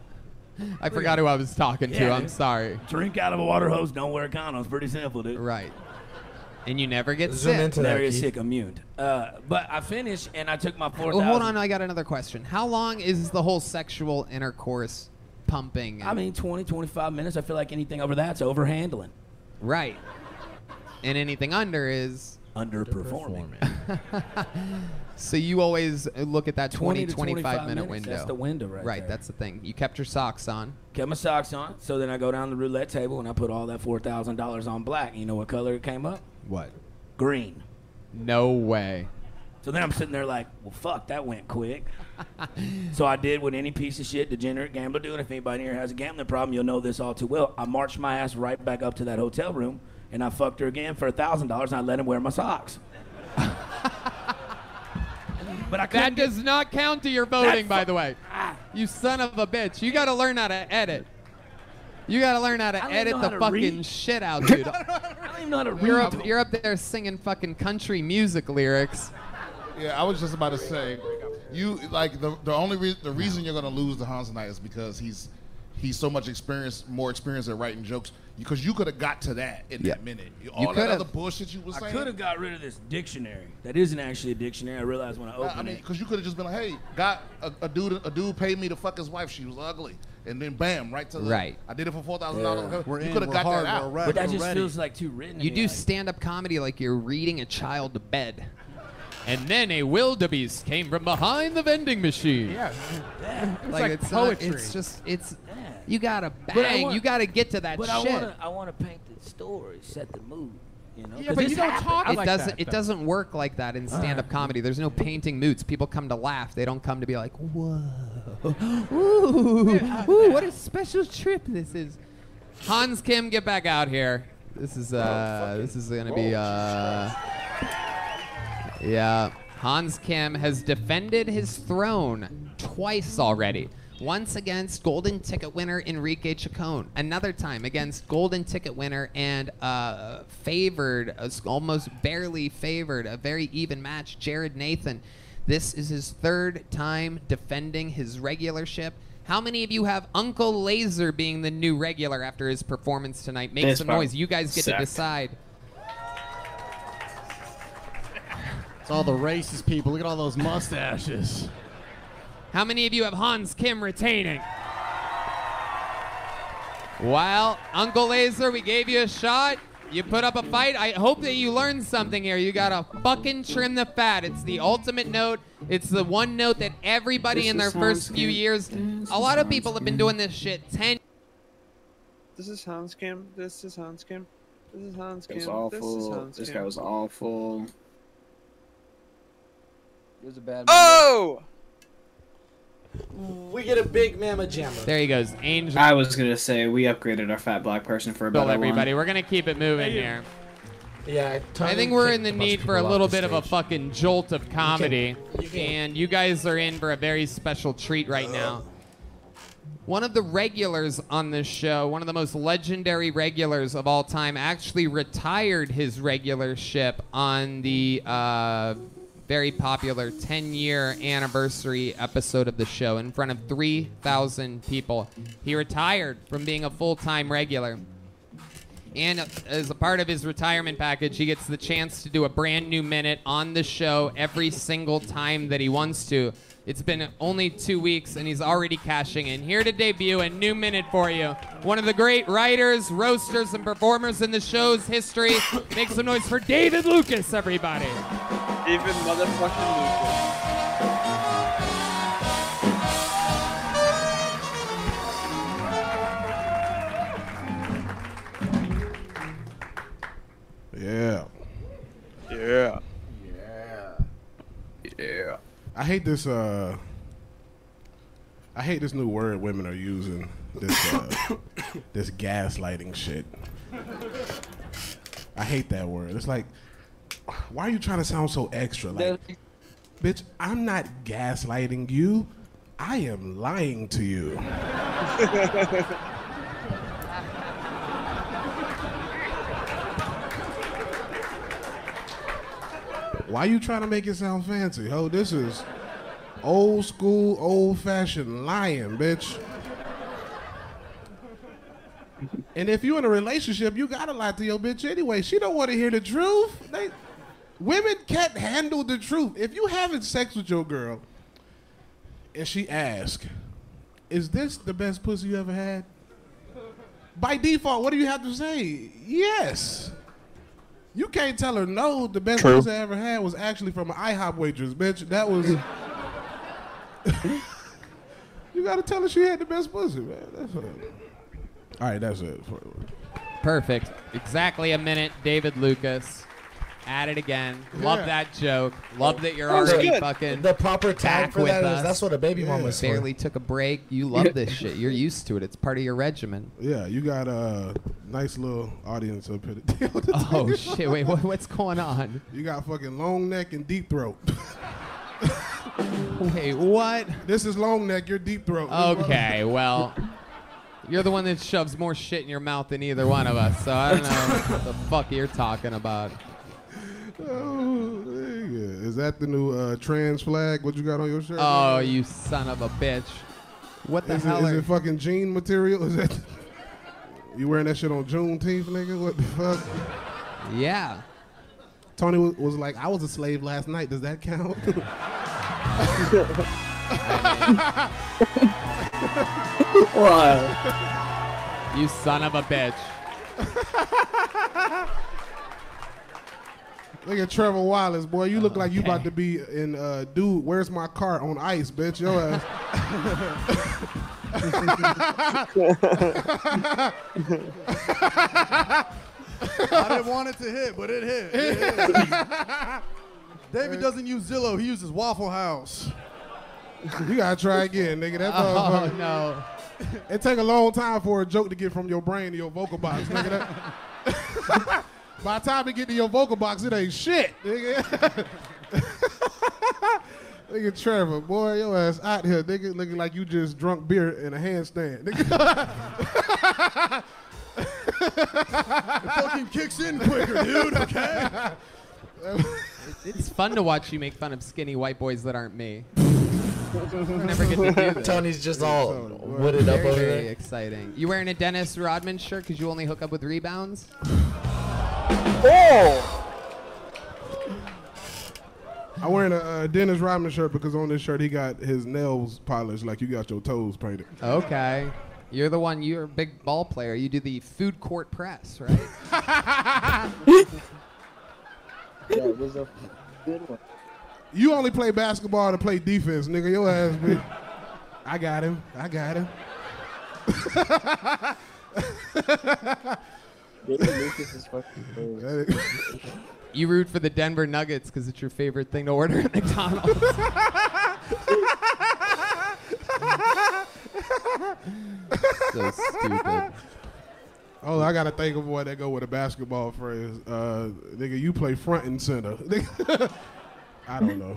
I forgot who I was talking to. Yeah, I'm dude. sorry. Drink out of a water hose. Don't wear condoms. Pretty simple, dude. Right. And you never get Zoom sick. into that. Very Keith. sick immune. Uh, but I finished and I took my four Well, hold on. I got another question. How long is the whole sexual intercourse pumping? I mean, 20, 25 minutes. I feel like anything over that's overhandling. right. And anything under is. Underperforming. So you always look at that 20, 20 to 25 25 minute minutes, window. that's the window right Right, there. that's the thing. You kept your socks on. Kept my socks on. So then I go down the roulette table and I put all that four thousand dollars on black. You know what color it came up? What? Green. No way. So then I'm sitting there like, well, fuck, that went quick. so I did what any piece of shit degenerate gambler do. And if anybody here has a gambling problem, you'll know this all too well. I marched my ass right back up to that hotel room and I fucked her again for a thousand dollars and I let him wear my socks. but I That does not count to your voting, by the way. Ah. You son of a bitch. You got to learn how to edit. You got to learn how to edit the how fucking read. shit out, dude. I don't even know how to read. you're up, you're up there singing fucking country music lyrics. Yeah, I was just about to say, you like the the only re- the reason you're gonna lose the Hans tonight is because he's he's so much experience, more experience at writing jokes. Because you could have got to that in Yeah. that minute. You All that could've. other bullshit you was saying. I could have got rid of this dictionary. That isn't actually a dictionary. I realized when I Nah, opened I mean, it. because you could have just been like, "Hey, got a, a dude, a dude paid me to fuck his wife. She was ugly," and then bam, right to the, Right. I did it for four thousand Yeah. dollars. You could have got hard, that out. ready, But that just ready. feels like too written. You me, do like- stand up comedy like you're reading a child to bed. And then a wildebeest came from behind the vending machine. Yeah. It's like, like it's poetry. Not, it's just it's you gotta bang. want- you gotta get to that But shit. I want to I want to paint the story, set the mood. You know? Yeah, 'Cause but you don't happened. talk I it like doesn't that, it though. doesn't work like that in stand up comedy. There's no painting moods. People come to laugh. They don't come to be like, whoa. Ooh, ooh, what a special trip this is. Hans Kim, get back out here. This is uh this is gonna be uh Yeah. Hans Kim has defended his throne twice already. Once against golden ticket winner Enrique Chacon. Another time against golden ticket winner and uh, favored, uh, almost barely favored, a very even match, Jared Nathan. This is his third time defending his regularship. How many of you have Uncle Laser being the new regular after his performance tonight? Make This some part noise. You guys get to decide. It's all the racist people. Look at all those mustaches. How many of you have Hans Kim retaining? Well, Uncle Laser, we gave you a shot. You put up a fight. I hope that you learned something here. You gotta fucking trim the fat. It's the ultimate note. It's the one note that everybody This in their first Hans few Kim. years, a lot of people have been doing this shit 10 This is Hans Kim. This is Hans Kim. This is Hans Kim. This is awful. Hans This Kim. guy was awful. It was a bad. Oh! We get a big mama jammer. There he goes, Angel. I was gonna say we upgraded our fat black person for a Bill, better everybody. one. We're gonna keep it moving here. Yeah, I think we're in the kicked a bunch need for a little off the bit of a fucking jolt of comedy. you can- and you guys are in for a very special treat right now. One of the regulars on this show, one of the most legendary regulars of all time, actually retired his regularship on the uh, very popular 10 year anniversary episode of the show in front of 3,000 people. He retired from being a full time regular. And as a part of his retirement package, he gets the chance to do a brand new minute on the show every single time that he wants to. It's been only two weeks, and he's already cashing in. Here to debut a new minute for you. One of the great writers, roasters, and performers in the show's history. Make some noise for David Lucas, everybody. David motherfucking Lucas. Yeah. Yeah. Yeah. Yeah. I hate this. Uh, I hate this new word women are using. This uh, this gaslighting shit. I hate that word. It's like, why are you trying to sound so extra? Like, bitch, I'm not gaslighting you. I am lying to you. Why you trying to make it sound fancy? Ho, this is old school, old fashioned lying, bitch. And if you're in a relationship, you gotta lie to your bitch anyway. She don't want to hear the truth. They, women can't handle the truth. If you having sex with your girl, and she ask, "Is this the best pussy you ever had?" By default, what do you have to say? Yes. You can't tell her no. The best True. pussy I ever had was actually from an IHOP waitress, bitch. That was. you gotta tell her she had the best pussy, man. That's it. All right, that's it. Perfect. Exactly a minute, David Lucas. At it again. Love Yeah. that joke. Love that you're That already good. fucking The proper tag for with that is- us. that's what a baby mama's for. Barely took a break. You love this shit. You're used to it. It's part of your regimen. Yeah, you got a nice little audience up here. Oh shit! Wait, what, what's going on? You got fucking long neck and deep throat. Wait, what? This is long neck. You're deep throat. Okay, well, you're the one that shoves more shit in your mouth than either one of us. So I don't know what the fuck you're talking about. Oh, there you go. Is that the new uh, trans flag? What you got on your shirt? Oh, man? you son of a bitch! What the is hell? It, is are- it fucking jean material? Is that you wearing that shit on Juneteenth, nigga? What the fuck? Yeah. Tony was, was like, I was a slave last night. Does that count? You son of a bitch! Look at Trevor Wallace, boy. You look like you about to be in uh, dude. Where's my car on ice, bitch? Your ass. I didn't want it to hit, but it hit. It hit. David doesn't use Zillow. He uses Waffle House. You gotta try again, nigga. That Oh no! It take a long time for a joke to get from your brain to your vocal box, nigga. That- By the time it get to your vocal box, it ain't shit, nigga. Nigga Trevor, boy, your ass out here, nigga, looking like you just drunk beer in a handstand. Nigga. It fucking kicks in quicker, dude. Okay. It's fun to watch you make fun of skinny white boys that aren't me. Never get to do this. Tony's just all wooded up very, over very there. exciting. You wearing a Dennis Rodman shirt because you only hook up with rebounds? Oh! I'm wearing a uh, Dennis Rodman shirt because on this shirt he got his nails polished like you got your toes painted. Okay. You're the one, you're a big ball player. You do the food court press, right? That was a good one. You only play basketball to play defense, nigga. Your ass, bitch. I got him. I got him. David Lucas is fucking crazy. you root for the Denver Nuggets because it's your favorite thing to order at McDonald's. so stupid. Oh, I gotta think of what that go with a basketball phrase. Uh, nigga, you play front and center. I don't know.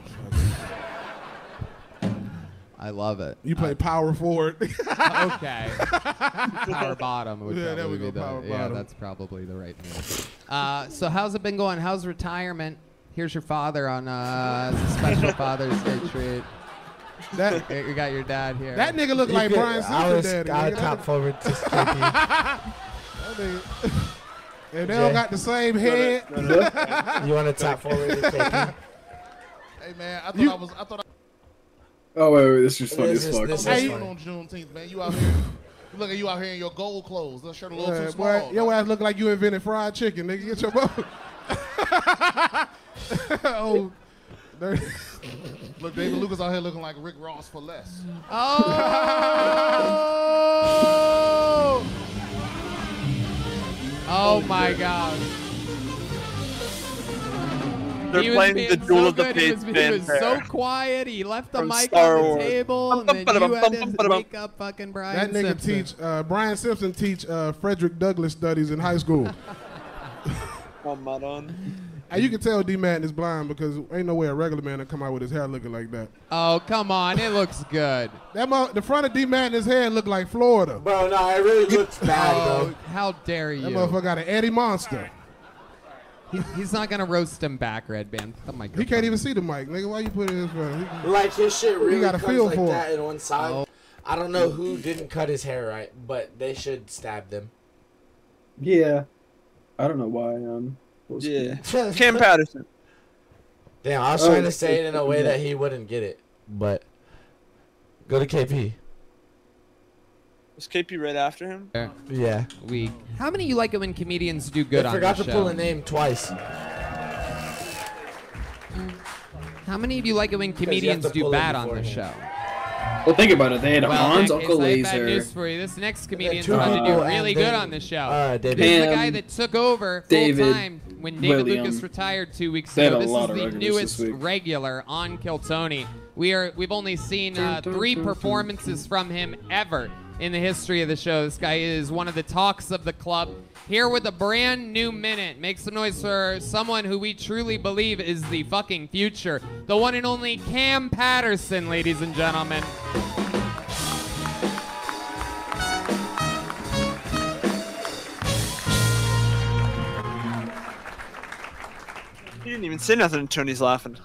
I love it. You play power forward. okay. Power bottom would Yeah, there we probably go, be the, power bottom. yeah, bottom. that's probably the right move. Uh, so how's it been going? How's retirement? Here's your father on uh, a special Father's Day treat. That you got your dad here. That nigga look like could- Brian I Simpson was- daddy. I nigga. top forward to KP. That If they don't got the same head. You want to top forward to KP? Hey man, I thought I was. I thought. I, Oh wait, wait, this is funny This as fuck. this is Hey, funny. on Juneteenth, man. You out here. Look at you out here in your gold clothes. That shirt a little Yeah, too boy, small. your ass look like you invented fried chicken, nigga. Get your boat. oh, there- Look, David Lucas out here looking like Rick Ross for less. Oh! Oh my God. They're he was playing being the Duel so of the good. He was, he was so quiet. He left the From mic Star on the Wars. table, and then you had to wake up fucking Brian that nigga Simpson. teach uh, Brian Simpson teach uh, Frederick Douglass studies in high school. Come on. and you can tell D Madden is blind because ain't no way a regular man to come out with his hair looking like that. Oh come on, it looks good. That mo- the front of D Madden's head looked like Florida. Bro, no, it really looks bad, Oh, bro. how dare you? That motherfucker got an Eddie Munster. He, he's not gonna roast him back, Redban. The He microphone. can't even see the mic, nigga. Why you putting it in his front? He- Like his shit really got a comes feel like for it. that in one side. Oh. I don't know who didn't cut his hair right, but they should stab them. Yeah. I don't know why. Um. what Yeah. Kam Patterson. Damn, I was Oh, trying to say it in a way yeah. that he wouldn't get it, but go to KP. Was KP right after him? Yeah. We. How many of you like it when comedians do good I on forgot to pull a name twice. How many of you like it when comedians do bad on the show? Well, think about it. They had Well, Hans, in that Uncle case, I have bad news for you. This next comedian's two about to do really good on the show. uh, David. He's the guy that took over full David, time when David William. Lucas retired two weeks ago. This is the newest regular on Kill Tony. We are we've only seen uh, three performances from him ever in the history of the show. This guy is one of the talks of the club. Here with a brand new minute. Make some noise for someone who we truly believe is the fucking future. The one and only Kam Patterson, ladies and gentlemen. He didn't even say nothing and Tony's laughing.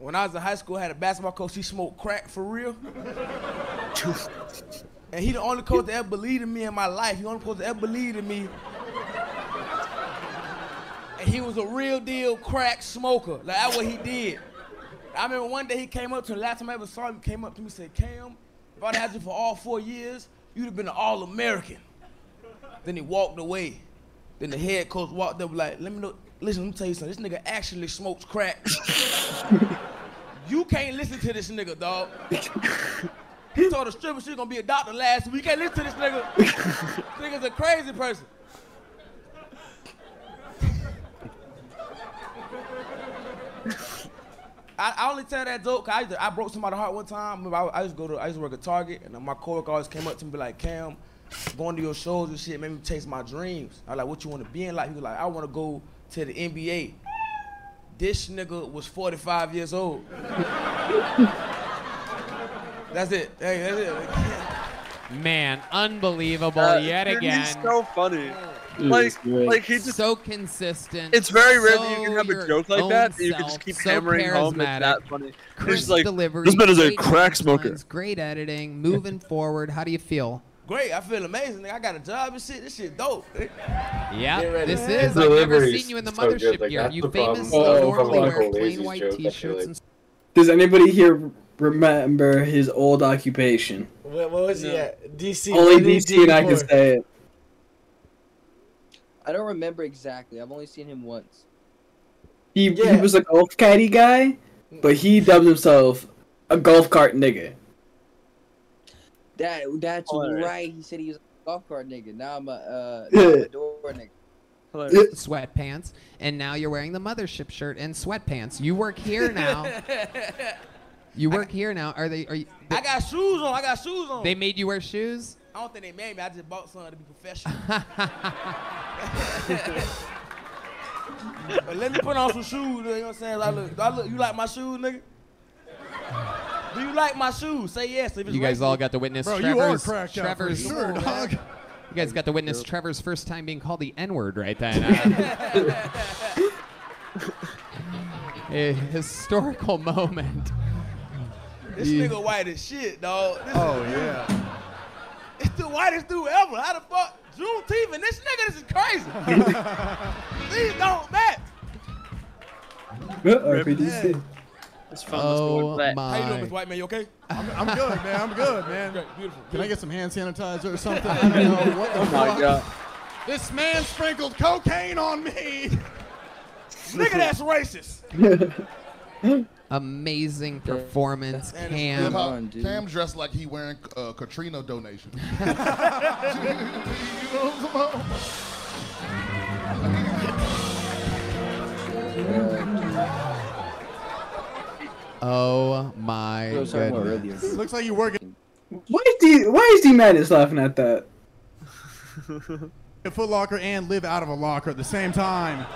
When I was in high school, I had a basketball coach. He smoked crack for real. and he the only coach that ever believed in me in my life. He the only coach that ever believed in me. And he was a real deal crack smoker. Like that's what he did. I remember one day he came up to me. Last time I ever saw him, he came up to me and said, "Kam, if I'd had you for all four years, you'd have been an All-American." Then he walked away. Then the head coach walked up like, "Let me know. Listen, let me tell you something. This nigga actually smokes crack." You can't listen to this nigga, dog. He told a stripper she gonna be a doctor last week. You can't listen to this nigga. this nigga's a crazy person. I, I only tell that joke 'cause I, used to- I broke somebody's heart one time. I, I used to go to I used to work at Target, and my coworker always came up to me and be like, "Kam, going to your shows and shit made me chase my dreams." I was like, "What you want to be in life?" He was like, "I want to go to the NBA." this nigga was 45 years old. that's it. Hey, that's it. Man, unbelievable Uh, yet again. He's so funny. Like, it's like he just so consistent. It's very rare that you can have a joke like own that. that you can just keep so hammering home. It's that funny. Crisp It's like delivery. this man is a crack smoker. punchlines, Great editing, moving forward. How do you feel? Great, I feel amazing. nigga. I got a job and shit. This shit dope. Yeah, this His is. I've never seen you in the so good, mothership like, gear. that's You the problem. famously Oh, normally from wear plain white joke, t-shirts and Does anybody here remember his old occupation? What, what was he at? DC. Only what DC and I can say it. I don't remember exactly. I've only seen him once. He, he was a golf caddy guy, but he dubbed himself a golf cart nigga. That that's Hilarious. right. He said he was a golf cart nigga. Now I'm a uh, Yeah. now I'm a door nigga. sweatpants, and now you're wearing the mothership shirt and sweatpants. You work here now. You work here now. Are they? Are you? I got shoes on. I got shoes on. They made you wear shoes. I don't think they made me. I just bought some to be professional. but let me put on some shoes. You know what I'm saying? Like, look, do I look, you like my shoes, nigga? Do you like my shoes? Say yes. If it's You guys racist. all got to witness Bro, you are Trevor's. cracked out for Trevor's. sure, dog. You guys got to witness Trevor's first time being called the N word right then. A historical moment. This You- nigga white as shit, dog. This Oh, yeah. It's the whitest dude ever. How the fuck? Juneteenth and this nigga, this is crazy. These don't match. RPDC. It's fun. Oh Let's my! How you doing, Mr. White Man? You okay? I'm, I'm good, man. I'm good, man. Great, beautiful. Can I get some hand sanitizer or something? I don't know. What the Oh my? God. This man sprinkled cocaine on me. Nigga, that's racist. Amazing performance, Look Kam. how Kam dressed like he wearing uh, Katrina donation. you know what I'm Oh my I was talking about goodness! earlier. Looks like you're working. Why is D Why is D Madness laughing at that? a Foot Locker and live out of a locker at the same time.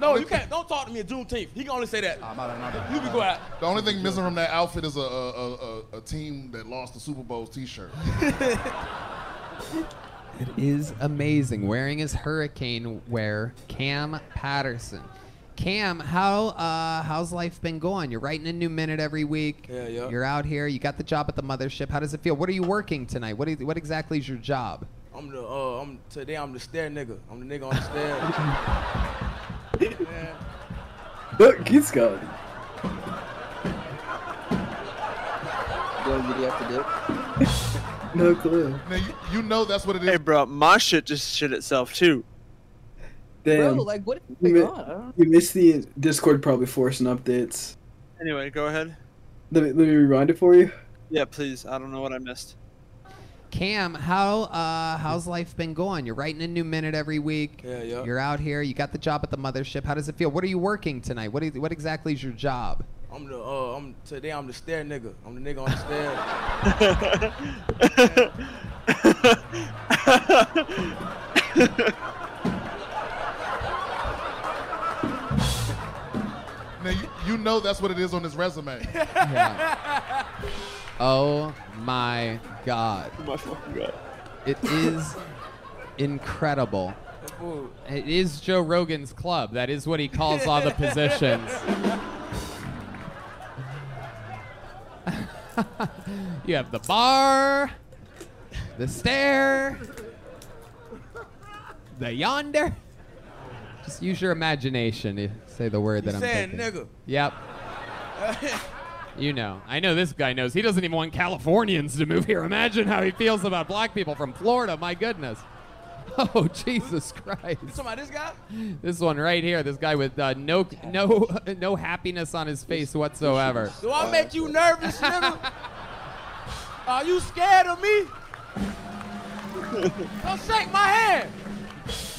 No, you can't. Don't talk to me at Juneteenth. He can only say that. Ah, you be quiet. The only thing missing from that outfit is a a, a, a, a team that lost the Super Bowl T-shirt. It is amazing. Wearing his hurricane wear, Kam Patterson. Kam, how uh, how's life been going? You're writing a new minute every week. Yeah, yeah. You're out here. You got the job at the mothership. How does it feel? What are you working tonight? What is, what exactly is your job? I'm the uh, I'm today I'm the stair nigga. I'm the nigga on the stairs. yeah. Look, he's going. Yo, did he have to? No clue. Now you, you know that's what it is. Hey, bro, my shit just shit itself too. Damn. Bro, like what is you, going mi- on? You missed the Discord probably forcing updates. Anyway, go ahead. Let me, let me rewind it for you. Yeah, please. I don't know what I missed. Kam, how uh, how's life been going? You're writing a new minute every week. Yeah, yeah. You're out here. You got the job at the mothership. How does it feel? What are you working tonight? What is, what exactly is your job? I'm the uh, I'm today I'm the stair nigga. I'm the nigga on the stairs. you, you know that's what it is on his resume. Oh my god. my fucking god. It is incredible. It is Joe Rogan's club. That is what he calls all the positions. you have the bar, the stair, the yonder. Just use your imagination to say the word that I'm saying thinking. nigga. Yep. You know. I know this guy knows. He doesn't even want Californians to move here. Imagine how he feels about black people from Florida. My goodness. Oh, Jesus Christ. You talking about this guy? This one right here, this guy with uh, no no no happiness on his face whatsoever. Do I make you nervous, nigga? Are you scared of me? Come shake my hand.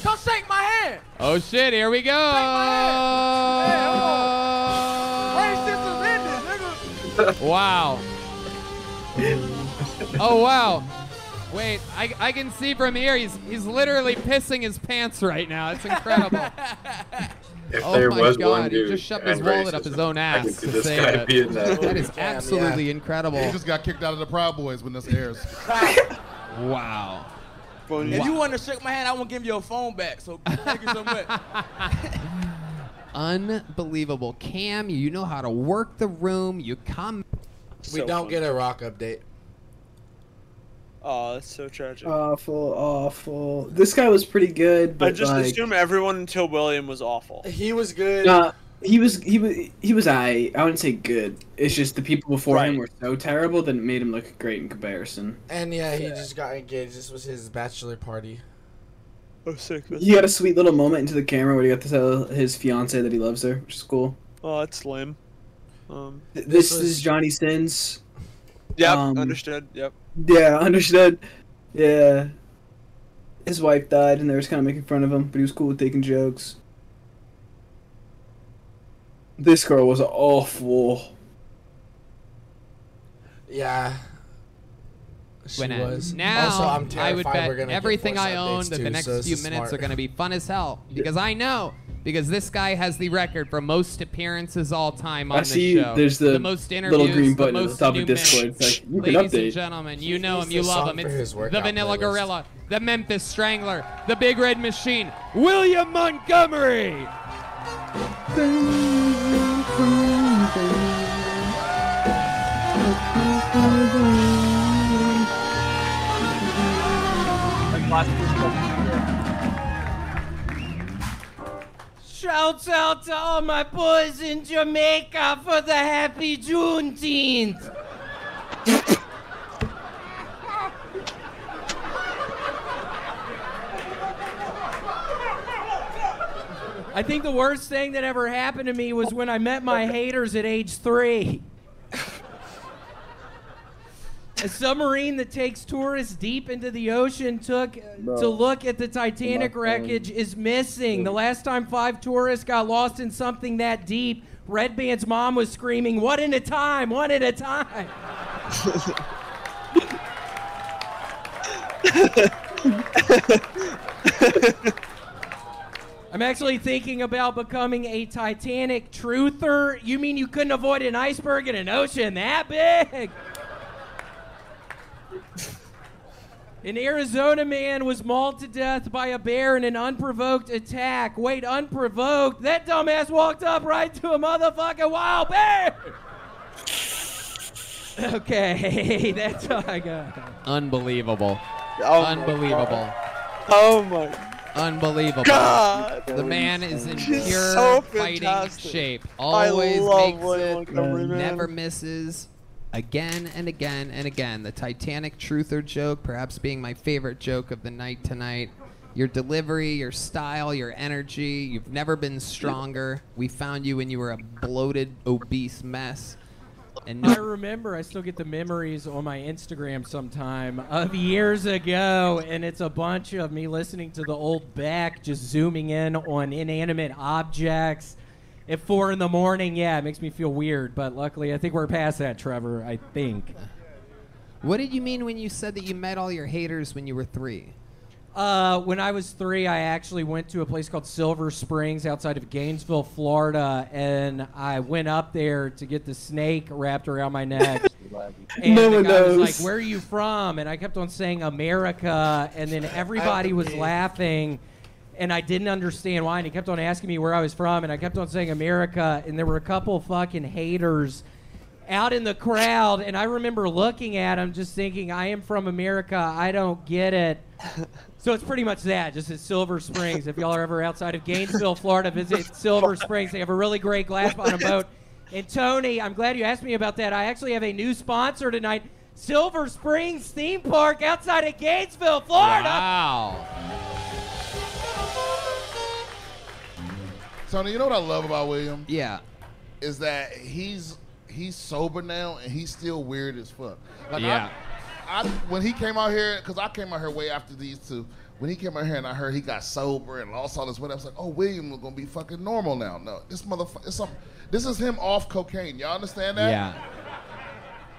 Come shake my hand. Oh shit, here we go. Racism ended, nigga. Wow. Oh wow. Wait, I, I can see from here he's he's literally pissing his pants right now. It's incredible. If oh there my was god, one he just shoved his and wallet up his racism, own I ass see to this say guy that. being that. That is absolutely yeah. incredible. He just got kicked out of the Proud Boys when this airs. wow. If you want to shake my hand, I won't give you your phone back. So thank you so much. Unbelievable. Kam, you know how to work the room. You come. We don't get a rock update. Oh, that's so tragic. Awful, awful. This guy was pretty good, but I just like, assume everyone until William was awful. He was good. Nah, he was he was he was I. I wouldn't say good. It's just the people before him were so terrible that it made him look great in comparison. And yeah, he just got engaged. This was his bachelor party. Oh, sick. He had a sweet little moment into the camera where he got to tell his fiance that he loves her, which is cool. Oh, that's lame. Um, Th- This, is Johnny Sins. Yep, Um, understood. Yep. Yeah, understood. Yeah. His wife died, and they was kind of making fun of him, but he was cool with taking jokes. This girl was awful. Yeah. She When, was. Now, also, I'm I would bet we're everything I own updates that the next so few minutes smart. are going to be fun as hell because I know because this guy has the record for most appearances all time on I this see show. there's the most little interviews, green the button at the top of new Discord. like, you can Ladies and update. gentlemen, you know him, you love him. It's the Vanilla playlist. Gorilla, the Memphis Strangler, the Big Red Machine, William Montgomery. Shouts out to all my boys in Jamaica for the happy Juneteenth. I think the worst thing that ever happened to me was when I met my haters at age three. A submarine that takes tourists deep into the ocean took Bro. to look at the Titanic wreckage is missing. The last time five tourists got lost in something that deep, Redban's mom was screaming, "One at a time, one at a time." I'm actually thinking about becoming a Titanic truther. You mean you couldn't avoid an iceberg in an ocean that big? An Arizona man was mauled to death by a bear in an unprovoked attack. Wait, unprovoked? That dumbass walked up right to a motherfucking wild bear! Okay, that's all I got. Unbelievable. Oh my Unbelievable. God. Oh my. Unbelievable. God. The man is in He's pure so fighting fantastic. shape. Always makes it, never misses. Again and again and again. The Titanic truther joke, perhaps being my favorite joke of the night tonight. Your delivery, your style, your energy. You've never been stronger. We found you when you were a bloated, obese mess. And I remember, I still get the memories on my Instagram sometime of years ago, and it's a bunch of me listening to the old Beck, just zooming in on inanimate objects at four in the morning. Yeah, it makes me feel weird, but luckily, I think we're past that, Trevor. I think. What did you mean when you said that you met all your haters when you were three? Uh, when I was three, I actually went to a place called Silver Springs outside of Gainesville, Florida, and I went up there to get the snake wrapped around my neck. And No the one guy was like, "Where are you from?" And I kept on saying America, and then everybody was laughing, and I didn't understand why. And he kept on asking me where I was from, and I kept on saying America, and there were a couple fucking haters out in the crowd, and I remember looking at him, just thinking, "I am from America. I don't get it." So it's pretty much that, just at Silver Springs. If y'all are ever outside of Gainesville, Florida, visit Silver Springs. They have a really great glass bottom boat. And Tony, I'm glad you asked me about that. I actually have a new sponsor tonight. Silver Springs Theme Park outside of Gainesville, Florida. Wow. Tony, you know what I love about William? Yeah. Is that he's he's sober now and he's still weird as fuck. Like Yeah. I, when he came out here, because I came out here way after these two. When he came out here and I heard he got sober and lost all his weight, I was like, "Oh, William is gonna be fucking normal now." No, this motherfucker, some, this is him off cocaine. Y'all understand that? Yeah.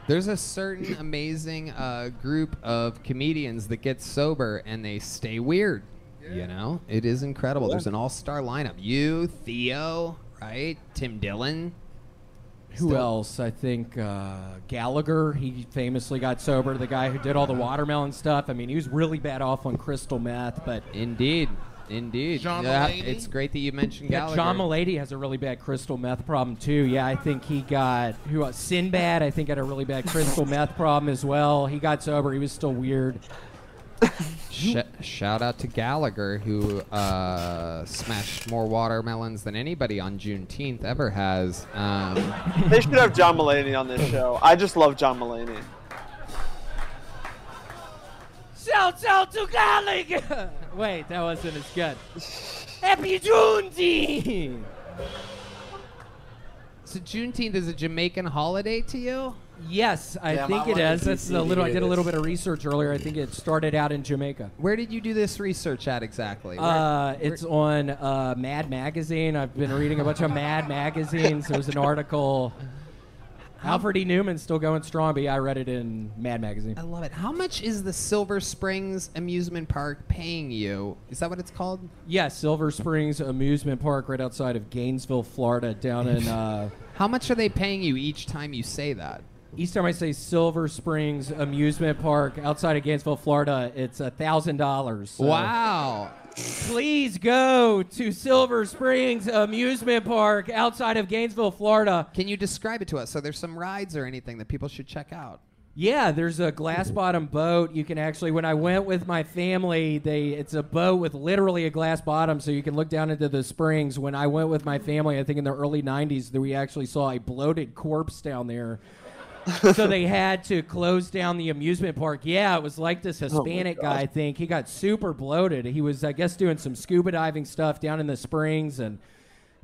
There's a certain amazing uh, group of comedians that get sober and they stay weird. You know, it is incredible. There's an all-star lineup. You, Theo, right? Tim Dillon. Who Still- else? I think uh, Gallagher. He famously got sober. The guy who did all the watermelon stuff. I mean, he was really bad off on crystal meth, but indeed, indeed. John Yeah, Mulaney? it's great that you mentioned Yeah, Gallagher. John Mulaney has a really bad crystal meth problem too. Yeah, I think he got who else? Sinbad. I think had a really bad crystal meth problem as well. He got sober. He was still weird. Sh- shout out to Gallagher, who uh, smashed more watermelons than anybody on Juneteenth ever has. Um, They should have John Mulaney on this show. I just love John Mulaney. Shout out to Gallagher. Wait, that wasn't as good. Happy Juneteenth. so Juneteenth is a Jamaican holiday to you? Yes, I Damn, think I it. That's a little. I did a little bit of research earlier. I think it started out in Jamaica. Where did you do this research at exactly? Where- Uh, it's on uh, Mad Magazine. I've been reading a bunch of Mad magazines. There was an article. Alfred E. Neuman's still going strong, but yeah, I read it in Mad Magazine. I love it. How much is the Silver Springs amusement park paying you? Is that what it's called? Yeah, Silver Springs Amusement Park, right outside of Gainesville, Florida, down in. Uh, How much are they paying you each time you say that? Each time I say Silver Springs Amusement Park outside of Gainesville, Florida, it's a thousand dollars. Wow. Please go to Silver Springs Amusement Park outside of Gainesville, Florida. Can you describe it to us? So there's some rides or anything that people should check out. Yeah, there's a glass bottom boat. You can actually when I went with my family, they it's a boat with literally a glass bottom so you can look down into the springs. When I went with my family, I think in the early 90s, that we actually saw a bloated corpse down there. So they had to close down the amusement park. Yeah, it was like this oh Hispanic guy, I think. He got super bloated. He was I guess doing some scuba diving stuff down in the springs and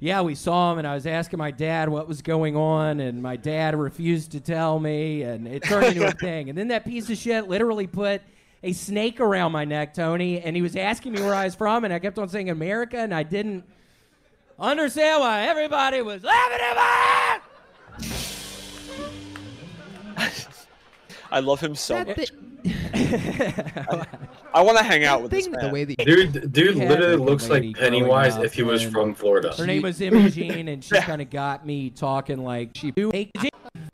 yeah, we saw him, and I was asking my dad what was going on, and my dad refused to tell me, and it turned into a thing. And then that piece of shit literally put a snake around my neck, Tony, and he was asking me where I was from, and I kept on saying America, and I didn't understand why everybody was laughing at me. I love him so That much. I, want to hang out with this man. the way that- Dude, dude literally looks like Pennywise if he was from Florida. Her name was Imogene, and she kind of got me talking like she.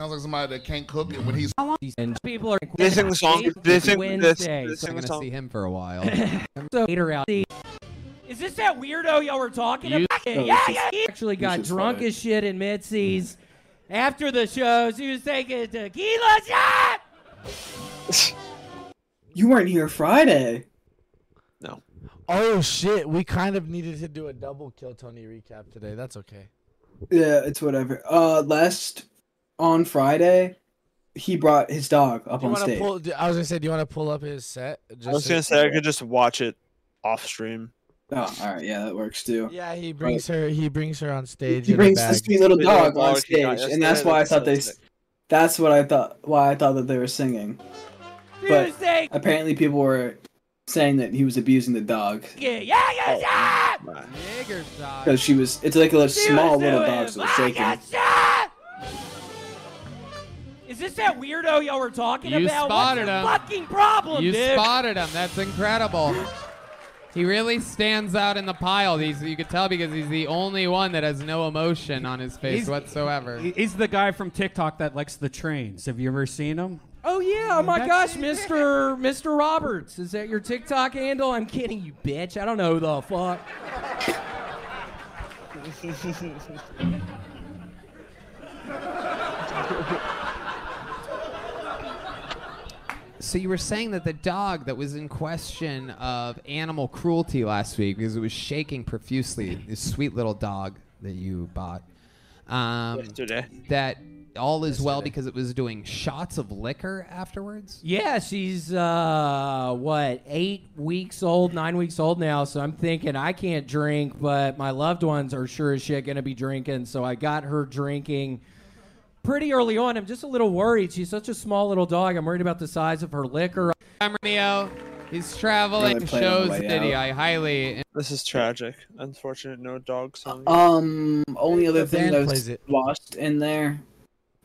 Sounds like somebody that can't cook it when he's. And people are. They sing the song- they sing- they- Wednesday. they so sing I'm the gonna song. see him for a while. So later out. Is this that weirdo y'all were talking You- about? No, yeah, yeah. He actually got drunk funny. as shit in mid-seas. After the shows, he was taking a tequila shot. You weren't here Friday. No. Oh shit! We kind of needed to do a double Kill Tony recap today. That's okay. Yeah, it's whatever. Uh, last on Friday, he brought his dog up Do on stage. pull? I was gonna say, do you want to pull up his set? I was gonna say I could just watch it off stream. Oh, all right, yeah, that works too. Yeah, he brings her. He brings her on stage. He brings bag. this sweet little dog on dog he got stage, and that's yesterday why I thought they. That's what I thought. Why I thought that they were singing. But Tuesday. apparently, people were saying that he was abusing the dog Yeah, yeah, yeah, oh, yeah. Nigger dog. because she was. It's like a She small little dog, so it's shaking. Is this that weirdo y'all were talking You about? spotted What's him. your fucking problem, You dude? spotted him. That's incredible. He really stands out in the pile. He's, you could tell because he's the only one that has no emotion on his face He's- whatsoever. He's the guy from TikTok that likes the trains. Have you ever seen him? Oh yeah! Oh my That's- gosh, Mr. Mr. Roberts, is that your TikTok handle? I'm kidding you, bitch. I don't know who the fuck. So you were saying that the dog that was in question of animal cruelty last week because it was shaking profusely, this sweet little dog that you bought, um, Yesterday. that all is well because it was doing shots of liquor afterwards. Yeah, she's uh what eight weeks old, nine weeks old now. So I'm thinking I can't drink, but my loved ones are sure as shit gonna be drinking. So I got her drinking pretty early on. I'm just a little worried. She's such a small little dog. I'm worried about the size of her liquor. I'm Neo. He's traveling Really playing on the shows way that he out. I highly. This is tragic. Unfortunate, no dog song. Um, only other The thing that was it. lost in there.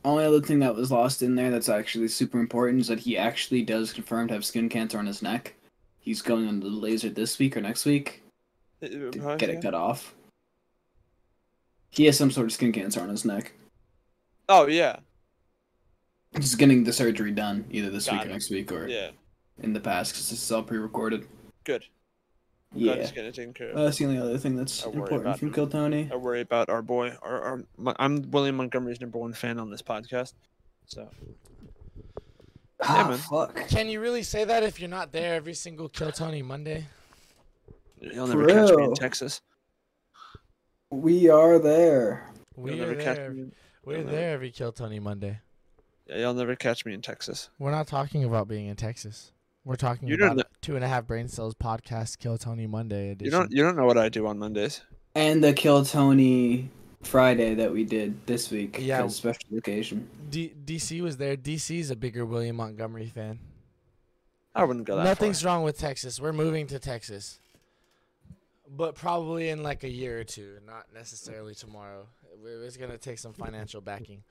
Only other thing that was lost in there that's actually super important is that he actually does confirm to have skin cancer on his neck. he's going on the laser this week or next week. Uh, to get it cut off. He has some sort of skin cancer on his neck. Oh yeah. He's getting the surgery done either this Got week or next week or Yeah. in the past because this is all pre-recorded. Good. Yeah, he's getting it taken care of. Uh, that's the only other thing that's important about from him. Kill Tony. I worry about our boy. Our, our, my, I'm William Montgomery's number one fan on this podcast. So. Ah, man. fuck. Can you really say that if you're not there every single Kill Tony Monday? You'll never catch me in Texas. We are there. We You'll are never catch there. me. We're You'll never- there every Kill Tony Monday. Yeah, you'll never catch me in Texas. We're not talking about being in Texas. We're talking You about two and a half brain cells podcast Kill Tony Monday edition. You don't. You don't know what I do on Mondays. And the Kill Tony Friday that we did this week. Yeah. for the special occasion. D- DC was there. DC's a bigger William Montgomery fan. I wouldn't go that Nothing's wrong with Texas. We're moving to Texas. But probably in like a year or two, not necessarily tomorrow. It's going to take some financial backing.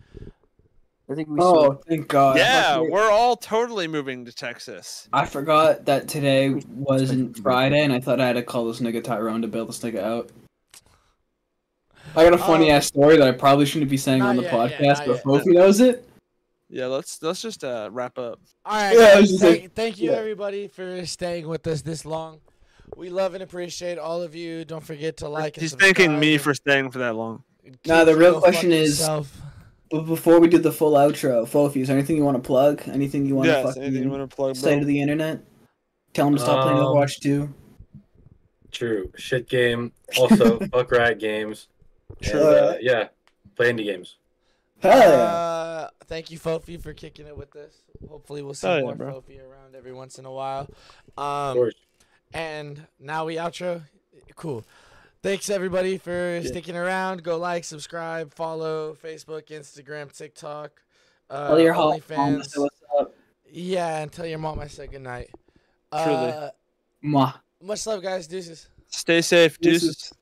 I think we Oh, thank God. Yeah, Fuck, we're all totally moving to Texas. I forgot that today wasn't Friday, and I thought I had to call this nigga Tyrone to bail this nigga out. I got a funny ass story that I probably shouldn't be saying on the yet, podcast, not but yet. Fofey knows it. Yeah, let's let's just uh, wrap up. All right. Yeah, guys, thank, like- thank you yeah. everybody for staying with us this long. We love and appreciate all of you. Don't forget to like and He's subscribe. thanking me for staying for that long. Now the real question is, self. b- before we do the full outro, Fofey, is there anything you want to plug? Anything you want to fucking anything you wanna plug, say bro? to the internet? Tell them to stop playing Um, Overwatch 2. True. Shit game. Also, fuck Riot Games. True. And, uh, yeah. Play indie games. Uh, thank you, Fofey, for kicking it with us. Hopefully, we'll see Hell more bro. Fofey around every once in a while. Um, and now we outro. Cool. Thanks everybody for sticking around. Go like, subscribe, follow Facebook, Instagram, TikTok, uh, Tell your hot mom OnlyFans. to say what's up. Yeah, and tell your mom I said goodnight. Truly. Uh, Mwah. much love, guys. Deuces. Stay safe, Deuces. deuces.